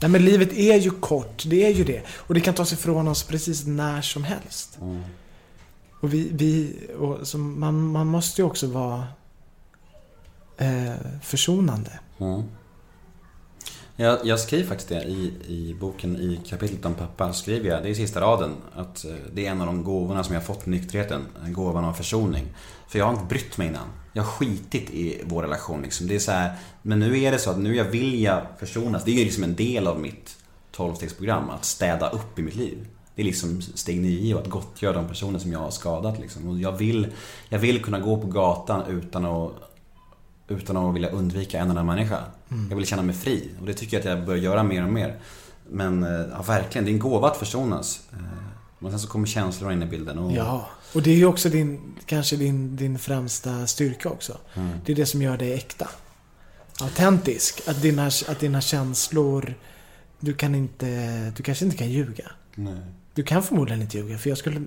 Nej men livet är ju kort, det är ju det. Och det kan tas ifrån oss precis när som helst. Mm. Och vi, vi och så man, man måste ju också vara eh, försonande. Mm. Jag, jag skriver faktiskt det i, i boken, i kapitlet om pappa, skriver jag, det är i sista raden, att eh, det är en av de gåvorna som jag har fått i nykterheten, gåvan av försoning. För jag har inte brytt mig innan. Jag har skitit i vår relation liksom. Det är så här, men nu är det så att nu jag vill jag försonas. Det är ju liksom en del av mitt 12-stegsprogram, att städa upp i mitt liv. Det är liksom steg nio och att gottgöra de personer som jag har skadat liksom. Och jag vill, jag vill kunna gå på gatan utan att utan att vilja undvika en annan människa. Jag vill känna mig fri och det tycker jag att jag börjar göra mer och mer. Men eh, ja, verkligen, det är en gåva att försonas. Men sen så kommer känslor in i bilden. Och, Ja. Och det är ju också din, kanske din, din främsta styrka också. Mm. Det är det som gör dig äkta. Autentisk. Att dina, att dina känslor, du kan inte, du kanske inte kan ljuga. Nej. Du kan förmodligen inte ljuga, för jag skulle,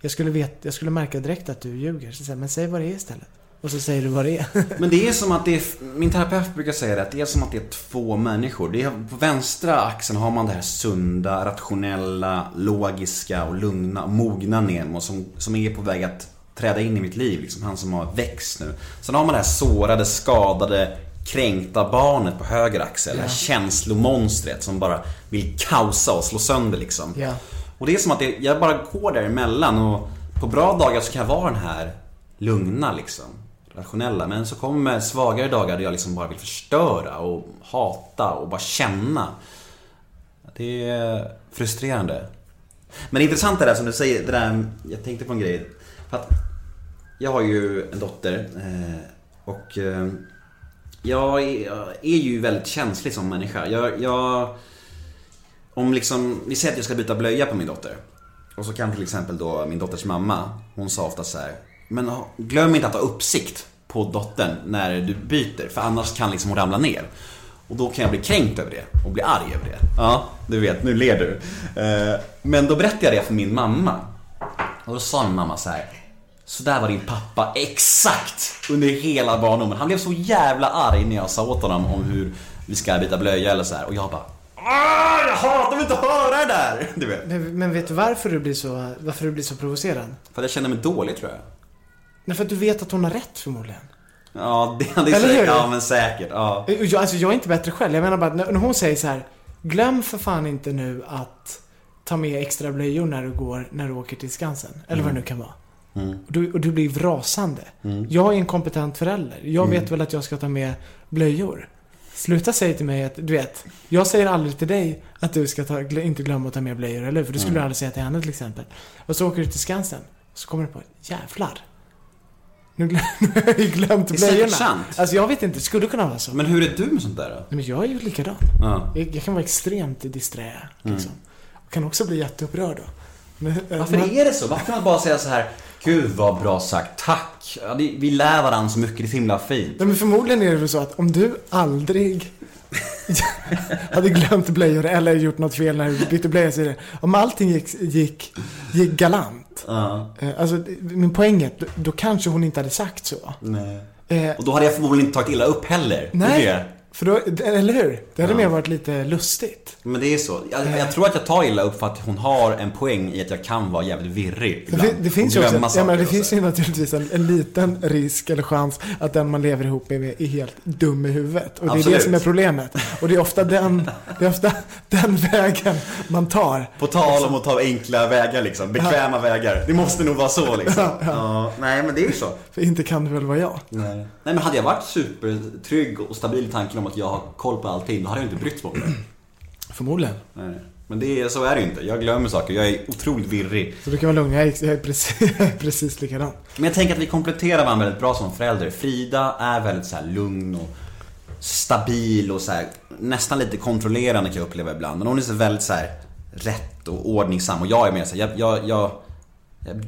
jag skulle, vet, jag skulle märka direkt att du ljuger. Så säger, men säg vad det är istället. Och så säger du vad det är. (laughs) Men det är som att det är, min terapeut brukar säga det, att det är som att det är två människor. Det är, på vänstra axeln har man det här sunda, rationella, logiska och lugna, och mogna Nemo som, som är på väg att träda in i mitt liv. Liksom, han som har växt nu. Sen har man det här sårade, skadade, kränkta barnet på höger axel. Det här känslomonstret som bara vill kaosa och slå sönder liksom. Ja. Och det är som att det, jag bara går däremellan och på bra dagar så kan jag vara den här lugna liksom. Rationella. Men så kommer svagare dagar där jag liksom bara vill förstöra och hata och bara känna. Det är frustrerande. Men det intressanta är det som du säger, det där, jag tänkte på en grej. För att jag har ju en dotter eh, och jag är, jag är ju väldigt känslig som människa. Jag, jag, om liksom, vi säger att jag ska byta blöja på min dotter. Och så kan till exempel då min dotters mamma, hon sa ofta så här. Men glöm inte att ha uppsikt på dottern när du byter, för annars kan liksom hon ramla ner. Och då kan jag bli kränkt över det och bli arg över det. Ja, du vet, nu ler du. Eh, Men då berättade jag det för min mamma. Och då sa min mamma så här. Så där var din pappa exakt under hela barndomen. Han blev så jävla arg när jag sa åt honom om hur vi ska byta blöja eller så här. Och jag bara Ah, jag hatar inte att höra det där! (laughs) Du vet. Men, men vet du varför du blir så, varför du blir så provocerad? För att jag känner mig dålig tror jag. Nej, för att du vet att hon har rätt förmodligen. Ja, det, det är Eller säkert. hur? Ja, men säkert. Ja. Jag, alltså jag är inte bättre själv. Jag menar bara, när hon säger så här. Glöm för fan inte nu att ta med extra blöjor när du går, när du åker till Skansen. Eller vad det nu kan vara. Mm. Och, du, och du blir rasande. Jag är en kompetent förälder. Jag Mm. vet väl att jag ska ta med blöjor. Sluta säga till mig att, du vet, jag säger aldrig till dig att du ska ta, inte glömma att ta med blöjor, eller? För det skulle Mm. du aldrig säga till henne till exempel. Och så åker du till Skansen. Och så kommer du på, jävlar. Nu glöm, (laughs) nu har jag ju glömt Det är säkert blöjorna. sant. Alltså jag vet inte, det skulle kunna vara så. Men hur är du med sånt där då? Nej, men jag är ju likadan. Ja. Jag, jag kan vara extremt disträ, liksom. Och kan också bli jätteupprörd då. Men, eh, Varför man- är det så? Varför kan man bara säga så här Gud vad bra sagt, tack! Ja, det, vi lär varandra så mycket, det är så himla fint. Nej, men förmodligen är det väl så att om du aldrig (laughs) hade glömt blöjor eller gjort något fel när du bytte blöja så är det, om allting gick, gick, gick galant. Ja. Eh, Alltså, min poäng är att då, då kanske hon inte hade sagt så. Nej. Eh, Och då hade jag förmodligen inte tagit illa upp heller. Det nej, det. För då, eller hur? Det hade Ja. mer varit lite lustigt. Men det är så. Jag, jag tror att jag tar illa upp för att hon har en poäng i att jag kan vara jävligt virrig Det, ibland. det finns ju också, ja, men det finns ju naturligtvis en, en liten risk eller chans att den man lever ihop med är helt dum i huvudet. Och det är Absolut. det som är problemet. Och det är ofta den, det är ofta den vägen man tar. På tal om att ta enkla vägar liksom, bekväma vägar. Det måste nog vara så liksom. Ja, ja. Ja, nej men det är ju så. För inte kan det väl vara jag. Nej. Nej men hade jag varit supertrygg och stabil i tanken om att jag har koll på allting, då hade jag inte brytt mig om det. Förmodligen. Nej. Men det är, så är det ju inte. Jag glömmer saker, jag är otroligt virrig. Så du kan vara lugn, jag (laughs) är, precis, precis likadan. Men jag tänker att vi kompletterar varandra väldigt bra som förälder. Frida är väldigt så lugn och stabil och så här, nästan lite kontrollerande kan jag uppleva ibland. Men hon är så väldigt så här rätt och ordningsam och jag är mer så här, jag, jag, jag,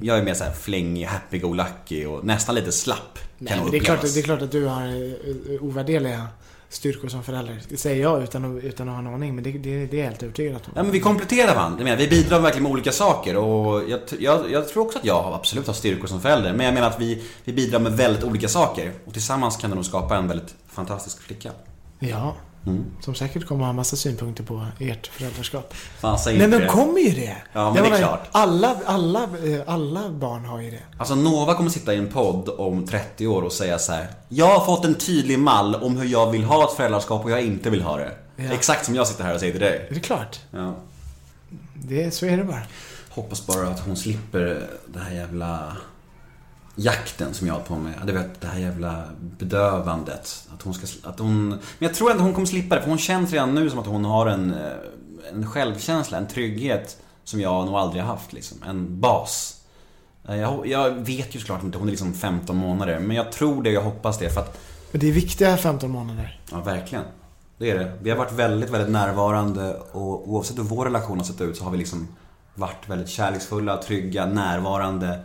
jag är mer så här flängig, happy-go-lucky och nästan lite slapp. Nej, kan det, är klart, det är klart att du har eh, ovärderliga styrkor som förälder. Det säger jag utan att, utan att ha en aning, men det, det, det är jag helt övertygad om. Ja men vi kompletterar varandra. Vi bidrar verkligen med olika saker och jag, jag, jag tror också att jag absolut har styrkor som förälder. Men jag menar att vi, vi bidrar med väldigt olika saker. Och tillsammans kan det nog skapa en väldigt fantastisk flicka. Ja, Mm. som säkert kommer ha massa synpunkter på ert föräldraskap. Fan, säg Nej men det. kommer ju det! Ja, men Jag det är klart. Alla, alla, eh, alla barn har ju det. Alltså Nova kommer sitta i en podd om 30 år och säga så här. Jag har fått en tydlig mall om hur jag vill ha ett föräldraskap och jag inte vill ha det. Ja. Exakt som jag sitter här och säger till dig. Är det klart? Ja. Det, så är det bara. Hoppas bara att hon slipper det här jävla jakten som jag har på med. Du vet, det här jävla bedövandet. Att hon ska, att hon... Men jag tror ändå hon kommer slippa det, för hon känns redan nu som att hon har en, eh, en självkänsla, en trygghet som jag nog aldrig har haft liksom. En bas. Eh, Jag, jag vet ju såklart inte, hon är liksom 15 månader, men jag tror det, jag hoppas det för att, Men det är viktiga 15 månader. ja verkligen. Det är det. Vi har varit väldigt, väldigt närvarande och oavsett hur vår relation har sett ut så har vi liksom varit väldigt kärleksfulla, trygga, närvarande.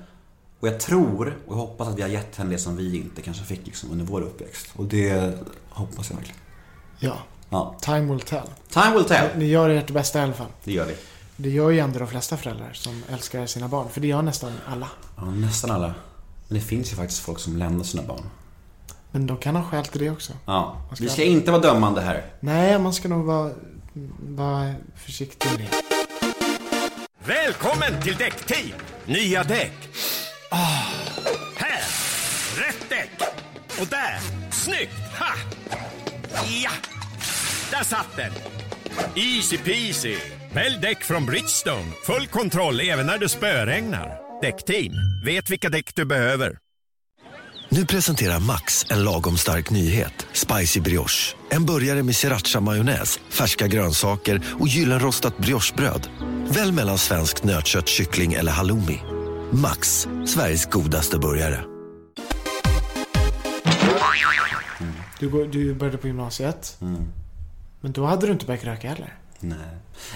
Och jag tror och jag hoppas att vi har gett henne det som vi inte kanske fick liksom under vår uppväxt. Och det hoppas jag verkligen. Ja, Ja. time will tell. Time will tell. Ni gör ert bästa i alla fall. Det gör vi. Det gör ju ändå de flesta föräldrar som älskar sina barn. För det gör nästan alla. Ja, nästan alla. Men det finns ju faktiskt folk som lämnar sina barn. Men de kan ha skäl till det också. Ja. Ska- Vi ska inte vara dömande här. Nej, man ska nog vara, vara försiktig med det. Välkommen till Däckteam! Nya däck. Ah, här! Rätt däck! Och där! Snyggt! Ha! Ja! Där satt den! Easy peasy! Välj däck från Bridgestone. Full kontroll även när det spöregnar. Däckteam, vet vilka däck du behöver. Nu presenterar Max en lagom stark nyhet. Spicy brioche. En burgare med sriracha-majonnäs, färska grönsaker och gyllenrostat briochebröd. Välj mellan svenskt nötkött, kyckling eller halloumi. Max, Sveriges godaste burgare. Du, du började på gymnasiet. Mm. Men då hade du inte börjat kröka heller? Nej.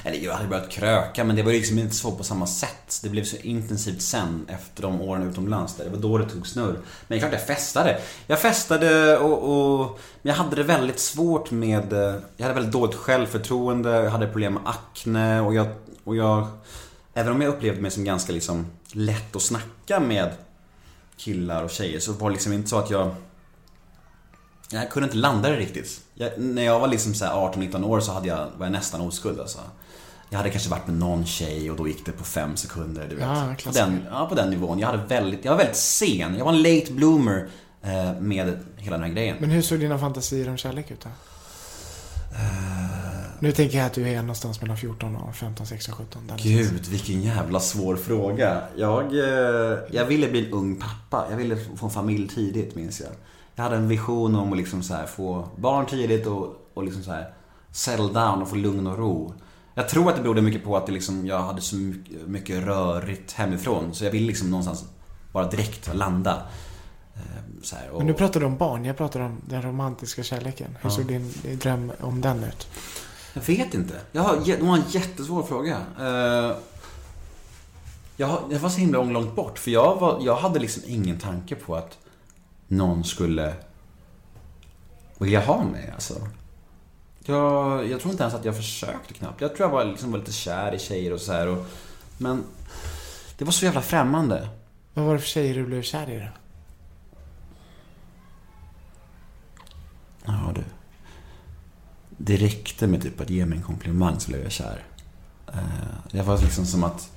Eller jag hade börjat kröka men det var liksom inte så på samma sätt. Det blev så intensivt sen efter de åren utomlands. Där. Det var då det tog snurr. Men klart jag festade. Jag festade och, och, Men jag hade det väldigt svårt med... Eh, jag hade väldigt dåligt självförtroende. Jag hade problem med akne och jag... Och jag även om jag upplevde mig som ganska liksom lätt att snacka med killar och tjejer så var det liksom inte så att jag jag kunde inte landa det riktigt. Jag, när jag var liksom så här 18-19 år så hade jag, var jag nästan oskuld alltså. Jag hade kanske varit med någon tjej och då gick det på fem sekunder, du vet. Ja, på, klassiker. den, ja, på den nivån. Jag, hade väldigt, jag var väldigt sen. Jag var en late bloomer eh, med hela den här grejen. Men hur såg dina fantasier om kärlek ut då? Nu tänker jag att du är någonstans mellan 14 och 15, 16, 17. Där. Gud, vilken jävla svår fråga. Jag, eh, jag ville bli en ung pappa. Jag ville få en familj tidigt, minns jag. Jag hade en vision om att liksom så få barn tidigt och, och liksom så här settle down och få lugn och ro. Jag tror att det berodde mycket på att liksom, jag hade så mycket, rörigt hemifrån. Så jag ville liksom någonstans bara direkt landa. Eh, här, och... Men du pratade om barn, jag pratade om den romantiska kärleken. Hur Ja. såg din dröm om den ut? Jag vet inte. Jag har, det var en jättesvår fråga. Eh, Jag, jag var så himla långt bort, för jag, var, jag hade liksom ingen tanke på att någon skulle vilja ha mig, alltså. Jag, jag tror inte ens att jag försökte knappt. Jag tror jag var, liksom, var lite kär i tjejer och så här. Och, men det var så jävla främmande. Vad var det för tjejer du blev kär i då? Ja du. Det räckte med typ att ge mig en komplimang så blev jag kär. Eh, det var liksom som att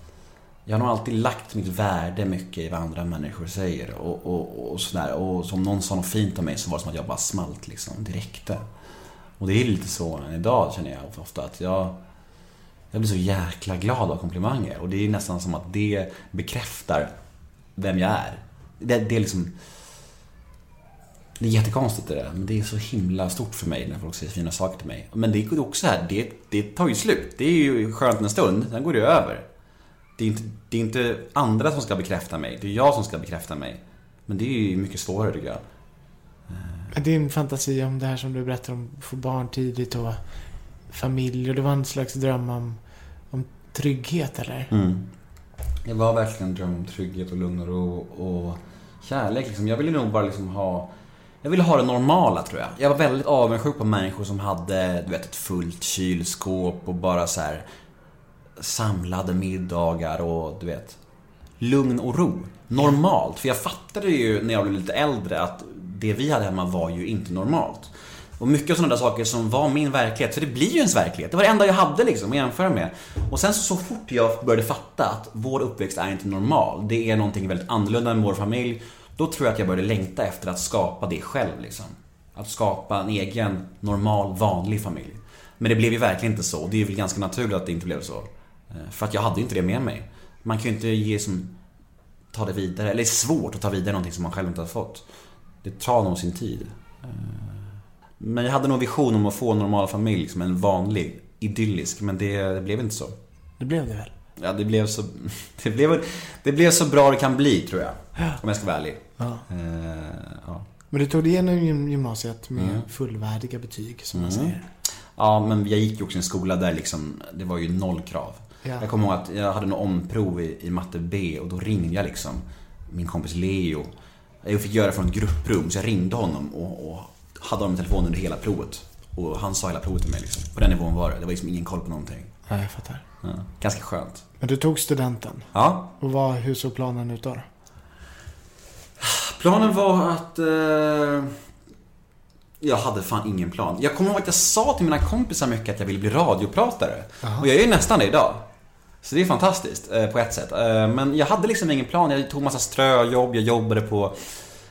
jag har nog alltid lagt mitt värde mycket i vad andra människor säger och, och, och sådär. Och som någon sa något fint om mig så var det som att jag bara smalt liksom. Det räckte. Och det är lite så än idag känner jag ofta att jag jag blir så jäkla glad av komplimanger och det är nästan som att det bekräftar vem jag är. Det, det är liksom det är jättekonstigt det där, men det är så himla stort för mig när folk säger fina saker till mig. Men det är också så här, det, det tar ju slut. Det är ju skönt en stund, sen går det över. Det är, inte, det är inte andra som ska bekräfta mig, det är jag som ska bekräfta mig. Men det är ju mycket svårare tycker jag. Din fantasi om det här som du berättar om få barn tidigt och familj och det var en slags dröm om, om trygghet eller? Mm. Det var verkligen en dröm om trygghet och lugn och ro och kärlek liksom. Jag ville nog bara liksom ha jag ville ha det normala tror jag. Jag var väldigt avundsjuk på människor som hade, du vet, ett fullt kylskåp och bara så här samlade middagar och du vet, lugn och ro. Normalt. För jag fattade ju när jag blev lite äldre att det vi hade hemma var ju inte normalt. Och mycket av sådana där saker som var min verklighet, för det blir ju ens verklighet. Det var det enda jag hade liksom att jämföra med. Och sen så, så fort jag började fatta att vår uppväxt är inte normal, det är någonting väldigt annorlunda med vår familj. Då tror jag att jag började längta efter att skapa det själv liksom. Att skapa en egen, normal, vanlig familj. Men det blev ju verkligen inte så. Det är väl ganska naturligt att det inte blev så. Eh, För att jag hade ju inte det med mig. Man kan ju inte ge som, ta det vidare. Eller det är svårt att ta vidare någonting som man själv inte har fått. Det tar nog sin tid. Eh, Men jag hade nog vision om att få en normal familj, som en vanlig, idyllisk. Men det, det blev inte så. Det blev det väl? Ja, det blev så... (laughs) Det blev, det blev så bra det kan bli, tror jag. Om jag ska vara ärlig. Ja. Eh, ja. Men du tog dig igenom gym- gymnasiet med Mm. fullvärdiga betyg som man Mm. säger. Ja, men jag gick ju också i en skola där liksom, det var ju noll krav. Ja. Jag kommer ihåg att jag hade något omprov i, i matte B och då ringde jag liksom min kompis Leo. Jag fick göra det från ett grupprum, så jag ringde honom och, och hade honom i telefonen under hela provet. Och han sa hela provet till mig liksom. På den nivån var det. Det var liksom ingen koll på någonting. Ja, jag fattar. Ja. Ganska skönt. Men du tog studenten. Ja. Och vad, hur såg planen ut då? Planen var att... Eh, jag hade fan ingen plan. Jag kommer ihåg att jag sa till mina kompisar mycket att jag ville bli radiopratare. Jaha. Och jag är ju nästan det idag. Så det är fantastiskt eh, på ett sätt. Eh, men jag hade liksom ingen plan. Jag tog massa ströjobb. Jag jobbade på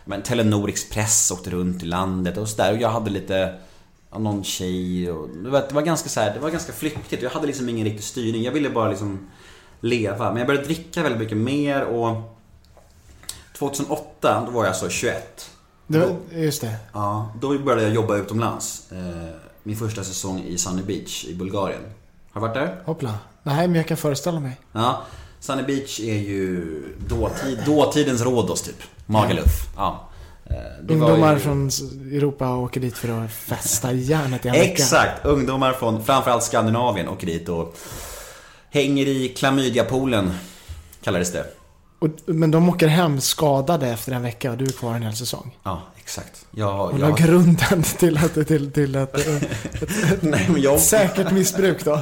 men, Telenor Express, åkte runt i landet och sådär. Och jag hade lite någon tjej och det var, det var ganska så här, det var ganska flyktigt. Jag hade liksom ingen riktig styrning. Jag ville bara liksom leva. Men jag började dricka väldigt mycket mer och 2008, då var jag alltså 21. Det var, just det. Ja, då började jag jobba utomlands. Eh, Min första säsong i Sunny Beach i Bulgarien. Har du varit där? Hoppla. Nej, men jag kan föreställa mig. Ja. Sunny Beach är ju dåtid, dåtidens Rhodos typ. Magaluf. Ja. Eh, det Ungdomar ju- från Europa åker dit för att festa järnet i en vecka. Exakt! Ungdomar från framförallt Skandinavien åker dit och hänger i klamydiapoolen, kallades det. Och, men de åker hem skadade efter en vecka och du är kvar en hel säsong. Ja, exakt. Jag, Och la jag, grunden till att, till, till att, (laughs) eh, nej, men jag, ett säkert missbruk då. (laughs)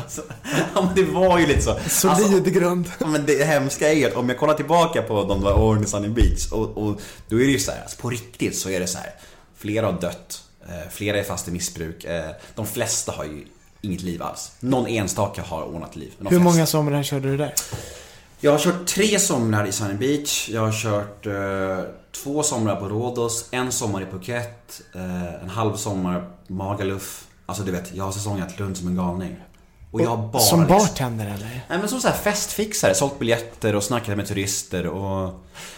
ja, men det var ju lite så. Solid grund. Ja, Men det hemska är ju att om jag kollar tillbaka på de där åren i Sunny Beach och, och då är det ju så här, alltså på riktigt så är det så här. Flera har dött, eh, flera är fast i missbruk. Eh, de flesta har ju inget liv alls. Någon enstaka har ordnat liv. Hur flesta- många somrar körde du där? Jag har kört tre somrar i Sunny Beach. Jag har kört eh, två somrar på Rhodos, en sommar i Phuket, eh, en halv sommar Magaluf. Alltså du vet, jag har säsongat runt som en galning. Och jag har bara Som liksom- bartender eller? Nej men som så här festfixare, sålt biljetter och snackat med turister och...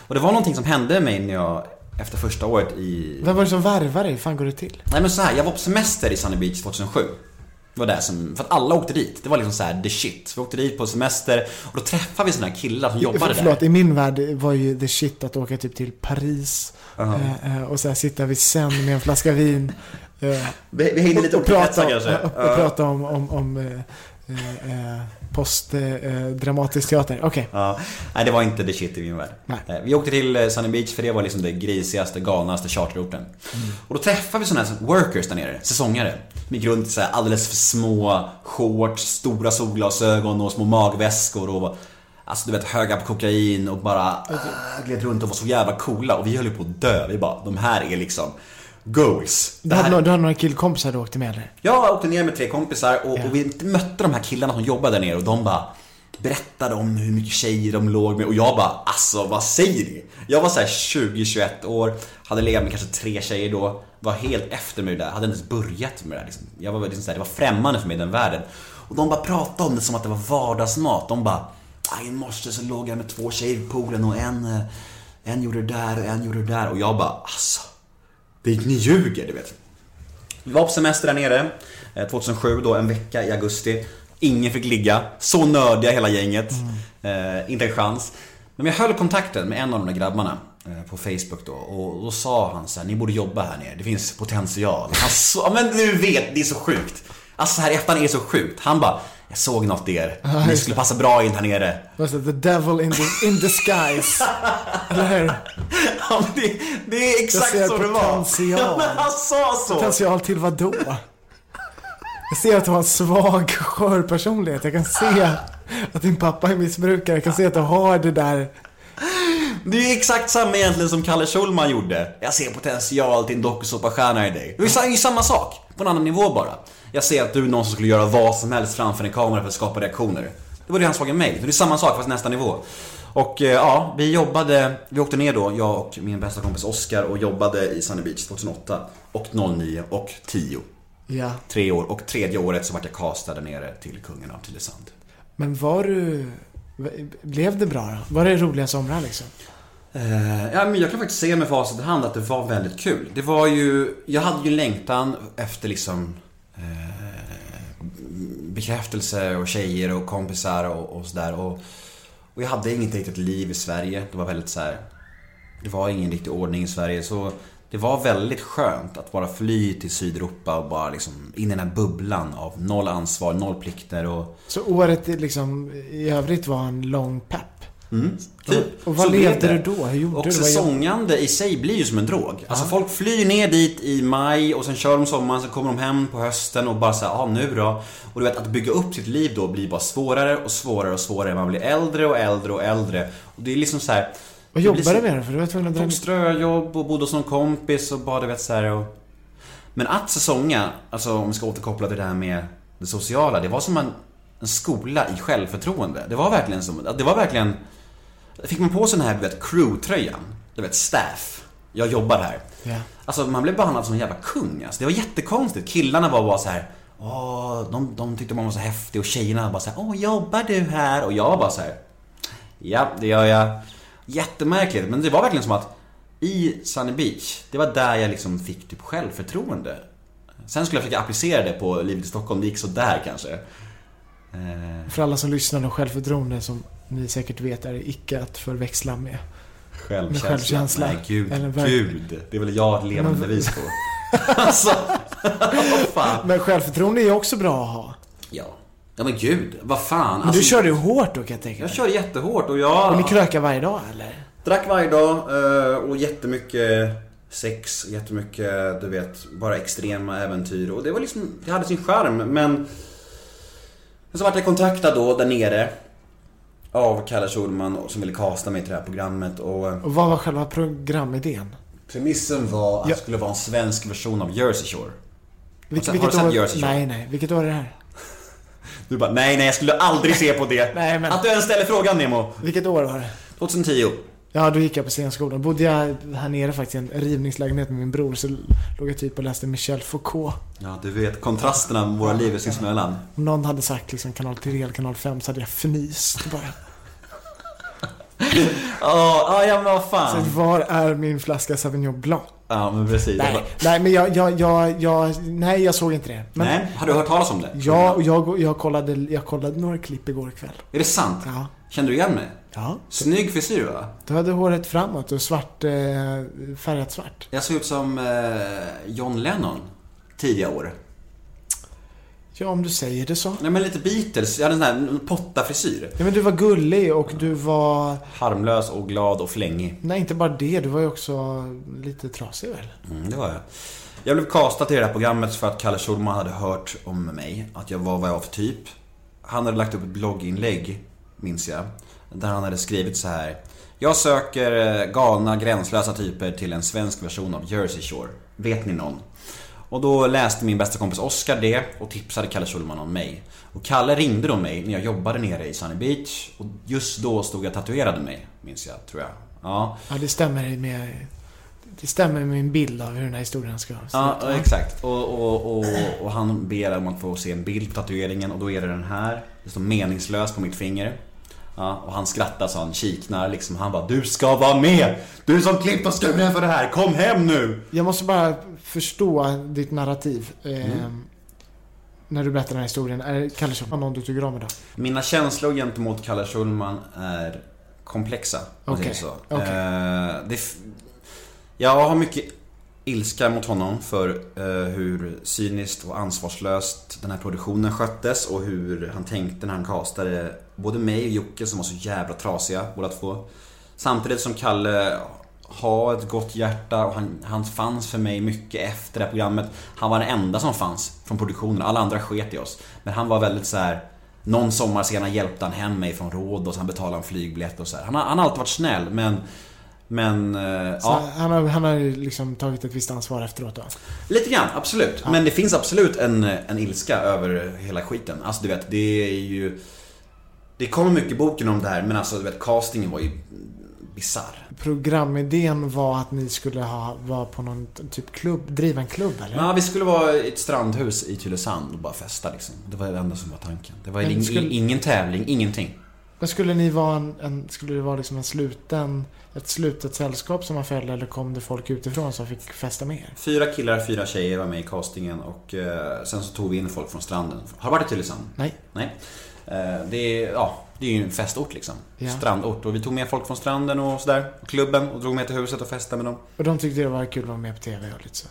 Och det var någonting som hände mig när jag, efter första året i... Vem var det som värvade dig? Hur fan går det till? Nej men så här, jag var på semester i Sunny Beach 2007. Det var det som, för att alla åkte dit. Det var liksom så här the shit. Vi åkte dit på semester och då träffade vi såna här killar som jobbade där. Förlåt, i min värld var ju the shit att åka typ till Paris eh, eh, och så här sitta vid Seine med en flaska vin. Eh, Vi, vi hängde lite och, och prata, kanske. och, och prata om, om, om eh, eh, eh, postdramatisk teater. Okej. Ja, nej det var inte the shit i min värld. Nej. Eh, Vi åkte till eh, Sunny Beach för det var liksom det grisigaste, galnaste charterorten. Och då träffade vi sådana här workers där nere, säsongare. De gick runt så här alldeles för små shorts, stora solglasögon och små magväskor och Alltså du vet höga på kokain och bara äh, gled runt och var så jävla coola och vi höll ju på att dö. Vi bara, de här är liksom goals. Du, hade, du hade några killkompisar du åkte med eller? jag åkte ner med tre kompisar och, Ja. och vi mötte de här killarna som jobbade där nere och de bara berättade om hur mycket tjejer de låg med och jag bara alltså vad säger ni? Jag var såhär 20-21 år, hade legat med kanske tre tjejer då, var helt efter det där, hade inte ens börjat med det där liksom. Jag var liksom så här, det var främmande för mig den världen. Och de bara pratade om det som att det var vardagsmat. De bara, "Aj, i morse så låg jag med två tjejer i poolen och en, eh, en gjorde det där och en gjorde det där och jag bara alltså, det, ni ljuger du vet. Vi var på semester där nere, eh, 2007 då, en vecka i augusti. Ingen fick ligga, så nördiga hela gänget. Eh, inte en chans. Men jag höll kontakten med en av de där grabbarna eh, på Facebook då och då sa han så här, ni borde jobba här nere, det finns potential. Han sa, ja, men du vet, det är så sjukt. Alltså här i efterhand är det så sjukt. Han bara, jag såg något i er. Ni skulle passa bra in här nere. Vad? The devil in, the, in disguise. (laughs) eller hur? Ja, men det, det är exakt ser så det var. potential. Ja, men han sa så. Potential till vad då? Jag ser att du har en svag, skör personlighet. Jag kan se att din pappa är missbrukare. Jag kan se att du har det där. Det är ju exakt samma egentligen som Kalle Schulman gjorde. Jag ser potential till en dokusåpastjärna i dig. Det är ju samma sak, på en annan nivå bara. Jag ser att du är någon som skulle göra vad som helst framför en kamera för att skapa reaktioner. Det var det han såg i mig. Det är samma sak fast nästa nivå. Och eh, ja, vi jobbade, vi åkte ner då, jag och min bästa kompis Oscar och jobbade i Sunny Beach 2008 och 09 och 10. Ja. Tre år och tredje året så vart jag castad där nere till kungen av Tylösand. Men var du... Blev det bra då? Var det roliga somrar liksom? Eh, ja, men jag kan faktiskt säga med facit i hand att det var väldigt kul. Det var ju, jag hade ju längtan efter liksom Eh, bekräftelse och tjejer och kompisar och, och sådär. Och, och jag hade inget riktigt liv i Sverige. Det var väldigt så här. Det var ingen riktig ordning i Sverige. Så det var väldigt skönt att bara fly till Sydeuropa och bara liksom in i den här bubblan av noll ansvar, noll plikter och... Så året liksom i övrigt var en lång pepp? Typ. Och vad Så levde det. du då? Hur gjorde Och du? Vad säsongande i sig blir ju som en drog. Alltså folk flyr ner dit i maj och sen kör de sommaren, sen kommer de hem på hösten och bara säger ja ah, nu då. Och du vet att bygga upp sitt liv då blir bara svårare och svårare och svårare. Man blir äldre och äldre och äldre. Och det är liksom så här. Vad jobbade så- du med? För du var tvungen att Tog ströjobb och bodde hos någon kompis och bara du vet så här och... Men att säsonga, alltså om vi ska återkoppla till det här med det sociala. Det var som en, en skola i självförtroende. Det var verkligen som, det var verkligen... Fick man på sig den här, du vet, crew-tröjan. Du vet, staff. Jag jobbar här. Ja. Alltså man blev behandlad som en jävla kung alltså. Det var jättekonstigt. Killarna var bara så här. Åh, de, de tyckte man var så häftig och tjejerna bara så här. Åh, jobbar du här? Och jag bara så här. Ja, det gör jag. Jättemärkligt, men det var verkligen som att i Sunny Beach, det var där jag liksom fick typ självförtroende. Sen skulle jag försöka applicera det på livet i Stockholm, det gick så där kanske. Eh, För alla som lyssnar och självförtroende som ni säkert vet är icke att förväxla med Självkänsla. självkänsla. Nej, gud. Gud. Det är väl jag ett levande bevis på. (laughs) alltså, fan. Men självförtroende är ju också bra att ha. Ja. Ja men gud, vad fan. Men Alltså, du körde ju hårt då kan jag tänka Jag mig. kör jättehårt och jag... Och ni krökar varje dag eller? Drack varje dag eh, och jättemycket sex, jättemycket, du vet, bara extrema äventyr. Och det var liksom, det hade sin charm. Men så vart jag kontaktad då där nere av Kalle Schulman som ville casta mig till det här programmet. Och eh, Och vad var själva programidén? premissen var att Ja. det skulle vara en svensk version av Jersey Shore. Vil- Har du sett år? Jersey Shore? Nej, nej. Vilket år är det här? (laughs) Du bara, nej, nej, jag skulle aldrig se på det. (laughs) Nej, men- Att du ens ställer frågan Nemo. Vilket år var det? 2010. Ja, då gick jag på scenskolan. Bodde jag här nere faktiskt i en rivningslägenhet med min bror så låg jag typ och läste Michel Foucault. Ja, du vet kontrasterna med våra liv sinsemellan. Om någon hade sagt liksom kanal 3 eller kanal 5 så hade jag fnyst bara. Ja, ja men vad Så fan. var är min flaska Sauvignon Blanc? Ja, men precis. Nej, nej men jag, jag, jag, jag, nej jag såg inte det. Men Nej, har du hört talas om det? Ja, och jag, jag, kollade, jag kollade några klipp igår kväll. Är det sant? Ja. Kände du igen mig? Ja. Snygg frisyr va? Du hade håret framåt och svart, eh, färgat svart. Jag såg ut som eh, John Lennon tidiga år. Ja, om du säger det så. Nej men lite Beatles, jag hade en sån här potta-frisyr. Ja, men du var gullig och du var... Harmlös och glad och flängig. Nej, inte bara det. Du var ju också lite trasig väl? Mm, det var jag. Jag blev castad till det här programmet för att Kalle Schulman hade hört om mig. Att jag var vad jag var för typ. Han hade lagt upp ett blogginlägg, minns jag. Där han hade skrivit så här. Jag söker eh, galna, gränslösa typer till en svensk version av Jersey Shore. Vet ni någon? Och då läste min bästa kompis Oscar det och tipsade Kalle Schulman om mig. Och Kalle ringde då mig när jag jobbade nere i Sunny Beach. Och just då stod jag tatuerade mig, minns jag, tror jag. Ja, Ja, det stämmer med... Det stämmer med min bild av hur den här historien ska Ja, sluta. exakt. Och, och, och, och han ber om att få se en bild på tatueringen och då är det den här. Det står meningslös på mitt finger. Ja, och han skrattar så han kiknar liksom. Han bara Du ska vara med! Du som klippt och skuren för det här, kom hem nu! Jag måste bara förstå ditt narrativ. Eh, Mm. När du berättar den här historien. Är Kalle Schulman någon du tycker om idag? Mina känslor gentemot Kalle Schulman är komplexa. Okej, så. okej. Eh, det jag har mycket ilska mot honom för eh, hur cyniskt och ansvarslöst den här produktionen sköttes och hur han tänkte när han castade både mig och Jocke som var så jävla trasiga båda två. Samtidigt som Kalle har ett gott hjärta och han, han fanns för mig mycket efter det här programmet. Han var den enda som fanns från produktionen, alla andra sket i oss. Men han var väldigt så här. Någon sommar senare hjälpte han hem mig från råd och så han betalade en flygbiljett och så här. Han har, han har alltid varit snäll men... Men... eh, ja, han, har, han har liksom tagit ett visst ansvar efteråt då. lite grann, absolut. Men det finns absolut en, en ilska över hela skiten. Alltså du vet, det är ju... Det kommer mycket i boken om det här men alltså du vet, castingen var ju bisarr. Programidén var att ni skulle ha, vara på någon typ klubb, driva en klubb eller? Ja, vi skulle vara i ett strandhus i Tylösand och bara festa liksom. Det var det enda som var tanken. Det var ing, skulle- ingen tävling, ingenting. Men skulle ni vara en, en skulle det vara liksom en sluten, ett slutet sällskap som man följde eller kom det folk utifrån som fick festa med er? Fyra killar, fyra tjejer var med i castingen och eh, sen så tog vi in folk från stranden. Har du varit i Tylösand? Nej. Nej. Eh, det är, ja, det är ju en festort liksom. Ja. Strandort. Och vi tog med folk från stranden och sådär. Klubben och drog med till huset och festade med dem. Och de tyckte det var kul att vara med på TV och lite så.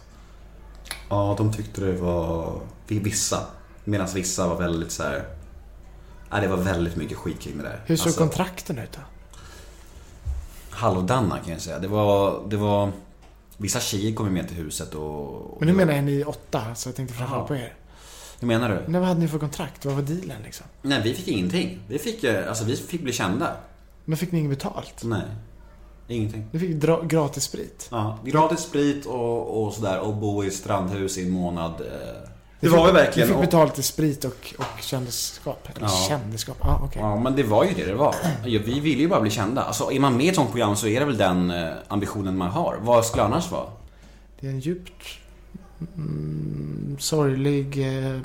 Ja, de tyckte det var... Vissa. Medan vissa var väldigt så här. Ja, det var väldigt mycket skit kring det där. Hur såg Alltså, kontrakten ut då? Halvdana kan jag säga. Det var... Det var vissa tjejer kom med till huset och... Men nu menar jag ni åtta, så jag tänkte framförallt på er. Hur menar du? Men vad hade ni för kontrakt? Vad var dealen liksom? Nej, vi fick ingenting. Vi fick, eh, alltså, vi fick bli kända. Men fick ni inget betalt? Nej. Ingenting. Ni fick dra- gratis sprit? Ja, gratis sprit och, och sådär och bo i strandhus i en månad. eh. Det var ju verkligen... Ni fick betalt i sprit och, och kändisskap? Eller Ja. kändisskap? Ja, okej. Ja, men det var ju det det var. Vi ville ju bara bli kända. Alltså, är man med i ett sånt program så är det väl den eh, ambitionen man har. Vad skulle annars vara? Det är en djupt mm, sorglig eh,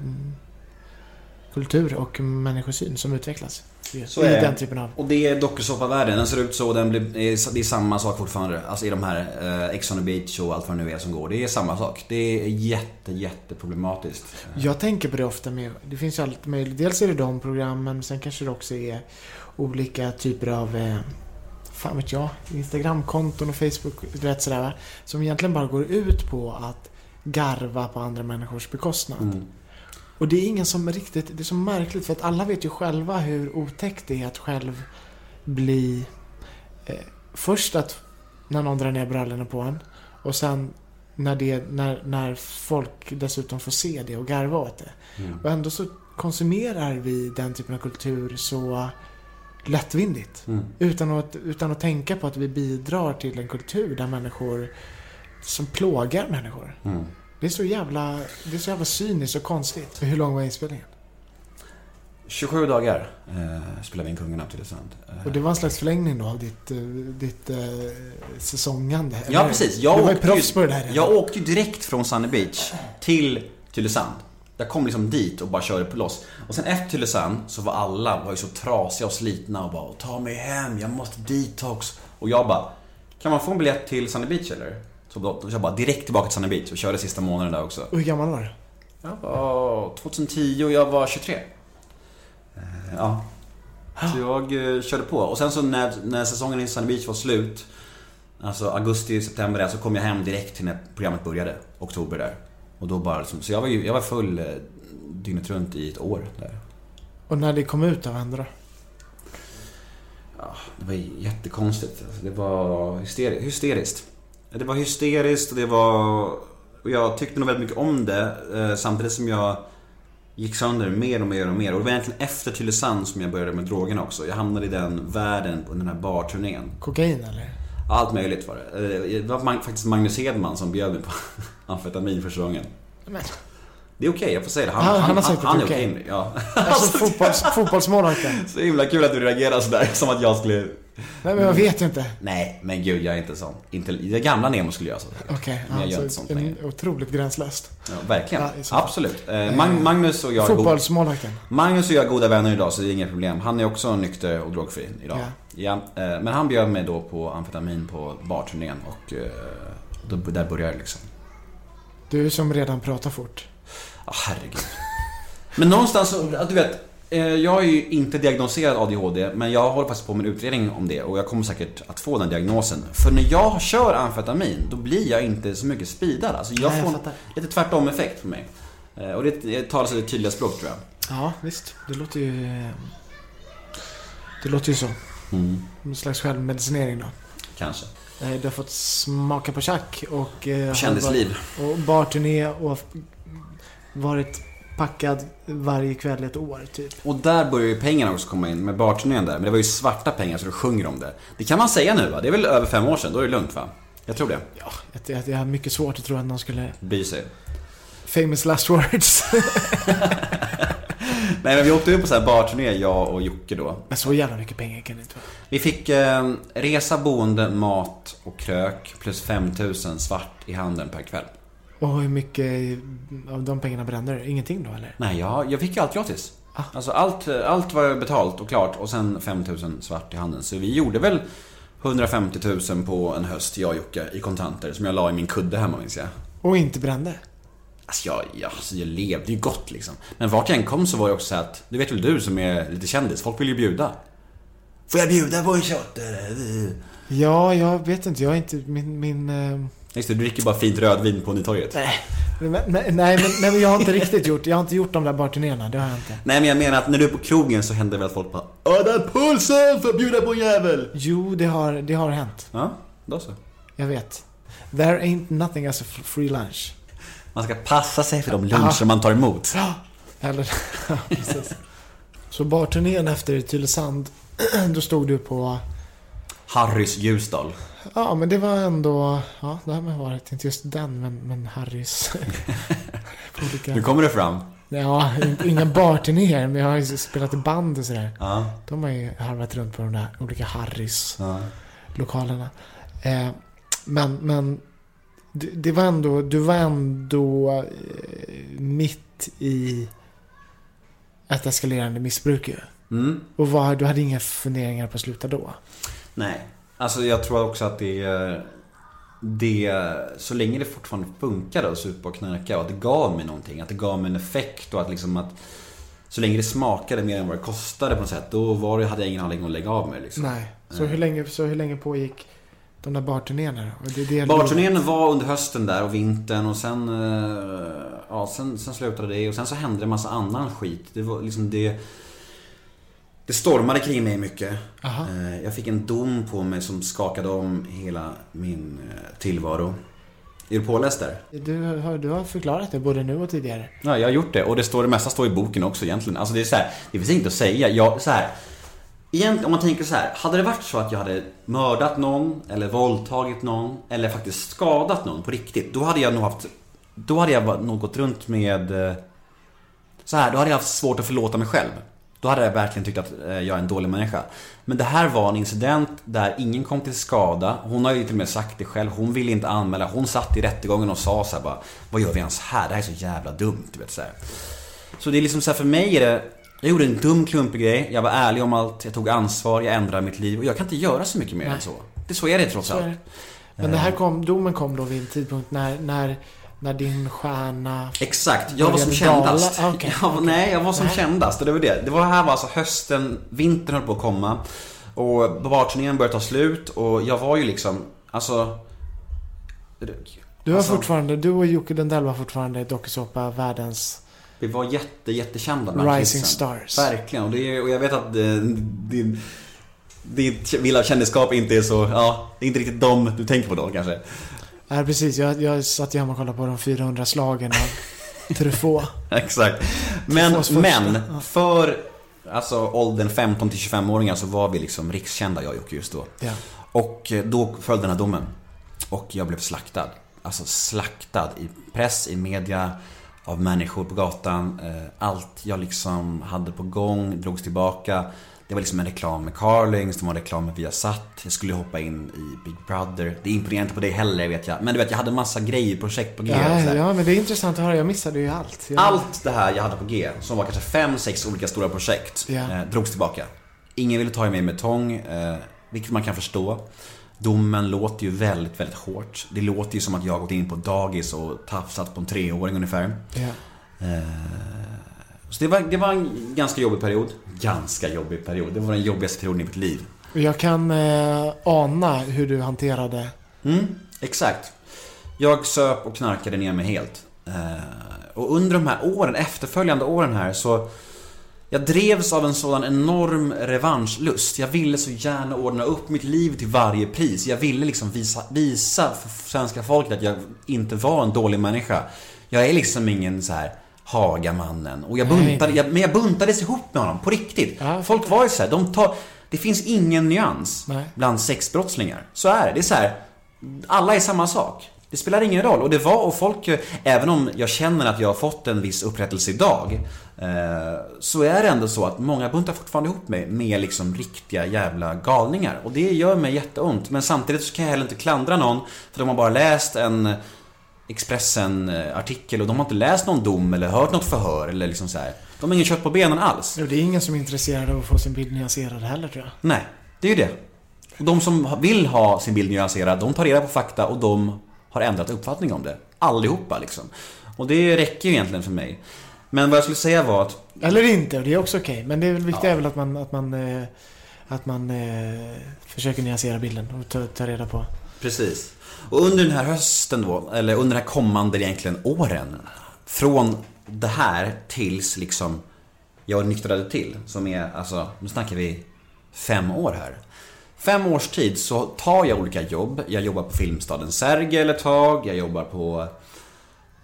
kultur och människosyn som utvecklas. I Så är det. den typen av... Och det är dokusåpavärlden. Den ser ut så. Den blir, det är- är samma sak fortfarande. Alltså i de här eh, Ex on the beach och allt vad det nu är som går. Det är samma sak. Det är jätte, jätte problematiskt. Jag tänker på det ofta med, det finns ju allt möjligt. Dels är det de programmen, sen kanske det också är olika typer av eh, fan vet jag, Instagramkonton och Facebook, du vet sådär va. Som egentligen bara går ut på att garva på andra människors bekostnad. Mm. Och det är ingen som riktigt, det är så märkligt för att alla vet ju själva hur otäckt det är att själv bli... Eh, först att när någon drar ner brallorna på en och sen när, det, när, när folk dessutom får se det och garva åt det. Mm. Och ändå så konsumerar vi den typen av kultur så lättvindigt. Mm. Utan, att, utan att tänka på att vi bidrar till en kultur där människor som plågar människor. Mm. Det är så jävla, det är så jävla cyniskt och konstigt. Hur lång var inspelningen? 27 dagar eh, spelade vi in Kungarna till Tylösand. Eh, Och det var en slags förlängning då av ditt, eh, ditt eh, säsongande? Ja, precis. Jag du var åkte proffs på det där. Jag åkte ju direkt från Sunny Beach till Tylösand. Jag kom liksom dit och bara körde på loss. Och sen efter Tylösand så var alla var ju så trasiga och slitna och bara Ta mig hem, jag måste detox. Och jag bara Kan man få en biljett till Sunny Beach eller? Så då, då jag bara direkt tillbaka till Sunny Beach och körde sista månaden där också. Och hur gammal var du? Jag var 2010 och jag var 23. Eh, Ja. Så jag eh, körde på. Och sen så när, när säsongen i Sunny Beach var slut Alltså augusti, september där, så kom jag hem direkt till när programmet började. Oktober där. Och då bara liksom, så jag var jag var full eh, dygnet runt i ett år där. Och när det kom ut av hände då? Ja, det var jättekonstigt. Alltså, det var hysteri- hysteriskt. Det var hysteriskt och det var... Och jag tyckte nog väldigt mycket om det eh, samtidigt som jag gick sönder mer och mer och mer. Och det var egentligen efter Tylösand som jag började med drogerna också. Jag hamnade i den världen på den här barturnén. Kokain eller? Allt möjligt var det. Eh, Det var faktiskt Magnus Hedman som bjöd mig på (laughs) amfetamin första gången. Men, Det är okej, jag får säga det. Han, Han- han, har sagt han, att det är okej med det, ja. alltså fotbolls, fotbollsmålvakten? (laughs) Så himla kul att du reagerar sådär, som att jag skulle... Nej men jag vet inte. Nej, men gud jag är inte sån. Inte, det gamla Nemo skulle göra så. Okej, Men jag gör inte alltså, sånt längre. otroligt gränslöst. Ja, verkligen. Ja. Absolut. Eh, Mag- Magnus och jag är goda, Fotbollsmålvakten. Magnus och jag är goda vänner idag så det är inga problem. Han är också nykter och drogfri idag. Ja. eh, men han bjöd mig då på amfetamin på barturnén och eh, då, där började det liksom. Du som redan pratar fort. Ja, herregud. Men någonstans, du vet. Eh, Jag är ju inte diagnoserad ADHD, men jag håller faktiskt på med en utredning om det och jag kommer säkert att få den diagnosen. För när jag kör amfetamin, då blir jag inte så mycket speedad. Alltså jag Nej, jag får fattar. lite tvärtom effekt för mig. Eh, Och det det talar sitt tydliga språk tror jag. Ja, visst. Det låter ju... Det låter ju så. Mm, En slags självmedicinering då. kanske. Eh, Du har fått smaka på tjack och... Kändisliv. Och barturné och varit packad varje kväll ett år, typ. Och där börjar ju pengarna också komma in med barturnén där. Men det var ju svarta pengar så du sjunger om det. Det kan man säga nu va? Det är väl över fem år sedan, då är det lugnt va? Jag tror det. Ja, jag, jag, jag har mycket svårt att tro att någon skulle... Bry sig. Famous last words. (laughs) Nej men vi åkte ut på så här barturné, jag och Jocke då. Men så jävla mycket pengar kan det inte vara. Vi fick eh, resa, boende, mat och krök plus 5000 svart i handen per kväll. Och hur mycket av de pengarna brände du? Ingenting då eller? Nej, jag, jag fick ju allt gratis. Ah. Alltså allt, allt var betalt och klart och sen 5000 svart i handen. Så vi gjorde väl 150 000 på en höst, jag och Jocke, i kontanter som jag la i min kudde hemma minns jag. Och inte brände? Alltså jag, jag, alltså jag levde ju gott liksom. Men vart jag än kom så var det också så att, det vet väl du som är lite kändis, folk vill ju bjuda. Får jag bjuda på en shot? Ja, jag vet inte. Jag är inte... Min... min eh, Just det, du dricker bara fint rödvin på Nytorget. nej, men, nej, nej, men jag har inte riktigt gjort... Jag har inte gjort de där barturnéerna. Det har jag inte. Nej men jag menar att när du är på krogen så händer det väl att folk bara Åh den pulsen för att bjuda på en jävel! Jo, det har, det har hänt. Ja, då så. Jag vet. There ain't nothing as a free lunch. Man ska passa sig för de luncher man tar emot. Eller... (laughs) ja, precis. Så barturnén efter Tylösand, (clears throat) då stod du på... Harrys Ljusdal. Ja, men det var ändå... Ja, det har man varit. Inte just den, men, men Harrys. (laughs) Olika... Nu kommer det fram. Ja, in- inga barturnéer, men jag har ju spelat i band och sådär. Ja. De har ju harvat runt på de där olika Harrys ja. lokalerna. Eh, men, men det, det var ändå, du var ändå eh, mitt i ett eskalerande missbruk ju. Mm. Och var, du hade inga funderingar på att sluta då? Nej. Alltså jag tror också att det är... Det, så länge det fortfarande funkade att supa och knarka och att det gav mig någonting. Att det gav mig en effekt och att liksom att... Så länge det smakade mer än vad det kostade på något sätt. Då var det, hade jag ingen anledning att lägga av mig liksom. Nej. Så hur länge, så hur länge pågick de där barturnéerna Barturnén var under hösten där och vintern och sen, eh, ja, sen, sen slutade det och sen så hände det en massa annan skit. Det var liksom det... Det stormade kring mig mycket. Aha. Eh, Jag fick en dom på mig som skakade om hela min eh, tillvaro. Är du påläst där? Du, har, du har förklarat det både nu och tidigare. Ja, jag har gjort det och det står det mesta står i boken också egentligen. Alltså det är så här, det finns inget att säga. Jag, så här, egentligen om man tänker så här, hade det varit så att jag hade mördat någon eller våldtagit någon eller faktiskt skadat någon på riktigt, då hade jag nog haft, då hade jag nog gått runt med, eh, så här, då hade jag haft svårt att förlåta mig själv. Då hade jag verkligen tyckt att eh, jag är en dålig människa. Men det här var en incident där ingen kom till skada. Hon har ju till och med sagt det själv. Hon ville inte anmäla. Hon satt i rättegången och sa så här bara Vad gör vi ens här? Det här är så jävla dumt. Du vet, så, här. så det är liksom så här, för mig är det Jag gjorde en dum klumpig grej. Jag var ärlig om allt. Jag tog ansvar. Jag ändrade mitt liv. Och jag kan inte göra så mycket mer Nej. än så. Det så är det trots allt. Men det här kom, domen kom då vid en tidpunkt när, när, när din stjärna... Exakt, jag var som kändast. Ah, okej, ja, okej. Nej, jag var som Nej. kändast. och Det var det. Det var här var alltså hösten, vintern höll på att komma. Och barturnén började ta slut och jag var ju liksom, alltså... Du var Alltså- fortfarande, du och Jocke Lundell var fortfarande dokusåpa världens Vi var jätte, jättekända rising kidsen. stars. Verkligen, och, det och jag vet att eh, din, ditt vilda kändisskap inte är så, ja, det är inte riktigt dem du tänker på då kanske. Ja, precis. Jag, jag satt ju hemma och kollade på de 400 slagen av (laughs) Truffaut. Exakt. Men, men Ja. för alltså, åldern 15 till 25-åringar så var vi liksom rikskända jag och Jocke just då. Ja. Och eh, då föll den här domen. Och jag blev slaktad. Alltså slaktad i press, i media, av människor på gatan. Eh, Allt jag liksom hade på gång drogs tillbaka. Det var liksom en reklam med Carlings, det var reklam med Viasat. Jag skulle hoppa in i Big Brother. Det imponerar inte på dig heller vet jag. Men du vet, jag hade massa grejer, projekt på G. Ja, ja, men det är intressant att höra. Jag missade ju allt. Jag, Allt det här jag hade på G, som var kanske fem, sex olika stora projekt, Ja. eh, drogs tillbaka. Ingen ville ta i mig med tång, eh, vilket man kan förstå. Domen låter ju väldigt, väldigt hårt. Det låter ju som att jag gått in på dagis och tafsat på en treåring ungefär. Ja. Eh, så det var, det var en ganska jobbig period. Ganska jobbig period. Det var den jobbigaste perioden i mitt liv. Jag kan eh, ana hur du hanterade... Mm, exakt. Jag söp och knarkade ner mig helt. Eh, och under de här åren, efterföljande åren här så jag drevs av en sådan enorm revanschlust. Jag ville så gärna ordna upp mitt liv till varje pris. Jag ville liksom visa, visa för svenska folket att jag inte var en dålig människa. Jag är liksom ingen så här Hagamannen. Och jag buntade, jag, men jag buntades ihop med honom, på riktigt. Ja. Folk var ju så här, de tar... Det finns ingen nyans Nej. bland sexbrottslingar. Så är det. Det är så här, alla är samma sak. Det spelar ingen roll. Och det var, och folk, eh, även om jag känner att jag har fått en viss upprättelse idag, eh, så är det ändå så att många buntar fortfarande ihop mig med liksom riktiga jävla galningar. Och det gör mig jätteont. Men samtidigt så kan jag heller inte klandra någon, för de har bara läst en Expressen-artikel och de har inte läst någon dom eller hört något förhör eller liksom så här. De har ingen kött på benen alls. Det är ingen som är intresserad av att få sin bild nyanserad heller tror jag. Nej, det är ju det. Och de som vill ha sin bild nyanserad, de tar reda på fakta och de har ändrat uppfattning om det. Allihopa liksom. Och det räcker ju egentligen för mig. Men vad jag skulle säga var att Eller inte, och det är också okej. Men det väl viktigt är väl att man, att man, eh, att man eh, försöker nyansera bilden och ta, ta reda på. Precis. Och under den här hösten då, eller under den här kommande egentligen åren. Från det här tills liksom jag nyktrade till. Som är, alltså, nu snackar vi fem år här. Fem års tid så tar jag olika jobb. Jag jobbar på Filmstaden Sergel ett tag. Jag jobbar på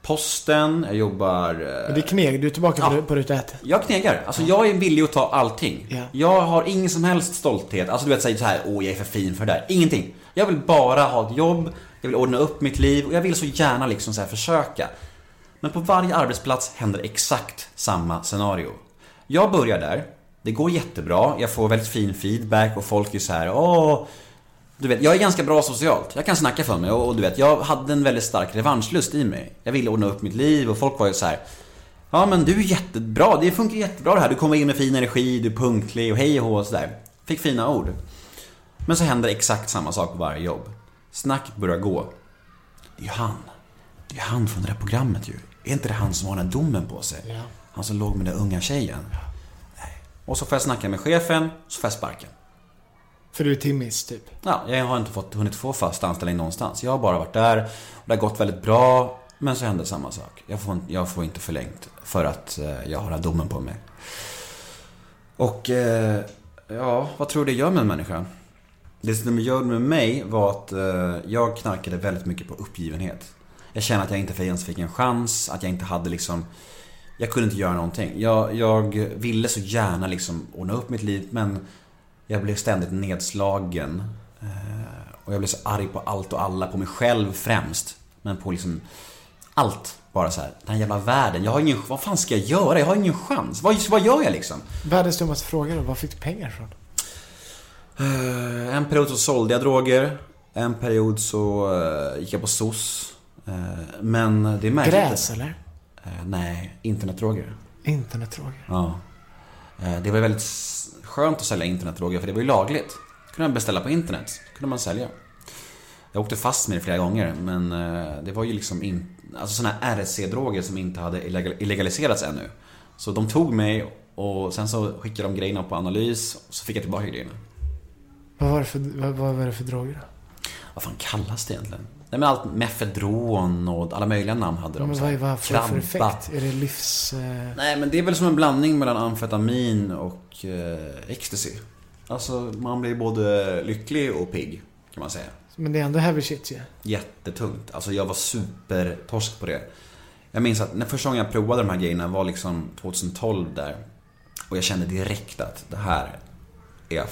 Posten. Jag jobbar... eh, Men det är kneg, du är tillbaka Ja. på, ruta ett. jag knegar. Alltså jag är villig att ta allting. Ja. Jag har ingen som helst stolthet. Alltså du vet säga så här, åh jag är för fin för det där. Ingenting. Jag vill bara ha ett jobb, jag vill ordna upp mitt liv och jag vill så gärna liksom så här försöka. Men på varje arbetsplats händer exakt samma scenario. Jag börjar där, det går jättebra, jag får väldigt fin feedback och folk är så här, åh du vet, jag är ganska bra socialt. Jag kan snacka för mig och, och du vet, jag hade en väldigt stark revanschlust i mig. Jag ville ordna upp mitt liv och folk var ju så här. Ja men du är jättebra, det funkar jättebra det här. Du kommer in med fin energi, du är punktlig och hej och hå och sådär. Fick fina ord. Men så händer exakt samma sak på varje jobb. Snacket börjar gå. Det är ju han. Det är han från det där programmet ju. Är inte det han som har den här domen på sig? Ja. Han som låg med den unga tjejen. Nej. Och så får jag snacka med chefen, så får jag sparken. För du är timmis typ. Ja, jag har inte fått, hunnit få fast anställning någonstans. Jag har bara varit där och det har gått väldigt bra. Men så hände samma sak. Jag får, jag får inte förlängt för att eh, jag har den domen på mig. Och eh, ja, vad tror du det gör med en människa? Det som gjorde med mig var att eh, jag knarkade väldigt mycket på uppgivenhet. Jag kände att jag inte ens fick en chans, att jag inte hade liksom Jag kunde inte göra någonting. Jag, jag ville så gärna liksom ordna upp mitt liv men jag blev ständigt nedslagen. Eh, och jag blev så arg på allt och alla, på mig själv främst. Men på liksom allt. Bara så här, den här jävla världen. Jag har ingen, vad fan ska jag göra? Jag har ingen chans. Vad, vad gör jag liksom? Världens dummaste fråga då. Var fick du pengar ifrån? Eh, En period så sålde jag droger. En period så eh, gick jag på SOS. Eh, Men det är märkligt. Gräs eller? Nej, internetdroger. Internetdroger. Ja. Det var väldigt skönt att sälja internetdroger för det var ju lagligt. Det kunde man beställa på internet. Det kunde man sälja. Jag åkte fast med det flera gånger men det var ju liksom in, alltså såna här RC-droger som inte hade illegal- illegaliserats ännu. Så de tog mig och sen så skickade de grejerna på analys och så fick jag tillbaka grejerna. Vad var det för, vad, vad var det för droger då? Vad fan kallas det egentligen? Nej men allt mefedron och alla möjliga namn hade de. Men så vad, vad får det för effekt? Är det livs... Eh... Nej men det är väl som en blandning mellan amfetamin och eh, ecstasy. Alltså man blir både lycklig och pigg kan man säga. Men det är ändå heavy shit ju. Jättetungt. Alltså jag var supertorsk på det. Jag minns att när första gången jag provade de här grejerna var liksom 2012 där. Och jag kände direkt att det här är...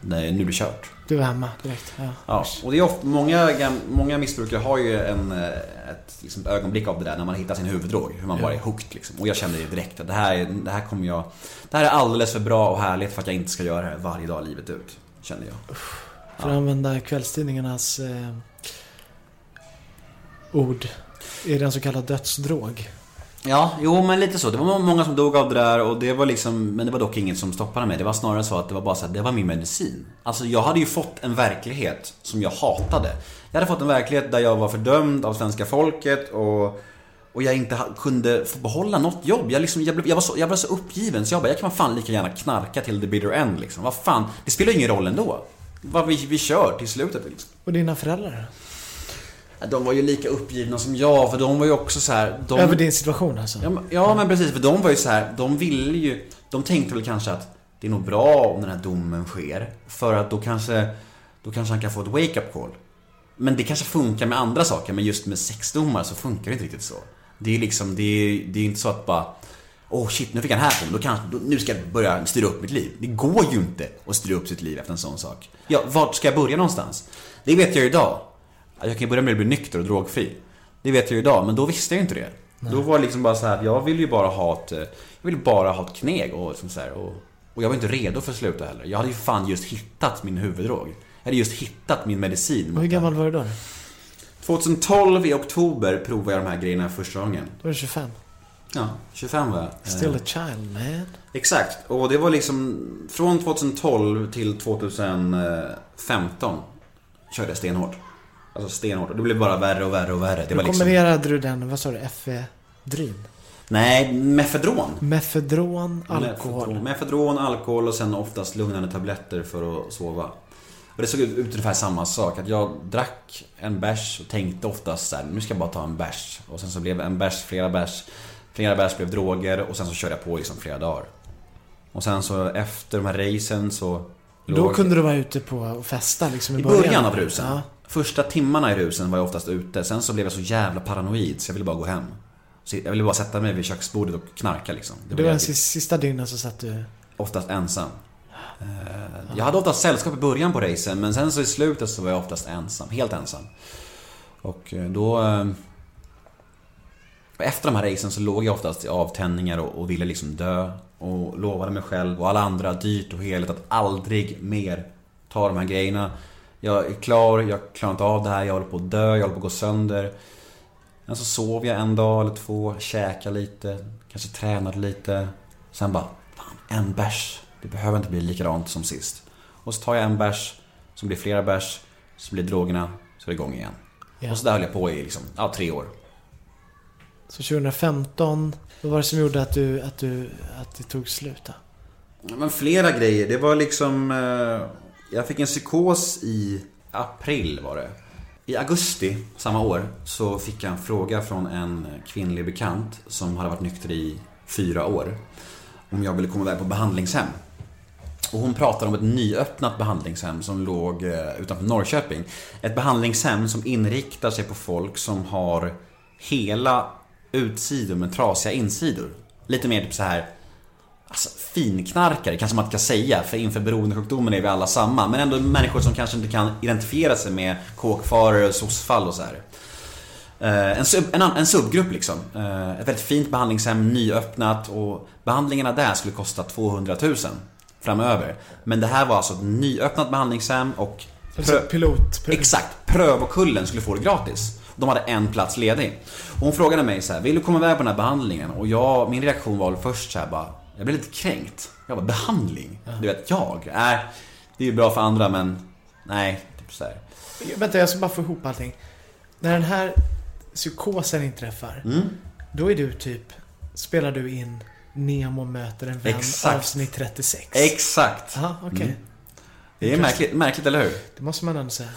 Nej, nu är det kört. Du var hemma direkt. Ja. Ja, och det är ofta, många, många missbrukare har ju en, eh, ett liksom, ögonblick av det där när man hittar sin huvuddrog. Hur man bara är hooked liksom. Och jag kände det direkt att det här, är- det här kommer jag... Det här är alldeles för bra och härligt för att jag inte ska göra det här varje dag livet ut. Kände jag. För att använda kvällstidningarnas eh, ord. Är det en så kallad dödsdrog? Ja, jo men lite så. Det var många som dog av det där och det var liksom, men det var dock inget som stoppade mig. Det var snarare så att det var bara så att det var min medicin. Alltså jag hade ju fått en verklighet som jag hatade. Jag hade fått en verklighet där jag var fördömd av svenska folket och och jag inte kunde få behålla något jobb. Jag, liksom, jag, blev, jag, var så, jag var så uppgiven så jag bara, jag kan fan lika gärna knarka till the bitter end liksom. Vad fan, det spelar ju ingen roll ändå. Vad vi, vi kör till slutet liksom. Och dina föräldrar? De var ju lika uppgivna som jag, för de var ju också så här. De, Över din situation alltså? Ja, men- ja men precis, för de var ju så här, de ville ju, de tänkte väl kanske att det är nog bra om den här domen sker. För att då kanske, då kanske han kan få ett wake-up call. Men det kanske funkar med andra saker, men just med sexdomar så funkar det inte riktigt så. Det är liksom, det är, det är inte så att bara Åh oh shit, nu fick han här på mig, då kan, då, nu ska jag börja styra upp mitt liv. Det går ju inte att styra upp sitt liv efter en sån sak. Ja, vart ska jag börja någonstans? Det vet jag ju idag. Jag kan börja med att bli nykter och drogfri. Det vet jag ju idag, men då visste jag ju inte det. Då var det liksom bara så här jag ville ju bara ha ett, eh, jag ville bara ha ett kneg och liksom så här, och, och jag var inte redo för att sluta heller. Jag hade ju fan just hittat min huvuddrog. Jag hade just hittat min medicin. Hur gammal var du då? 2012 i oktober provade jag de här grejerna första gången. Då var du 25. Ja, 25 var jag. Still Eh, a child man. Exakt, och det var liksom från 2012 till 2015 körde jag stenhårt. Alltså stenhårt. Och det blev bara värre och värre och värre. Det Hur var liksom... kombinerade du den, vad sa du, Efedrin? Nej, mefedron. Mefedron, alkohol. Mefedron, alkohol och sen oftast lugnande tabletter för att sova. Och det såg ut ungefär samma sak. Att jag drack en bärs och tänkte oftast så här, nu ska jag bara ta en bärs. Och sen så blev en bärs, flera bärs. Flera bärs blev droger och sen så körde jag på liksom flera dagar. Och sen så efter de här racen så... Då låg- kunde du vara ute på och festa liksom i I början? början av rusen. Ja. Första timmarna i rusen var jag oftast ute. Sen så blev jag så jävla paranoid så jag ville bara gå hem. Så jag ville bara sätta mig vid köksbordet och knarka liksom. Det var den sista, dygnen så satt du... Oftast ensam. Eh, Jag hade oftast sällskap i början på racen men sen så i slutet så var jag oftast ensam. Helt ensam. Och eh, då... eh, Efter de här racen så låg jag oftast i avtändningar och, och ville liksom dö. Och lovade mig själv och alla andra dyrt och heligt att aldrig mer ta de här grejerna. Jag är klar, jag klarar inte av det här, jag håller på att dö, jag håller på att gå sönder. Men så sov jag en dag eller två, käkade lite, kanske tränade lite. Sen bara, fan, en bärs. Det behöver inte bli likadant som sist. Och så tar jag en bärs, så blir flera bärs, så blir drogerna, så är det igång igen. Ja. Och så där höll jag på i liksom, ja, tre år. Så 2015, vad var det som gjorde att du, att du, att det tog slut då? Men flera grejer. Det var liksom... Eh, jag fick en psykos i april var det. I augusti samma år så fick jag en fråga från en kvinnlig bekant som hade varit nykter i fyra år. Om jag ville komma iväg på behandlingshem. Och hon pratade om ett nyöppnat behandlingshem som låg eh, utanför Norrköping. Ett behandlingshem som inriktar sig på folk som har hela utsidor med trasiga insidor. Lite mer typ så här Alltså finknarkare kanske man inte kan säga för inför beroendesjukdomen är vi alla samma. Men ändå människor som kanske inte kan identifiera sig med kåkfarare och soc-fall och så här. Eh, En, sub, en, en subgrupp liksom. Eh, Ett väldigt fint behandlingshem, nyöppnat och behandlingarna där skulle kosta 200 000 framöver. Men det här var alltså ett nyöppnat behandlingshem och prö- pilot. Exakt, prövokullen skulle få det gratis. De hade en plats ledig. Och hon frågade mig så här, vill du komma iväg på den här behandlingen? Och jag, min reaktion var först så här bara, jag blev lite kränkt. Jag bara, behandling? Du vet, jag? Nej, det är ju bra för andra men, nej, typ så här. Vänta, jag ska bara få ihop allting. När den här psykosen inträffar, Mm. då är du typ, spelar du in Nemo möter en vän Exakt. avsnitt 36. Exakt. Jaha, okej. Mm. Det är märkligt, märkligt, eller hur? Det måste man ändå säga.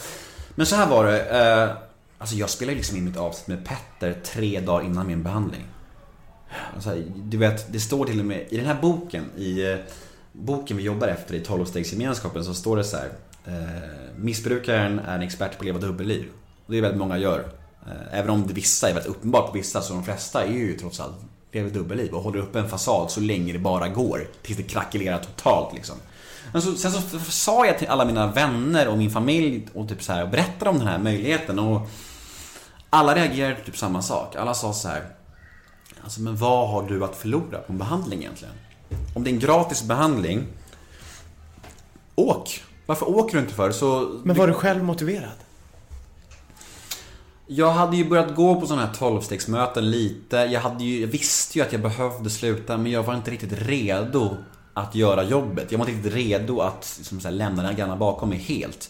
Men så här var det. Eh, alltså jag spelade liksom in mitt avsnitt med Petter tre dagar innan min behandling. Alltså, du vet, det står till och med i den här boken, i eh, boken vi jobbar efter i 12-stegsgemenskapen så står det så här. Eh, missbrukaren är en expert på att leva dubbelliv. Och det är väldigt många gör. Eh, även om det vissa är väldigt uppenbart på vissa så de flesta är ju trots allt lever dubbelliv och håller upp en fasad så länge det bara går. Tills det krackelerar totalt liksom. Men så, sen så sa jag till alla mina vänner och min familj och typ så här, och berättade om den här möjligheten och alla reagerade typ samma sak. Alla sa så här. Alltså men vad har du att förlora på en behandling egentligen? Om det är en gratis behandling, åk! Varför åker du inte för? Så Men var du själv motiverad? Jag hade ju börjat gå på sådana här 12-stegsmöten lite. Jag, hade ju, jag visste ju att jag behövde sluta men jag var inte riktigt redo att göra jobbet. Jag var inte riktigt redo att liksom, så här, lämna den här gamla bakom mig helt.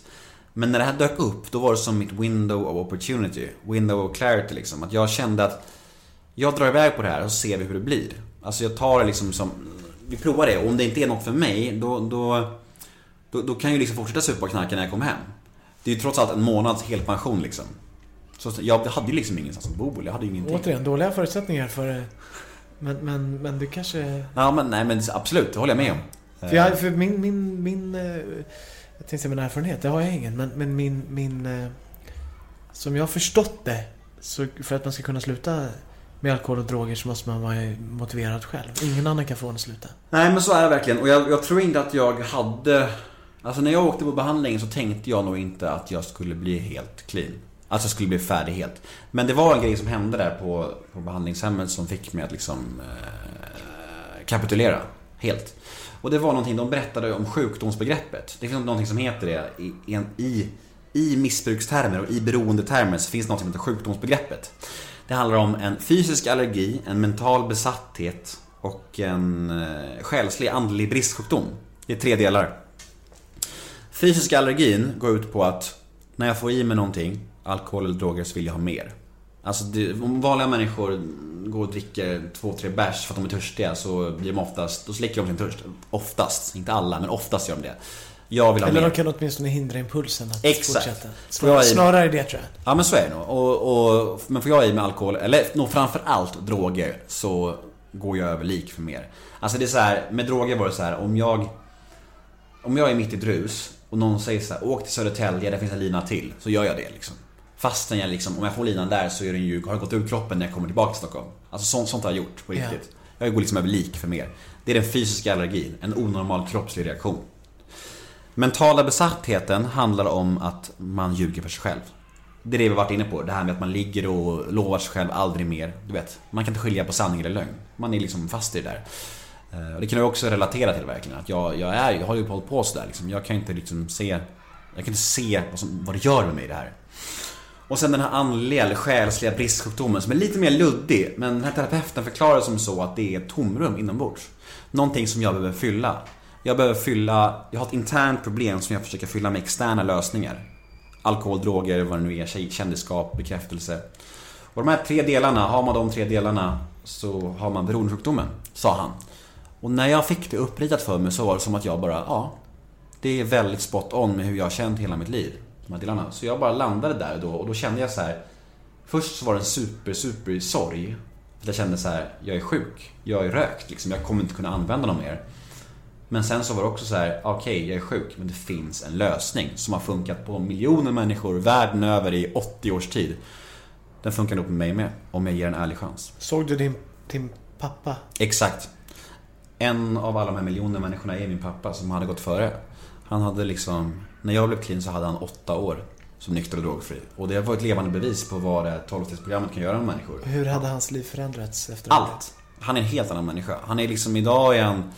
Men när det här dök upp, då var det som mitt window of opportunity. Window of clarity liksom. Att jag kände att jag drar iväg på det här och så ser vi hur det blir. Alltså jag tar det liksom som, vi provar det och om det inte är något för mig då, då, då, då kan jag ju liksom fortsätta supa och knarka när jag kommer hem. Det är ju trots allt en månads helpension liksom. Så jag hade ju liksom ingenstans att bo, jag hade ju ingenting. Återigen, dåliga förutsättningar för... Men, men, men du kanske... Ja men nej men absolut, det håller jag med om. För, jag, för min, min, min... eh, Jag tänkte säga min erfarenhet, det har jag ingen. Men, men min, min... eh, Som jag har förstått det, så för att man ska kunna sluta med alkohol och droger så måste man vara motiverad själv. Ingen annan kan få en att sluta. Nej men så är det verkligen och jag, jag tror inte att jag hade Alltså när jag åkte på behandlingen så tänkte jag nog inte att jag skulle bli helt clean. Alltså jag skulle bli färdig helt. Men det var en grej som hände där på, på behandlingshemmet som fick mig att liksom eh, kapitulera helt. Och det var någonting, de berättade om sjukdomsbegreppet. Det finns någonting som heter det i, i, i, i missbrukstermer och i beroendetermer så finns något som heter sjukdomsbegreppet. Det handlar om en fysisk allergi, en mental besatthet och en eh, själslig andlig bristsjukdom. Det är tre delar. Fysiska allergin går ut på att när jag får i mig någonting, alkohol eller droger, så vill jag ha mer. Alltså det, om vanliga människor går och dricker två, tre bärs för att de är törstiga så blir de oftast, då släcker de sin törst. Oftast, inte alla, men oftast gör de det. Jag vill ha Eller mer. de kan åtminstone hindra impulsen att Exakt. fortsätta. Jag Snar, i- snarare det tror jag. Ja men så är det nog. Och, och, men får jag i mig alkohol, eller nog framför allt droger, så går jag över lik för mer. Alltså det är så här, med droger var det så här, om jag Om jag är mitt i ett rus och någon säger så här, åk till Södertälje, där finns en lina till. Så gör jag det liksom. Fastän jag liksom, om jag får linan där så är den ju, har den gått ur kroppen när jag kommer tillbaka till Stockholm. Alltså sånt, sånt har jag gjort på riktigt. Jag går liksom över lik för mer. Det är den fysiska allergin, en onormal kroppslig reaktion. Mentala besattheten handlar om att man ljuger för sig själv. Det är det vi varit inne på, det här med att man ligger och lovar sig själv aldrig mer. Du vet, man kan inte skilja på sanning eller lögn. Man är liksom fast i det där. Eh, och det kan jag också relatera till verkligen. Att jag, jag, är, jag har ju hållit på sådär liksom. Jag kan inte liksom se Jag kan inte se vad, som, vad det gör med mig det här. Och sen den här andliga eller själsliga bristsjukdomen som är lite mer luddig. Men den här terapeuten förklarar det som så att det är ett tomrum inombords. Någonting som jag behöver fylla. Jag behöver fylla, jag har ett internt problem som jag försöker fylla med externa lösningar. Alkohol, droger, vad det nu är, kändisskap, bekräftelse. Och de här tre delarna, har man de tre delarna så har man beroendesjukdomen, sa han. Och när jag fick det uppritat för mig så var det som att jag bara, ja. Det är väldigt spot on med hur jag har känt hela mitt liv. De här delarna. Så jag bara landade där då och då kände jag så här. Först så var det en super, super sorg. För Jag kände så här, jag är sjuk. Jag är rökt liksom. Jag kommer inte kunna använda dem mer. Men sen så var det också så här, okej jag är sjuk men det finns en lösning som har funkat på miljoner människor världen över i 80 års tid. Den funkar nog på mig med, om jag ger en ärlig chans. Såg du din, din pappa? Exakt. En av alla de här miljoner människorna är min pappa som hade gått före. Han hade liksom, när jag blev clean så hade han åtta år som nykter och drogfri. Och det var ett levande bevis på vad det 12-stegsprogrammet kan göra med människor. Hur hade hans liv förändrats efter det? Allt. Han är en helt annan människa. Han är liksom, idag är han...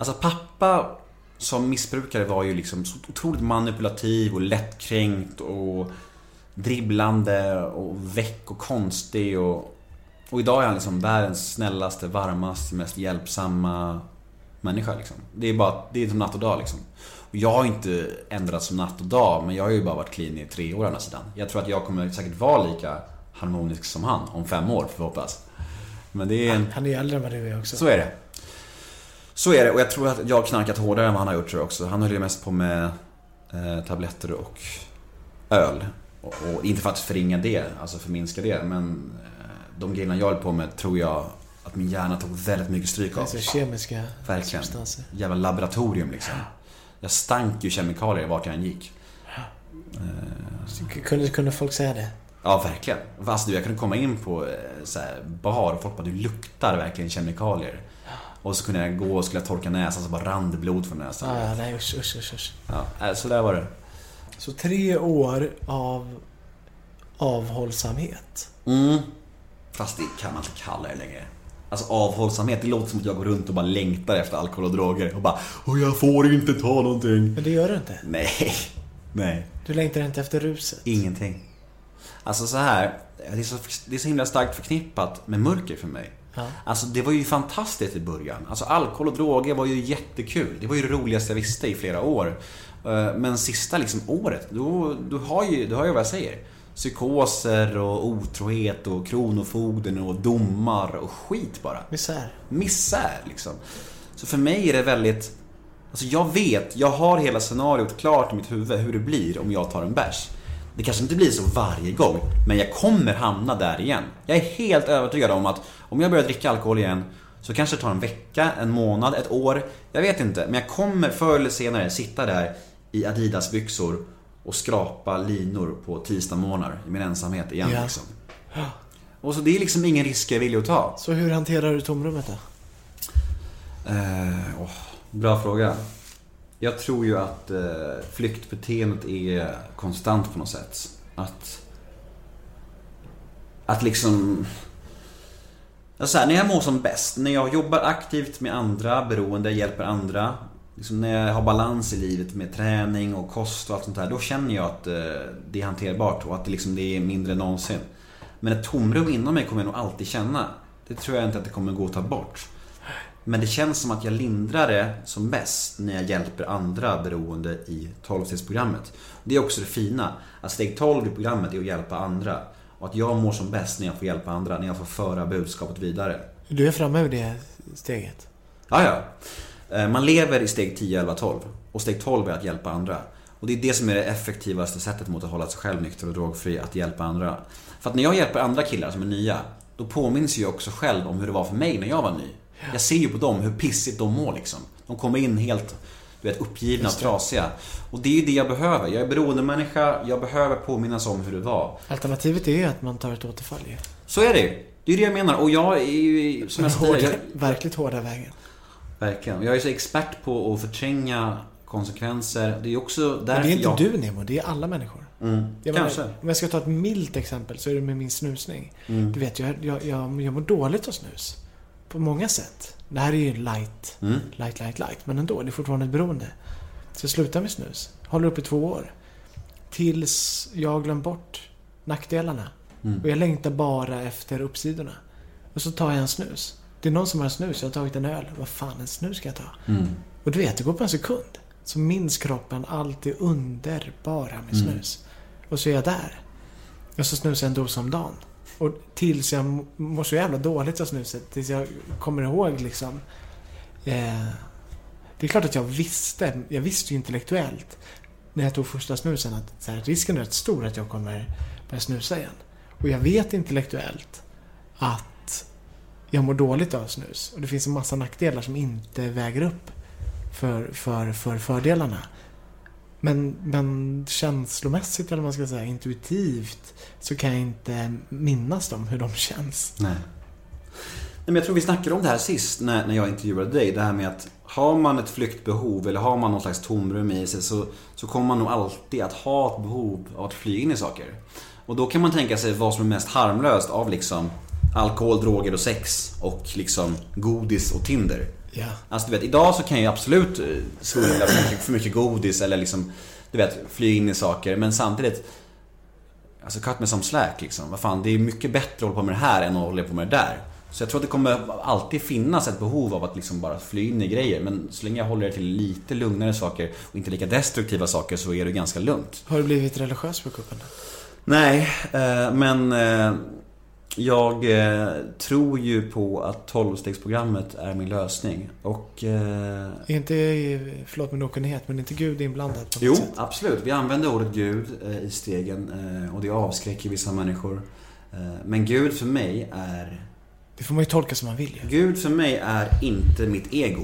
Alltså pappa som missbrukare var ju liksom så otroligt manipulativ och lättkränkt och dribblande och väck och konstig och... Och idag är han liksom världens snällaste, varmaste, mest hjälpsamma människa liksom. Det är bara, det är som natt och dag liksom. Och jag har inte ändrats som natt och dag, men jag har ju bara varit clean i tre år å andra sidan. Jag tror att jag kommer säkert vara lika harmonisk som han om fem år, får vi hoppas. Men det är en... Han är äldre än vad du är också. Så är det. Så är det och jag tror att jag har knarkat hårdare än vad han har gjort tror jag också. Han höll ju mest på med eh, tabletter och öl. Och, och inte för att förringa det, alltså förminska det, men eh, de grejerna jag höll på med tror jag att min hjärna tog väldigt mycket stryk av. Alltså kemiska Verkligen. substanser. Jävla laboratorium liksom. Jag stank ju kemikalier vart jag än gick. Kunde, kunde folk säga det? Ja, verkligen. Du, jag kunde komma in på eh, så här, bar och folk bara, du luktar verkligen kemikalier. Och så kunde jag gå och skulle torka näsan så bara rann det blod från näsan. Ah, nej usch, usch, usch, usch. Ja, äh, så där var det. Så tre år av avhållsamhet. Mm. Fast det kan man inte kalla det längre. Alltså avhållsamhet, det låter som att jag går runt och bara längtar efter alkohol och droger och bara Åh, jag får inte ta någonting. Men det gör du inte. Nej, (laughs) nej, Du längtar inte efter ruset. ingenting. Alltså så här, det är så, det är så himla starkt förknippat med mörker för mig. Ja. Alltså det var ju fantastiskt i början. Alltså alkohol och droger var ju jättekul. Det var ju det roligaste jag visste i flera år. Eh, Men sista liksom året, då, du har ju, du hör ju vad jag säger. Psykoser och otrohet och kronofogden och domar och skit bara. Misär. Misär liksom. Så för mig är det väldigt... Alltså jag vet, jag har hela scenariot klart i mitt huvud hur det blir om jag tar en bärs. Det kanske inte blir så varje gång, men jag kommer hamna där igen. Jag är helt övertygad om att om jag börjar dricka alkohol igen så kanske det tar en vecka, en månad, ett år. Jag vet inte, men jag kommer förr eller senare sitta där i Adidas-byxor och skrapa linor på tisdagsmorgnar i min ensamhet igen Ja. liksom. Och så det är liksom ingen risk jag är villig att ta. Så hur hanterar du tomrummet då? Eh, åh, bra fråga. Jag tror ju att eh, flyktbeteendet är konstant på något sätt. Att... Att liksom... Alltså här, när jag mår som bäst, när jag jobbar aktivt med andra beroende, hjälper andra. Liksom när jag har balans i livet med träning och kost och allt sånt där. Då känner jag att eh, det är hanterbart och att det, liksom, det är mindre än någonsin. Men ett tomrum inom mig kommer jag nog alltid känna. Det tror jag inte att det kommer gå att ta bort. Men det känns som att jag lindrar det som bäst när jag hjälper andra beroende i 12-stegsprogrammet. Det är också det fina. Att steg 12 i programmet är att hjälpa andra. Och att jag mår som bäst när jag får hjälpa andra, när jag får föra budskapet vidare. Du är framme vid det steget. Ja, ja. Eh, Man lever i steg 10, 11, 12. Och steg 12 är att hjälpa andra. Och det är det som är det effektivaste sättet mot att hålla sig själv nykter och drogfri, att hjälpa andra. För att när jag hjälper andra killar som är nya, då påminns jag också själv om hur det var för mig när jag var ny. Jag ser ju på dem hur pissigt de mår liksom. De kommer in helt du vet, uppgivna och trasiga. Och det är ju det jag behöver. Jag är beroendemänniska, jag behöver påminnas om hur det var. Alternativet är ju att man tar ett återfall ju. Så är det ju. Det är det jag menar. Och jag är ju, som jag säger, Hårda, jag, verkligt hårda vägen. Verkligen. Jag är så expert på att förtränga konsekvenser. Det är ju också Men därför det är inte jag... du Nemo, det är alla människor. Mm, Jag kanske. menar, om jag ska ta ett milt exempel så är det med min snusning. Mm. Du vet, jag, jag, jag, jag mår dåligt av snus. På många sätt. Det här är ju light, Mm. light, light, light. Men ändå, det är fortfarande ett beroende. Så jag slutar med snus. Håller upp i två år. Tills jag har glömt bort nackdelarna. Mm. Och jag längtar bara efter uppsidorna. Och så tar jag en snus. Det är någon som har en snus, jag har tagit en öl. Vad fan, en snus ska jag ta? Mm. Och du vet, det går på en sekund. Så minns kroppen allt det underbara med Mm. snus. Och så är jag där. Och så snusar jag en dos om dagen. Och tills jag mår så jävla dåligt av snuset. Tills jag kommer ihåg liksom... Eh, Det är klart att jag visste, jag visste ju intellektuellt när jag tog första snusen att så här, risken är rätt stor att jag kommer börja snusa igen. Och jag vet intellektuellt att jag mår dåligt av snus. Och det finns en massa nackdelar som inte väger upp för, för, för fördelarna. Men, men känslomässigt, eller vad man ska säga, intuitivt, så kan jag inte minnas dem, hur de känns. Nej. Nej, men jag tror vi snackade om det här sist när, när jag intervjuade dig. Det här med att har man ett flyktbehov eller har man någon slags tomrum i sig så, så kommer man nog alltid att ha ett behov av att fly in i saker. Och då kan man tänka sig vad som är mest harmlöst av liksom alkohol, droger och sex och liksom godis och Tinder. Ja. Alltså du vet, idag så kan jag ju absolut eh, smuggla för mycket, för mycket godis eller liksom, du vet, fly in i saker. Men samtidigt, alltså cut me some slack liksom. Vad fan, det är mycket bättre att hålla på med det här än att hålla på med det där. Så jag tror att det kommer alltid finnas ett behov av att liksom bara fly in i grejer. Men så länge jag håller det till lite lugnare saker och inte lika destruktiva saker så är det ganska lugnt. Har du blivit religiös på kuppen? Nej, eh, men eh, jag eh, tror ju på att 12-stegsprogrammet är min lösning. Och... Eh, inte, förlåt min okunnighet, men inte Gud inblandad på jo, sätt? absolut. Vi använder ordet Gud eh, i stegen eh, och det avskräcker vissa människor. Eh, Men Gud för mig är... Det får man ju tolka som man vill ju. Gud för mig är inte mitt ego.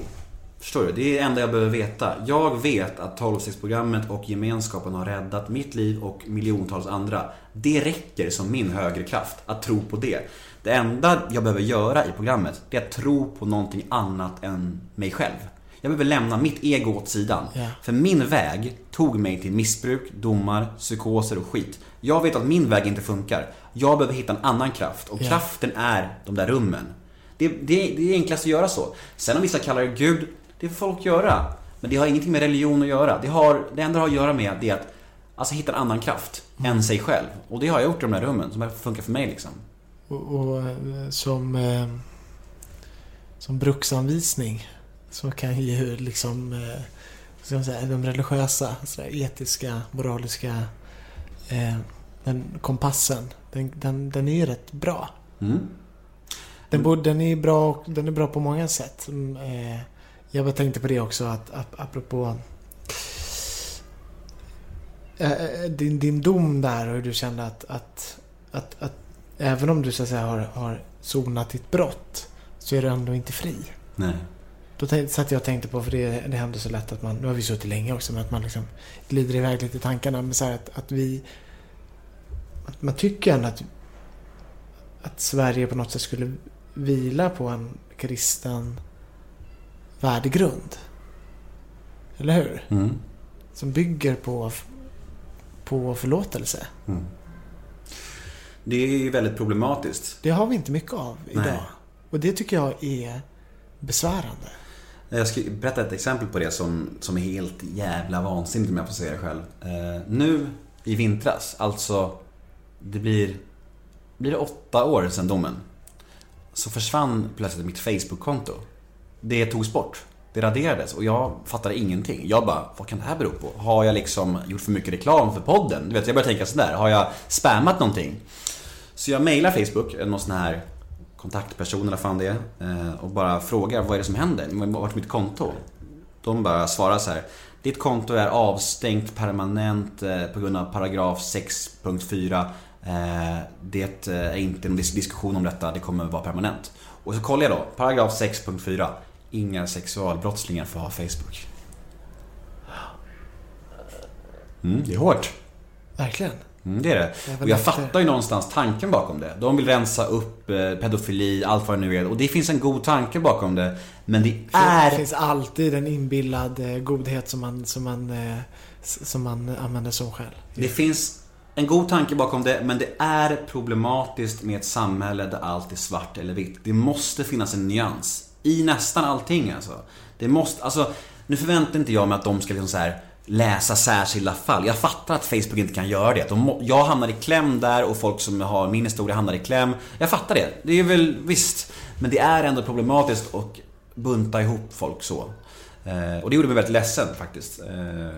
Förstår du? Det är det enda jag behöver veta. Jag vet att 12-stegsprogrammet och gemenskapen har räddat mitt liv och miljontals andra. Det räcker som min högre kraft att tro på det. Det enda jag behöver göra i programmet, det är att tro på någonting annat än mig själv. Jag behöver lämna mitt ego åt sidan. Ja. För min väg tog mig till missbruk, domar, psykoser och skit. Jag vet att min väg inte funkar. Jag behöver hitta en annan kraft och Ja. kraften är de där rummen. Det, det, det är enklast att göra så. Sen om vissa kallar det Gud, det får folk göra. Men det har ingenting med religion att göra. Det, har, det enda det har att göra med det är att alltså, hitta en annan kraft än sig själv. Och det har jag gjort i de där rummen, som funkar för mig liksom. Och, och eh, som, eh, som bruksanvisning så kan ju liksom eh, ska man säga, de religiösa, sådär, etiska, moraliska eh, den kompassen, den, den, den är ju rätt bra. Mm. Den, den, är bra, den är bra på många sätt. Mm, eh, jag bara tänkte på det också att ap, apropå eh, eh, din, din dom där och hur du kände att, att, att, att även om du så att säga har, har sonat ditt brott så är du ändå inte fri. Nej. Då satt jag och tänkte på, för det, det händer så lätt att man, nu har vi suttit länge också, men att man liksom glider iväg lite i tankarna. Men så här att, att vi, att man tycker ändå att, att Sverige på något sätt skulle vila på en kristen värdegrund. Eller hur? Mm. Som bygger på, på förlåtelse. Det är ju väldigt problematiskt. Det har vi inte mycket av idag. Nej. Och det tycker jag är besvärande. Jag ska berätta ett exempel på det som, som är helt jävla vansinnigt om jag får säga det själv. Eh, nu i vintras, alltså det blir, blir det åtta år sedan domen. Så försvann plötsligt mitt Facebook-konto. Det togs bort. Det raderades och jag fattade ingenting. Jag bara, vad kan det här bero på? Har jag liksom gjort för mycket reklam för podden? Du vet, jag började tänka sådär. Har jag spammat någonting? Så jag mejlar Facebook, någon sån här kontaktperson eller fan det är, eh, och bara frågar vad är det som händer? Vart är mitt konto? De bara svarar så här. Ditt konto är avstängt permanent eh, på grund av paragraf 6.4. Eh, det är inte någon diskussion om detta, det kommer vara permanent. Och så kollar jag då, paragraf 6.4. Inga sexualbrottslingar får ha Facebook. Mm, det är hårt. Verkligen. Mm, det är det. Och jag efter- fattar ju någonstans tanken bakom det. De vill rensa upp eh, pedofili, allt vad det nu är. Och det finns en god tanke bakom det. Men det Det är... finns alltid en inbillad eh, godhet som man, som man, eh, som man använder som skäl. Det finns en god tanke bakom det, men det är problematiskt med ett samhälle där allt är svart eller vitt. Det måste finnas en nyans. I nästan allting alltså. Det måste, alltså, nu förväntar inte jag mig att de ska liksom så här läsa särskilda fall. Jag fattar att Facebook inte kan göra det. De jag hamnar i kläm där och folk som har min historia hamnar i kläm. Jag fattar det. Det är väl visst. Men det är ändå problematiskt att bunta ihop folk så. Eh, och det gjorde mig väldigt ledsen faktiskt. Eh, eh,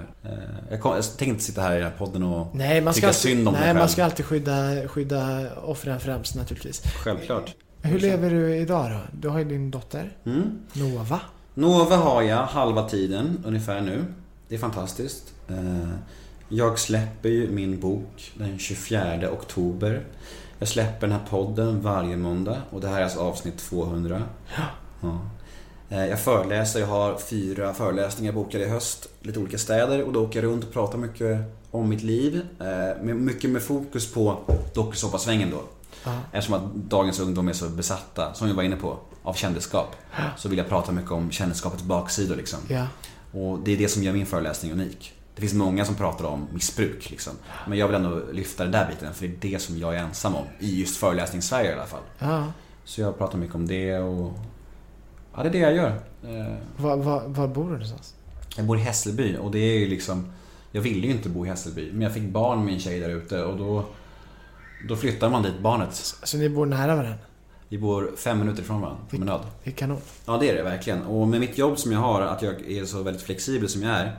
jag, kom, jag tänkte inte sitta här i den här podden och Nej, man ska, tycka alltid, synd om nej, mig man själv. ska alltid skydda, skydda offren främst naturligtvis. Självklart. Hur lever du idag då? Du har ju din dotter, Mm. Nova. Nova har jag halva tiden ungefär nu. Det är fantastiskt. Eh, Jag släpper ju min bok den 24 oktober. Jag släpper den här podden varje måndag och det här är alltså avsnitt 200. Ja. Eh, Jag föreläser, jag har fyra föreläsningar bokade i höst. Lite olika städer och då åker jag runt och pratar mycket om mitt liv. eh, Mycket med fokus på dokusåpasvängen då. Eftersom att dagens ungdom är så besatta, som vi var inne på, av kändisskap. Så vill jag prata mycket om kändisskapets baksidor liksom. Ja. Och det är det som gör min föreläsning unik. Det finns många som pratar om missbruk liksom. Men jag vill ändå lyfta den där biten, för det är det som jag är ensam om. I just föreläsnings-Sverige i alla fall. ja. Så jag pratar mycket om det och... Ja, det är det jag gör. Eh, Var, var, var bor du någonstans? Jag bor i Hässelby och det är ju liksom... Jag ville ju inte bo i Hässelby, men jag fick barn med en tjej där ute och då... Då flyttar man dit barnet. Så ni bor nära varandra? Vi bor fem minuter ifrån varandra, promenad. Det är kanon. Ja, det är det verkligen. Och med mitt jobb som jag har, att jag är så väldigt flexibel som jag är.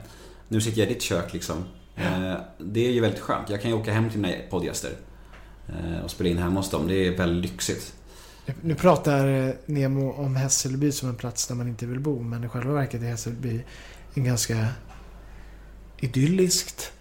Nu sitter jag i ditt kök liksom. Eh, Det är ju väldigt skönt. Jag kan ju åka hem till mina poddgäster. eh, Och spela in hemma hos dem. Det är väldigt lyxigt. Nu pratar eh, Nemo om Hässelby som en plats där man inte vill bo, men i själva verket är Hässelby en ganska idylliskt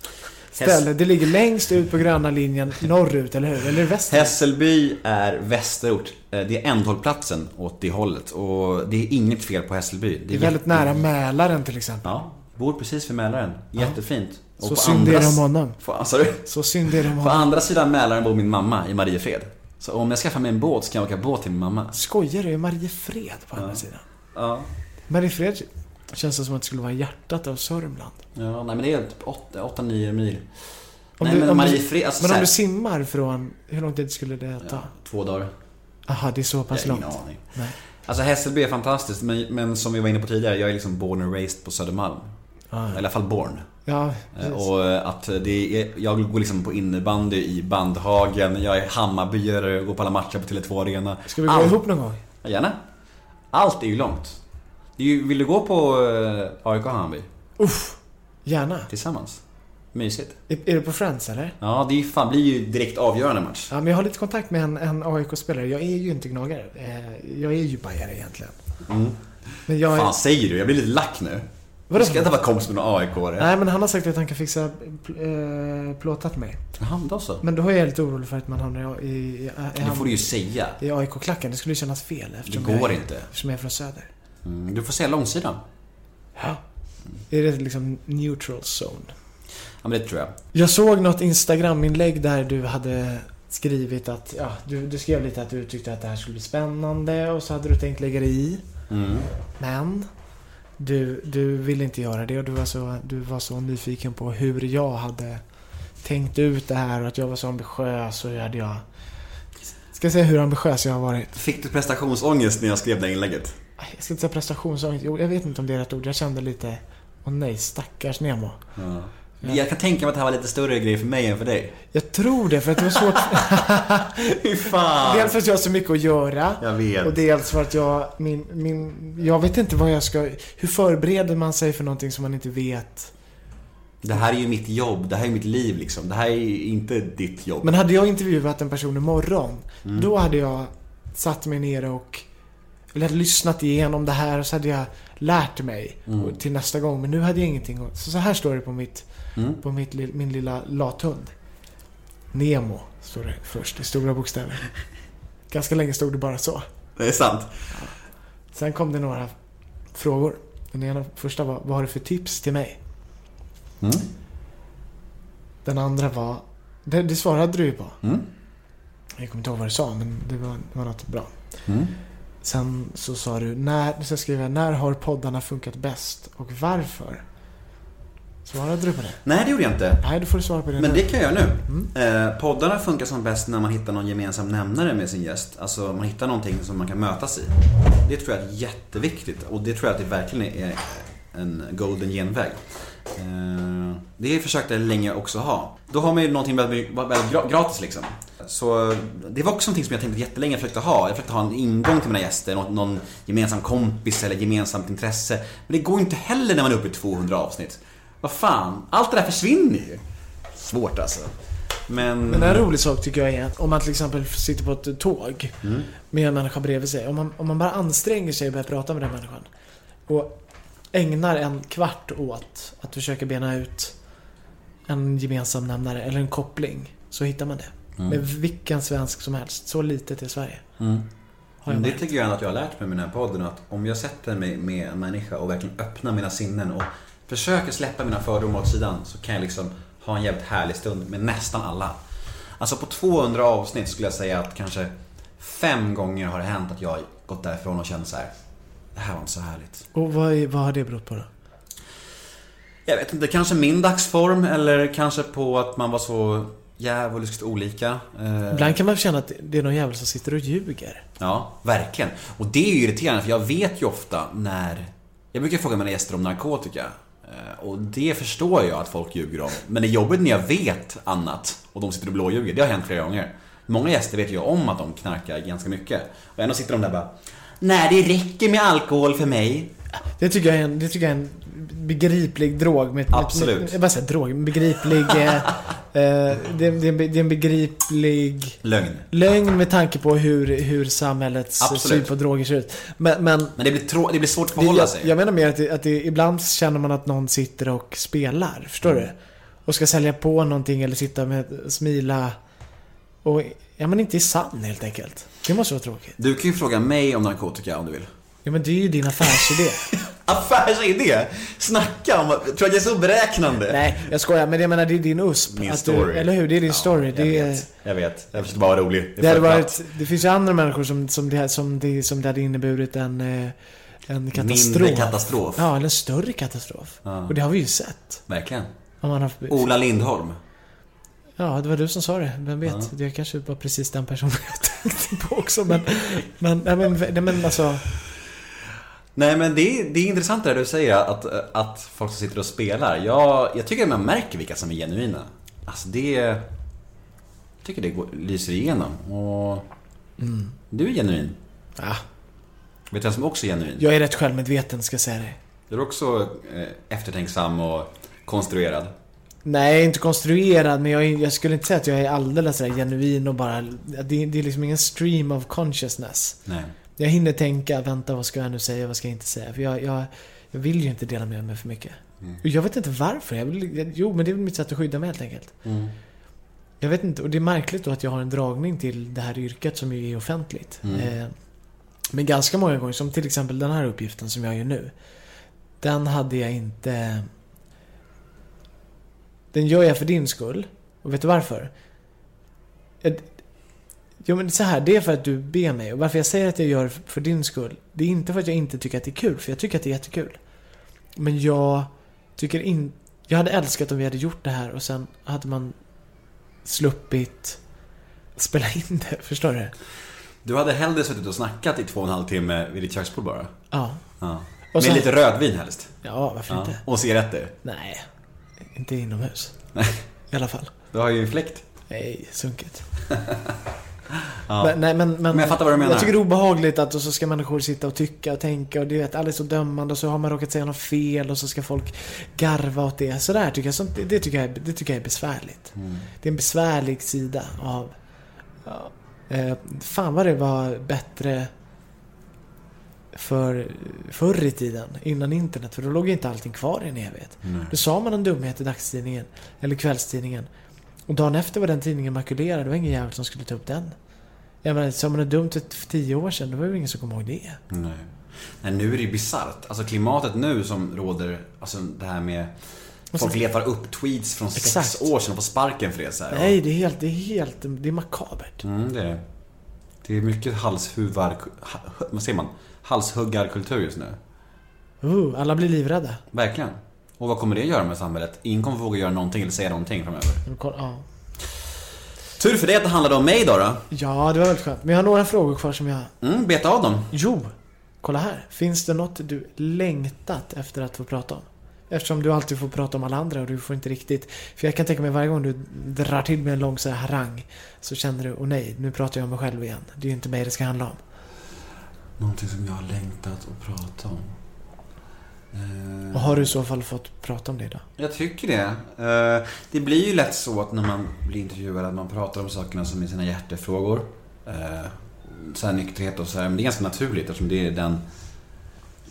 ställe. Det ligger längst ut på gröna linjen norrut, eller hur? Eller västerut? Hässelby är västerort. Eh, Det är ändhållplatsen åt det hållet. Och det är inget fel på Hässelby. Det är väldigt jätte- nära Mälaren till exempel. Ja, bor precis vid Mälaren. Jättefint. Och Så på synd är det om honom. På, alltså, Så synd är det om på honom. andra sidan Mälaren bor min mamma i Mariefred. Så om jag skaffar mig en båt så kan jag åka båt till min mamma. Skojar du? Är Mariefred på andra sidan? Ja. Mariefred känns det som att det skulle vara hjärtat av Sörmland. Ja, nej men det är typ 8-9 mil. Om nej du- men om du- Mariefred, alltså Men om du simmar från... Hur lång tid skulle det ta? ja, Två dagar. Aha, det är så pass Jag långt. ingen aning. Nej. Alltså Hässelby är fantastiskt, men, men som vi var inne på tidigare, jag är liksom born and raised på Södermalm. Ah, I alla fall born. ja, Eh, precis. Och eh, att det är, jag går liksom på innebandy i Bandhagen, jag är Hammarbyare, går på alla matcher på Tele2 Arena. Ska vi gå Allt- ihop någon gång? Ja, Gärna. Allt är ju långt. Vill du gå på eh, AIK Hammarby Uff, gärna. tillsammans? Mysigt. Är, är det på Friends eller? Ja, det är fan, blir ju direkt avgörande match. Ja, men jag har lite kontakt med en, en AIK-spelare. Jag är ju inte gnagare. Eh, Jag är ju bajare egentligen. Men jag är... Fan säger du? Jag blir lite lack nu. Vadå? Du ska inte vara kompis med någon aik -are. Nej, men han har sagt att han kan fixa pl- eh, plåtar till mig. Jaha, då så. Men då är jag lite orolig för att man hamnar i, i, i, Det får du ju säga. i AIK-klacken. Det skulle ju kännas fel Det går jag, inte. eftersom jag är från Söder. Mm, du får säga långsidan. Ja. Är det liksom neutral zone? Ja, men det tror jag. Jag såg något Instagram-inlägg där du hade skrivit att, ja, du, du skrev lite att du tyckte att det här skulle bli spännande och så hade du tänkt lägga dig i. Mm. Men du, du ville inte göra det och du var, så, du var så nyfiken på hur jag hade tänkt ut det här och att jag var så ambitiös och hur hade jag... Ska jag säga hur ambitiös jag har varit? Fick du prestationsångest när jag skrev det inlägget? Jag ska inte säga prestationsångest. Jo, jag vet inte om det är rätt ord. Jag kände lite... Åh nej, stackars Nemo. Ja. Jag kan tänka mig att det här var lite större grej för mig än för dig. Jag tror det, för att det var svårt. (laughs) Fy fan! dels för att jag har så mycket att göra. Jag vet. Och dels för att jag, min, min, jag vet inte vad jag ska... Hur förbereder man sig för någonting som man inte vet? Det här är ju mitt jobb, det här är mitt liv liksom. Det här är inte ditt jobb. Men hade jag intervjuat en person imorgon, då hade jag satt mig ner och eller hade lyssnat igenom det här och så hade jag lärt mig och- till nästa gång. Men nu hade jag ingenting Så, så här står det på, mitt, Mm. på mitt, min lilla lathund. Nemo, står det först i stora bokstäver. Ganska länge stod det bara så. Det är sant. Sen kom det några frågor. Den ena första var, vad har du för tips till mig? Mm. Den andra var, det, det svarade du ju på. Mm. Jag kommer inte ihåg vad du sa, men det var, det var något bra. Mm. Sen så sa du, när, så skrev jag, när har poddarna funkat bäst och varför? Svarade du på det? Nej, det gjorde jag inte. Nej, då får du svara på det Men nu. det kan jag göra nu. Eh, poddarna funkar som bäst när man hittar någon gemensam nämnare med sin gäst. Alltså man hittar någonting som man kan mötas i. Det tror jag är jätteviktigt och det tror jag att det verkligen är en golden genväg. Eh, det försökte jag länge också ha. Då har man ju någonting väldigt, väldigt gra- gratis liksom. Så det var också någonting som jag tänkte jättelänge jag försökte ha. Jag försökte ha en ingång till mina gäster, någon, någon gemensam kompis eller gemensamt intresse. Men det går ju inte heller när man är uppe i 200 avsnitt. Vad fan, allt det där försvinner ju. Svårt alltså. Men... Men en rolig sak tycker jag är att om man till exempel sitter på ett tåg med en människa bredvid sig. Om man, om man bara anstränger sig och börjar prata med den människan. och ägnar en kvart åt att försöka bena ut en gemensam nämnare eller en koppling så hittar man det. Med vilken svensk som helst. Så litet är Sverige. Mm. Men det märkt. tycker jag att jag har lärt mig med den här podden. Att om jag sätter mig med en människa och verkligen öppnar mina sinnen och försöker släppa mina fördomar åt sidan så kan jag liksom ha en jävligt härlig stund med nästan alla. Alltså på 200 avsnitt skulle jag säga att kanske fem gånger har det hänt att jag gått därifrån och känt så här. Det här var inte så härligt. Och vad, är- vad har det berott på då? Jag vet inte, kanske min dagsform eller kanske på att man var så djävulskt olika. Eh, Ibland kan man känna att det är någon jävel som sitter och ljuger. Ja, verkligen. Och det är ju irriterande för jag vet ju ofta när... Jag brukar fråga mina gäster om narkotika. eh, Och det förstår jag att folk ljuger om. Men det är jobbigt när jag vet annat och de sitter och blåljuger. Det har hänt flera gånger. Många gäster vet ju om att de knarkar ganska mycket. Och ändå sitter de där bara Nej, det räcker med alkohol för mig. Det tycker jag är en, det tycker jag en begriplig drog. Med, Absolut. Med, jag bara säger drog. Begriplig... eh, eh, det, är- det, det är en begriplig Lögn. lögn med tanke på hur, hur samhällets Absolut. syn på droger ser ut. Men, men Men det blir, trå- det blir svårt att förhålla jag, sig. jag menar mer att, det, att det, ibland känner man att någon sitter och spelar. Förstår Mm. du? Och ska sälja på någonting eller sitta med smila. Och ja, men inte är sann helt enkelt. Det måste vara tråkigt. Du kan ju fråga mig om narkotika om du vill. Ja, men det är ju din affärsidé. (laughs) Affärsidé! Snacka om... Tror att jag är så beräknande? Nej, jag skojar. Men jag menar, det är din USP. Min story. Du, eller hur? Det är din Ja, story. Jag Det, är, vet. Jag vet. Jag försökte bara vara rolig. det, hade föll varit, det finns ju andra människor som, som, det, som, det, som det hade inneburit en, eh, en katastrof. Mindre katastrof. Ja, eller en större katastrof. Ja. Och det har vi ju sett. Verkligen. Har, Ola Lindholm. Ja, det var du som sa det. Vem vet? Ja. Det kanske var precis den personen jag (laughs) tänkte på också. Men, men, nej, men, nej, men alltså... Nej men det är, det är intressant det du säger att, att folk som sitter och spelar. Jag, jag tycker att man märker vilka som är genuina. Alltså det... Jag tycker det går, lyser igenom. Och du är genuin. Ja, Vet du vem som också är genuin? jag är rätt självmedveten ska jag säga det. Du är också eh, eftertänksam och konstruerad. Nej, inte konstruerad, men jag, är- jag skulle inte säga att jag är alldeles sådär genuin och bara... Det, det är liksom ingen stream of consciousness. Nej. Jag hinner tänka, vänta vad ska jag nu säga, vad ska jag inte säga? För jag, jag, jag vill ju inte dela med mig för mycket. Och jag vet inte varför. Jag vill, jo, men det är väl mitt sätt att skydda mig helt enkelt. Jag vet inte, och det är märkligt då att jag har en dragning till det här yrket som ju är offentligt. Eh, men ganska många gånger, som till exempel den här uppgiften som jag gör nu. Den hade jag inte... Den gör jag för din skull. Och vet du varför? Jo men så här, det är för att du ber mig. Och varför jag säger att jag gör för din skull. Det är inte för att jag inte tycker att det är kul, för jag tycker att det är jättekul. Men jag tycker inte... Jag hade älskat om vi hade gjort det här och sen hade man sluppit spela in det. (laughs) Förstår du? Du hade hellre suttit och snackat i två och en halv timme vid ditt köksbord bara? Ja. Ja. Med sen- lite rödvin helst? Ja, varför Ja. inte? Och cigaretter? Nej. Inte inomhus. Nej. I alla fall. Du har ju fläkt. Nej, sunkigt. (laughs) Ja. Men, nej, men, men, Men jag fattar vad du menar. Jag tycker det är obehagligt att och så ska människor sitta och tycka och tänka och du vet, alla är så dömande och så har man råkat säga något fel och så ska folk garva åt det. Sådär tycker jag, sånt, det, det, tycker jag, det tycker jag är besvärligt. Mm. Det är en besvärlig sida av... Ja, eh, fan vad det var bättre för förr i tiden, innan internet. För då låg inte allting kvar i en evighet. Då sa man en dumhet i dagstidningen, eller kvällstidningen. Och dagen efter var den tidningen makulerad. Det var ingen jävel som skulle ta upp den. Jag menar, sa man något dumt för tio år sedan, då var det ju ingen som kom ihåg det. Nej. Nej, nu är det ju bisarrt. Alltså klimatet nu som råder, alltså det här med Folk letar upp tweets från sex Exakt. år sedan och får sparken för det så här. Nej, det är helt, det är helt, det är makabert. Mm, det är det. Är mycket halshuvar... ha- Vad säger man? Halshuggarkultur just nu. Uh, alla blir livrädda. Verkligen. Och vad kommer det göra med samhället? Ingen kommer våga göra någonting eller säga någonting framöver. Ja. Tur för det att det handlade om mig då. då. ja, det var väldigt skönt. Men jag har några frågor kvar som jag... Mm, beta av dem. Jo! Kolla här. Finns det något du längtat efter att få prata om? Eftersom du alltid får prata om alla andra och du får inte riktigt... För jag kan tänka mig varje gång du drar till med en lång så här harang så känner du, åh nej, nu pratar jag om mig själv igen. Det är ju inte mig det ska handla om. Någonting som jag har längtat att prata om. Eh, Och har du i så fall fått prata om det idag? Jag tycker det. Eh, Det blir ju lätt så att när man blir intervjuad att man pratar om sakerna som är sina hjärtefrågor. Eh, Så här nykterhet och så här. Men det är ganska naturligt eftersom det är den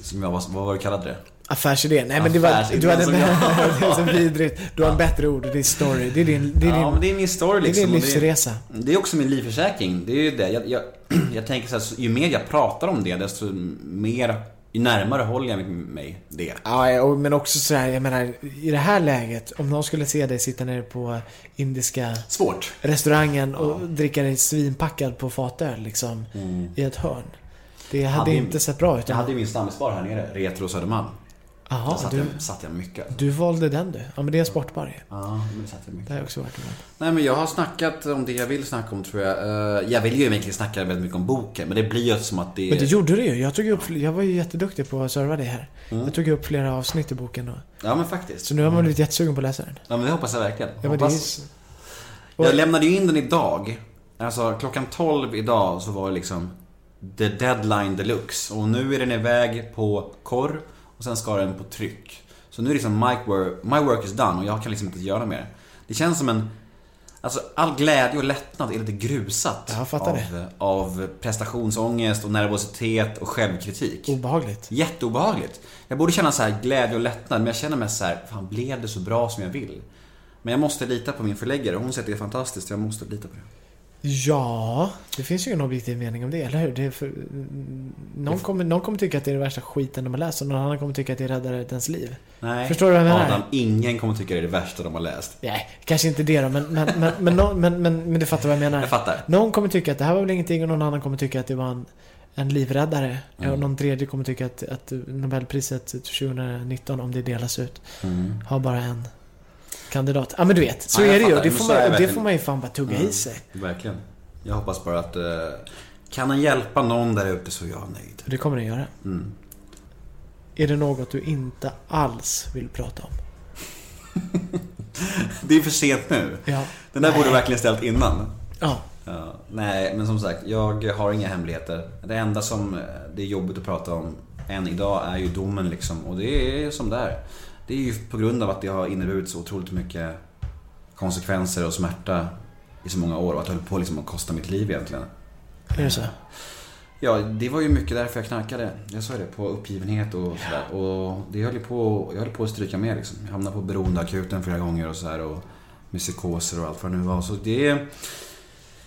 som jag var, vad var du kallade det? Affärsidé. Nej men det var, du hade som (laughs) det är så vidrigt. Du har en bättre ord det är story. Det är din, det är din, ja, men det är min story det är liksom. din det- livsresa. Det är också min livförsäkring. Det är ju det. Jag, jag, (clears throat) jag tänker så här, ju mer jag pratar om det, desto mer, ju närmare håller jag mig det. Ja, ja, men också sådär, jag menar, i det här läget, om någon skulle se dig sitta nere på indiska Svårt. restaurangen och dricka dig svinpackad på fatöl liksom, i ett hörn. Det hade Hade inte sett bra ut. Jag hade ju min stammisbar här nere, Retro Södermalm. Där Jaha, satt, du, jag, satt jag mycket. du valde den du. Ja, men det är en sportbar. Ja, men det satt jag mycket. Det har jag också varit med. Nej men jag har snackat om det jag vill snacka om tror jag. Eh, Jag vill ju egentligen snacka väldigt mycket om boken, men det blir ju som att det Men det gjorde du ju. Jag, tog upp, jag var ju jätteduktig på att serva dig här. Jag tog upp flera avsnitt i boken. Och, Ja men faktiskt. så nu har man blivit jättesugen på att läsa den. Ja men det hoppas jag verkligen. Ja, men det är, hoppas... Jag lämnade ju in den idag. Alltså klockan 12 idag så var det liksom the deadline deluxe. Och nu är den iväg på korr och sen ska den på tryck. Så nu är det liksom my work, my work is done och jag kan liksom inte göra mer. Det känns som en... Alltså all glädje och lättnad är lite grusat. Av, det. av prestationsångest och nervositet och självkritik. obehagligt. Jätteobehagligt. Jag borde känna så här glädje och lättnad, men jag känner mig så här, fan blev det så bra som jag vill? Men jag måste lita på min förläggare. Hon säger att det är fantastiskt, jag måste lita på det. Ja, det finns ju en objektiv mening om det, eller hur? Det för, någon, kommer, någon kommer tycka att det är det värsta skiten de har läst och någon annan kommer tycka att det räddar ens liv. Nej. Förstår du vad jag menar? Adam, ingen kommer tycka det är det värsta de har läst. Nej, kanske inte det då, men, men, men, men, någon- men, men, men du fattar vad jag menar. Jag fattar. Någon kommer tycka att det här var väl ingenting och någon annan kommer tycka att det var en, en livräddare. Mm. Och någon tredje kommer tycka att, att Nobelpriset 2019, om det delas ut, Mm. har bara en kandidat. Ja men du vet, så Ja, är det ju. Det får, man, det får man ju fan bara tugga Mm. i sig. Verkligen. Jag hoppas bara att... Eh, kan den hjälpa någon där ute så är jag nöjd. Det kommer den göra. Mm. Är det något du inte alls vill prata om? (laughs) Det är för sent nu. Ja. Den där Nej. borde du verkligen ställt innan. Ja. Ja, nej, men som sagt, jag har inga hemligheter. Det enda som eh, det är jobbigt att prata om än idag är ju domen liksom. Och det är som det är. Det är ju på grund av att det har inneburit så otroligt mycket konsekvenser och smärta i så många år och att det höll på liksom att kosta mitt liv egentligen. Är det så? Ja, det var ju mycket därför jag knarkade. Jag sa ju det, på uppgivenhet och sådär. Och det höll ju på, jag höll på att stryka med liksom. Jag hamnade på beroendeakuten flera gånger och sådär. Och med psykoser och allt vad det nu var. Så det,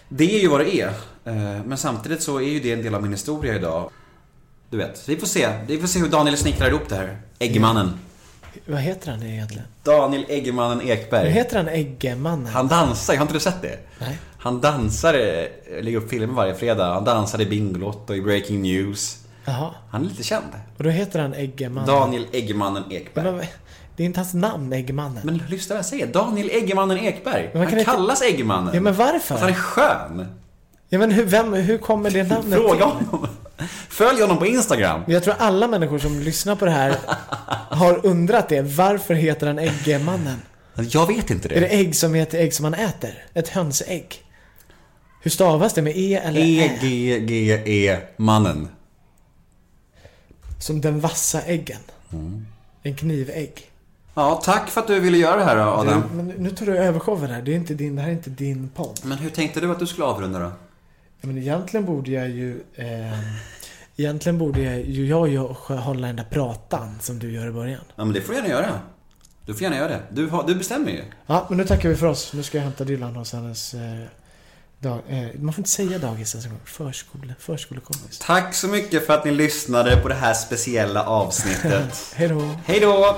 det är ju vad det är. Eh, Men samtidigt så är ju det en del av min historia idag. Du vet, vi får se. Vi får se hur Daniel snickrar ihop det här. Äggmannen. Vad heter han egentligen? Daniel Äggmannen Vad Ekberg. heter han Äggemannen? Han dansar, har inte du sett det? Nej. Han dansar, eh, lägger upp filmer varje fredag. Han dansar i Bingolotto, i Breaking News. Jaha. Han är lite känd. Och då heter han Äggemannen? Daniel Eggemannen Ekberg. Men, det är inte hans namn, Äggemannen. Men lyssna vad jag säger. Daniel Eggemannen Ekberg. Han kan inte- kallas Eggemannen. Ja men varför? För att han är skön. Ja men hur, vem, hur kommer det namnet Fråga honom. Följ honom på Instagram. Jag tror alla människor som lyssnar på det här har undrat det. Varför heter han Äggemannen? Jag vet inte det. Är det ägg som heter ägg som man äter? Ett hönsägg? Hur stavas det? Med E eller Ä? E-G-G-E-mannen. Som den vassa äggen. Mm. En knivägg. Ja, tack för att du ville göra det här då, Adam. Du, men nu tar du över showen här. Det, är inte din, det här är inte din podd. Men hur tänkte du att du skulle avrunda då? Men egentligen borde jag ju... Eh, egentligen borde jag ju, jag ju hålla den där pratan som du gör i början. Ja, men det får du gärna göra. Du får gärna göra det. Du, har, du bestämmer ju. Ja, men nu tackar vi för oss. Nu ska jag hämta Dylan hos hennes... Eh, dag, eh, man får inte säga dagis ens en gång. Förskole, förskolekompis. Tack så mycket för att ni lyssnade på det här speciella avsnittet. (laughs) Hej då. Hej då!